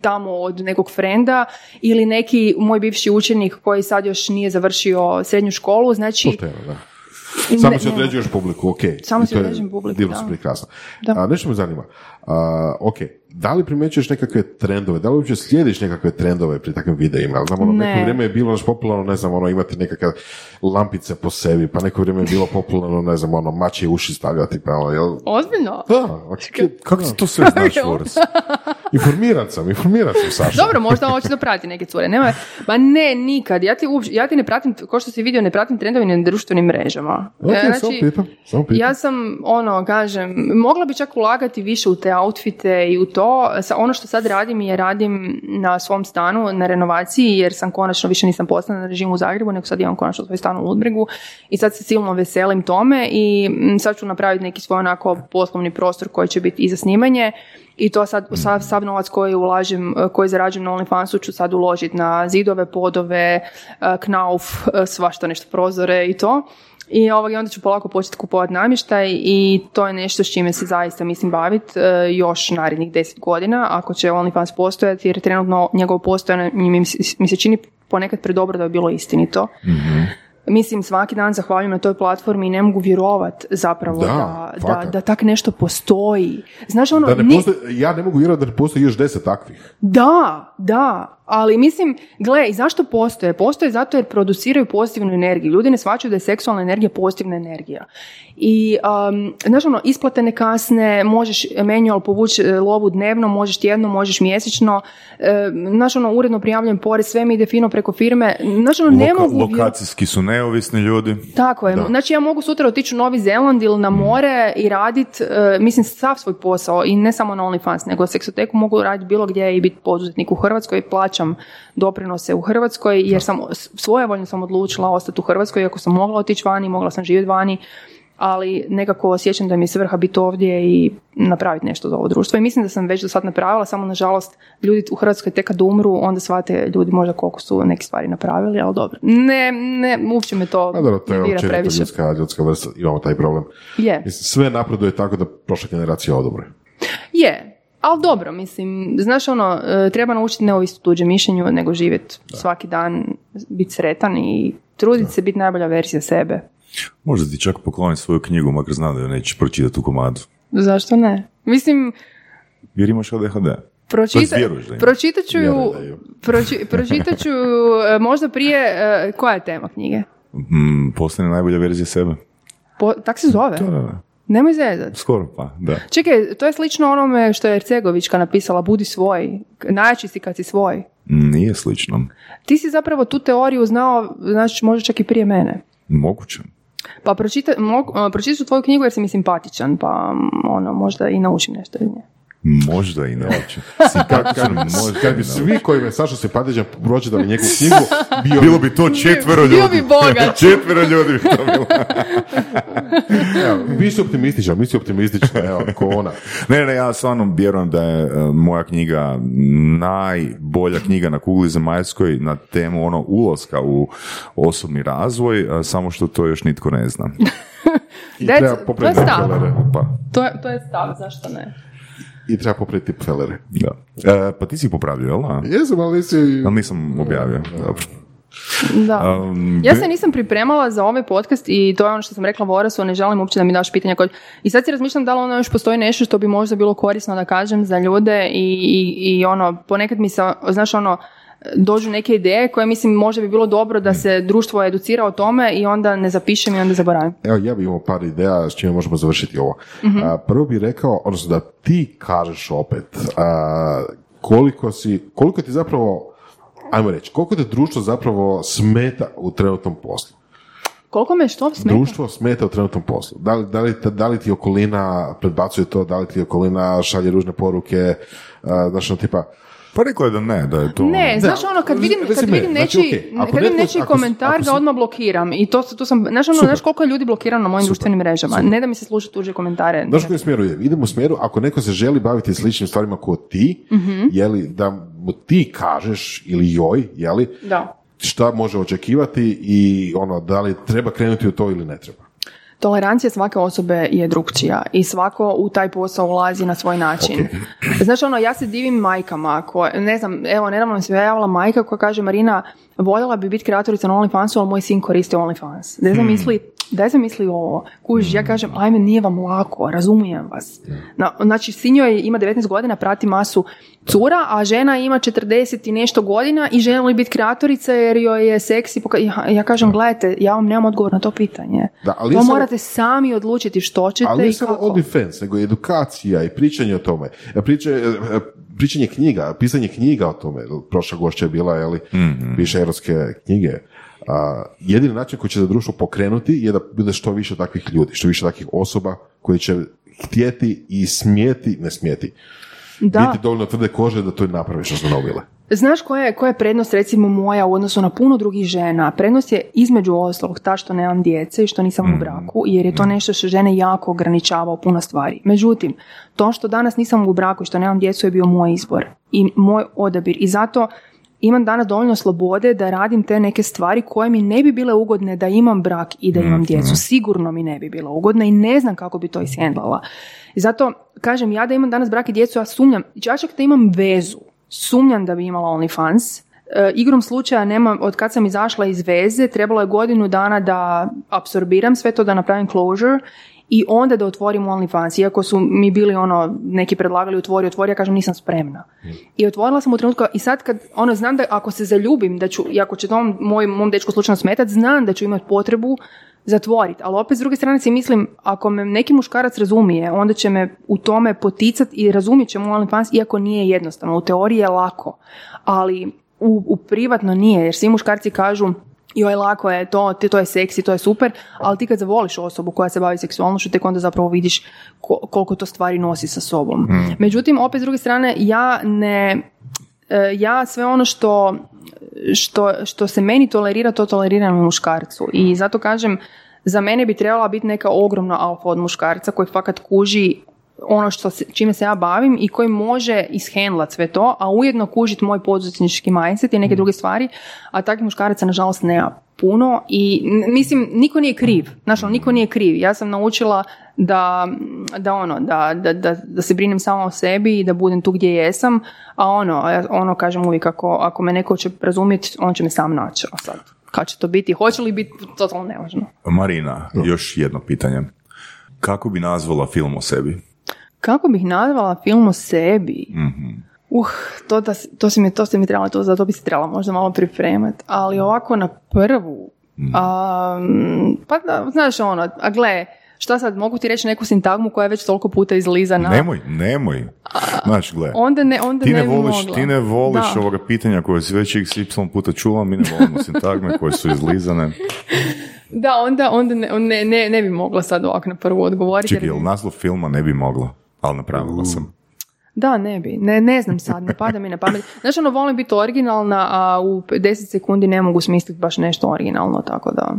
tamo od nekog frenda ili neki moj bivši učenik koji sad još nije završio srednju školu, znači Pošteno, da. Samo si određuješ publiku, ok. Samo I si određujem publiku, divno da. su prekrasno. Da. A, nešto me zanima. A, ok, da li primjećuješ nekakve trendove, da li uopće slijediš nekakve trendove pri takvim videima? Znam, ono, Ne. neko vrijeme je bilo naš popularno, ne znam, ono, imati nekakve lampice po sebi, pa neko vrijeme je bilo popularno, ne znam, ono, mačje uši stavljati, pa ono, jel? ozbiljno. Da, ok. Kako se to sve *laughs* znaš, Boris? Informiran sam, informiran sam, Saša. Dobro, možda hoće da prati neke cure. Nema, ma ne, nikad. Ja ti, uopće- ja ti ne pratim, kao što si vidio, ne pratim trendovi na društvenim mrežama. Ok, E, samo pitam, samo pitam. Ja sam, ono, kažem, mogla bi čak ulagati više u te outfite i u to. Sa, ono što sad radim je radim na svom stanu, na renovaciji, jer sam konačno, više nisam postala na režimu u Zagrebu, nego sad imam konačno svoj stan u Ludbregu i sad se silno veselim tome i sad ću napraviti neki svoj onako poslovni prostor koji će biti i za snimanje i to sad, sav, sav novac koji ulažem, koji zarađujem na OnlyFansu ću sad uložiti na zidove, podove, eh, knauf, eh, svašta nešto, prozore i to. I ovog, i onda ću polako početi kupovati namještaj i to je nešto s čime se zaista mislim baviti eh, još narednih deset godina ako će OnlyFans postojati jer trenutno njegovo postojanje mi, se- mi se čini ponekad predobro da bi bilo istinito. Mislim, svaki dan zahvaljujem na toj platformi i ne mogu vjerovat zapravo Da, da, da, da, tak nešto postoji. Znaš, ono, Da ne ni- postoji, ja ne mogu vjerovati da ne postoji još deset takvih. da, da, ali mislim, gle, i zašto postoje? Postoje zato jer produciraju pozitivnu energiju. Ljudi ne shvaćaju da je seksualna energija pozitivna energija. I, um, znaš ono, isplate ne kasne, možeš manual povući e, lovu dnevno, možeš tjedno, možeš mjesečno, e, znaš ono, uredno prijavljujem porez, sve mi ide fino preko firme, znaš ono, ne Loka- mogu... lokacijski su neovisni ljudi. Tako je. Znači ja mogu sutra otići u Novi Zeland ili na more i radit, e, mislim, sav svoj posao i ne samo na OnlyFans, nego seksoteku mogu raditi bilo gdje i biti poduzetnik u Hrvatskoj, plaćam doprinose u Hrvatskoj jer sam svojevoljno sam odlučila ostati u Hrvatskoj, iako sam mogla otići vani, mogla sam živjeti vani, ali nekako osjećam da mi je svrha biti ovdje i napraviti nešto za ovo društvo. I mislim da sam već do sad napravila, samo nažalost ljudi u Hrvatskoj tek kad umru, onda shvate ljudi možda koliko su neke stvari napravili, ali dobro. Ne, ne, uopće me to A dobro, to je ne općenito ljudska, ljudska vrsta, imamo taj problem. Je, Mislim, sve napreduje tako da prošla generacija odobre. je. Ali dobro, mislim, znaš ono, e, treba naučiti ne ovisiti o tuđem mišljenju, nego živjeti svaki dan, biti sretan i truditi se biti najbolja verzija sebe. Možda ti čak pokloni svoju knjigu, makar zna da ju nećeš pročitati u komadu. Zašto ne? Mislim, Jer imaš ADHD. Pročita, To ima? pročitat ću ju, proči- *laughs* pročitat ću e, možda prije, e, koja je tema knjige? Mm, postane najbolja verzija sebe. Po, tak se zove? Da, da, da. Nemoj zezat. Skoro pa, da. Čekaj, to je slično onome što je Ercegovićka napisala, budi svoj, najjači si kad si svoj. Nije slično. Ti si zapravo tu teoriju znao, znači možda čak i prije mene. Moguće. Pa pročita, mo- pročitat ću tvoju knjigu jer si mi simpatičan, pa mm, ono, možda i naučim nešto iz nje. Možda i neće. *laughs* Kad bi svi koji me Saša simpatičan pročitali njegovu knjigu, bio Bilo bi to četvero ljudi. Bio bi bogat. *laughs* četvero ljudi bi to bilo. *laughs* Evo, vi si optimističan, mi si optimističan, evo, ko ona. Ne, ne, ja stvarno vjerujem da je e, moja knjiga najbolja knjiga na kugli zemaljskoj na temu ono ulaska u osobni razvoj, a samo što to još nitko ne zna. I treba to je stav. Pa, To je, to je stav, zašto ne? I treba popraviti felere. da. E, pa ti si ih popravio, jel? Jesam, ali nisi... Ali nisam objavio. Dobro. Da. Um, Ja se nisam pripremala za ovaj podcast i to je ono što sam rekla Vorasu, ne želim uopće da mi daš pitanja koje... I sad si razmišljam da li ono još postoji nešto što bi možda bilo korisno da kažem za ljude i, i, i ono, ponekad mi se, znaš ono, dođu neke ideje koje mislim možda bi bilo dobro da se društvo educira o tome i onda ne zapišem i onda zaboravim. Evo, ja bih imao par ideja s čime možemo završiti ovo. Mhm. A, prvo bih rekao, odnosno da ti kažeš opet a, koliko si, koliko ti zapravo, ajmo reći, koliko te društvo zapravo smeta u trenutnom poslu. Koliko me što smeta? Društvo smeta u trenutnom poslu. Da li, da, li, da li ti okolina predbacuje to, da li ti okolina šalje ružne poruke, a, znaš, ono tipa, Pa rekao je da ne, da je to... Ne, znaš ono, kad vidim, kad vidim znači, nečiji, ako kad vidim nečiji ako si- komentar, ako ga si- odmah blokiram. I to, to sam, znaš ono, znaš koliko je ljudi blokirano na mojim društvenim mrežama. Ne da mi se sluša tuđe komentare. Znaš u kojem smjeru idem? Idem u smjeru, ako neko se želi baviti sličnim stvarima kao ti, Mhm. jeli, da mu ti kažeš, ili joj, jeli, Da. šta može očekivati i ono, da li treba krenuti u to ili ne treba. Tolerancija svake osobe je drugčija i svako u taj posao ulazi na svoj način. Znaš ono, ja se divim majkama koje, ne znam, evo, nedavno mi se javila majka koja kaže Marina, voljela bi biti kreatorica na OnlyFansu, ali moj sin koristi OnlyFans. Da Hmm. misli, daj se misli ovo. Kužiš, ja kažem, ajme, nije vam lako, razumijem vas. Na, znači, sin joj ima 19 godina, prati masu cura, a žena ima 40 i nešto godina i želi biti kreatorica jer joj je seksi. Poka- ja, ja kažem, gledajte, ja vam nemam odgovor na to pitanje. Da, ali to samo- morate sami odlučiti što ćete Ali i samo kako. OnlyFans, nego i edukacija i pričanje o tome. E, Priče, e, e, pričanje knjiga, pisanje knjiga o tome. Prošla gošća je bila, jeli, piše europske knjige. A, jedini način koji će za društvo pokrenuti je da bude što više takvih ljudi, što više takvih osoba koji će htjeti i smijeti, ne smijeti, Da. biti dovoljno tvrde kože da to i napravi što su. Znaš koja je, koja je prednost recimo moja u odnosu na puno drugih žena? Prednost je između ostalog ta što nemam djece i što nisam u braku, jer je to nešto što žene jako ograničava u puno stvari. Međutim, to što danas nisam u braku i što nemam djecu je bio moj izbor i moj odabir i zato imam danas dovoljno slobode da radim te neke stvari koje mi ne bi bile ugodne da imam brak i da imam djecu. Sigurno mi ne bi bilo ugodne i ne znam kako bi to ishendlala. I zato kažem, ja da imam danas brak i djecu, ja sumnjam, ja čak da imam vezu, sumnjam da bi imala OnlyFans. E, igrom slučaja nema, od kad sam izašla iz veze, trebalo je godinu dana da apsorbiram sve to, da napravim closure i onda da otvorim OnlyFans. Iako su mi bili ono, neki predlagali otvori, otvori, ja kažem nisam spremna. I otvorila sam u trenutku i sad kad, ono, znam da ako se zaljubim, da ću, i ako će to moj, mom dečku slučajno smetat, znam da ću imati potrebu zatvoriti. Ali opet s druge strane si mislim, ako me neki muškarac razumije, onda će me u tome poticati i razumjet će mu OnlyFans, iako nije jednostavno. U teoriji je lako, ali u, u privatno nije, jer svi muškarci kažu joj lako je to, to je seksi, to je super, ali ti kad zavoliš osobu koja se bavi seksualnošću, tek onda zapravo vidiš ko- koliko to stvari nosi sa sobom. Međutim, opet s druge strane, ja ne, ja sve ono što, što, što se meni tolerira, to toleriram i muškarcu. I zato kažem, za mene bi trebala biti neka ogromna alfa od muškarca koji fakat kuži ono što se, čime se ja bavim i koji može ishendlat sve to, a ujedno kužit moj poduzetnički mindset i neke druge stvari, a takvih muškaraca nažalost nema puno i mislim, niko nije kriv, znaš, ono, niko nije kriv. Ja sam naučila da, da ono, da, da, da, da se brinem samo o sebi i da budem tu gdje jesam, a ono, ja ono kažem uvijek, ako, ako me neko će razumjeti, on će me sam naći, a sad, kad će to biti, hoće li biti, totalno nevažno. Marina, još jedno pitanje. Kako bi nazvala film o sebi? Kako bih nazvala film o sebi? Uh, to, da, to, si mi, to si mi trebala, to, za to bi se trebala možda malo pripremati. Ali ovako na prvu, am, pa da, znaš ono, a gle, šta sad, mogu ti reći neku sintagmu koja je već toliko puta izlizana. Nemoj, nemoj. Znači, gle, Onda ne, onda ti ne ne voliš, mogla. ti ne voliš Da. ovoga pitanja koje si već XY puta čula, mi ne volimo sintagme koje su izlizane. *laughs* Da, onda, onda ne, ne, ne, ne bi mogla sad ovako na prvu odgovoriti. Čekaj, jer- jel naslov filma ne bi mogla? Ali napravila sam. Da, ne bi. Ne, ne znam sad, ne pada mi na pamet. *laughs* Znaš, ono, volim biti originalna, a u 10 sekundi ne mogu smisliti baš nešto originalno, tako da...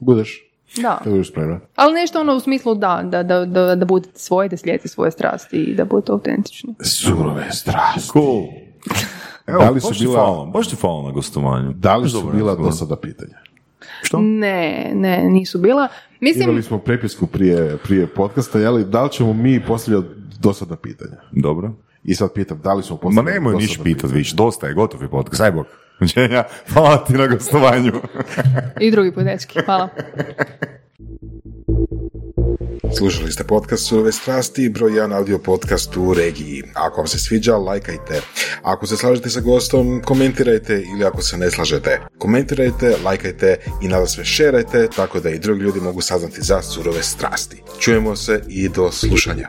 Budeš. Da. Da budeš spremna. Ali nešto ono u smislu da, da, da, da, da budete svoje, da slijedite svoje strasti i da budete autentični. Surove strasti. Cool. Evo, Da li su bila- baš ti na gostovanju. Da li su bila do sada pitanja? Što? Ne, ne, nisu bila. Mislim, Imali smo prepisku prije, prije podcasta, jeli, da li ćemo mi postavljati dosadna pitanja? Dobro. I sad pitam, da li smo Ma postavljali nemoj niš pitat više, dosta je, gotov je podcast, aj bok. *laughs* Ženja, hvala ti na gostovanju. i drugi put, dečki, hvala. Slušali ste podcast Surove strasti, broj 1 audio podcast u regiji. Ako vam se sviđa, lajkajte. Ako se slažete sa gostom, komentirajte ili ako se ne slažete. Komentirajte, lajkajte i nada sve šerajte tako da i drugi ljudi mogu saznati za surove strasti. Čujemo se i do slušanja.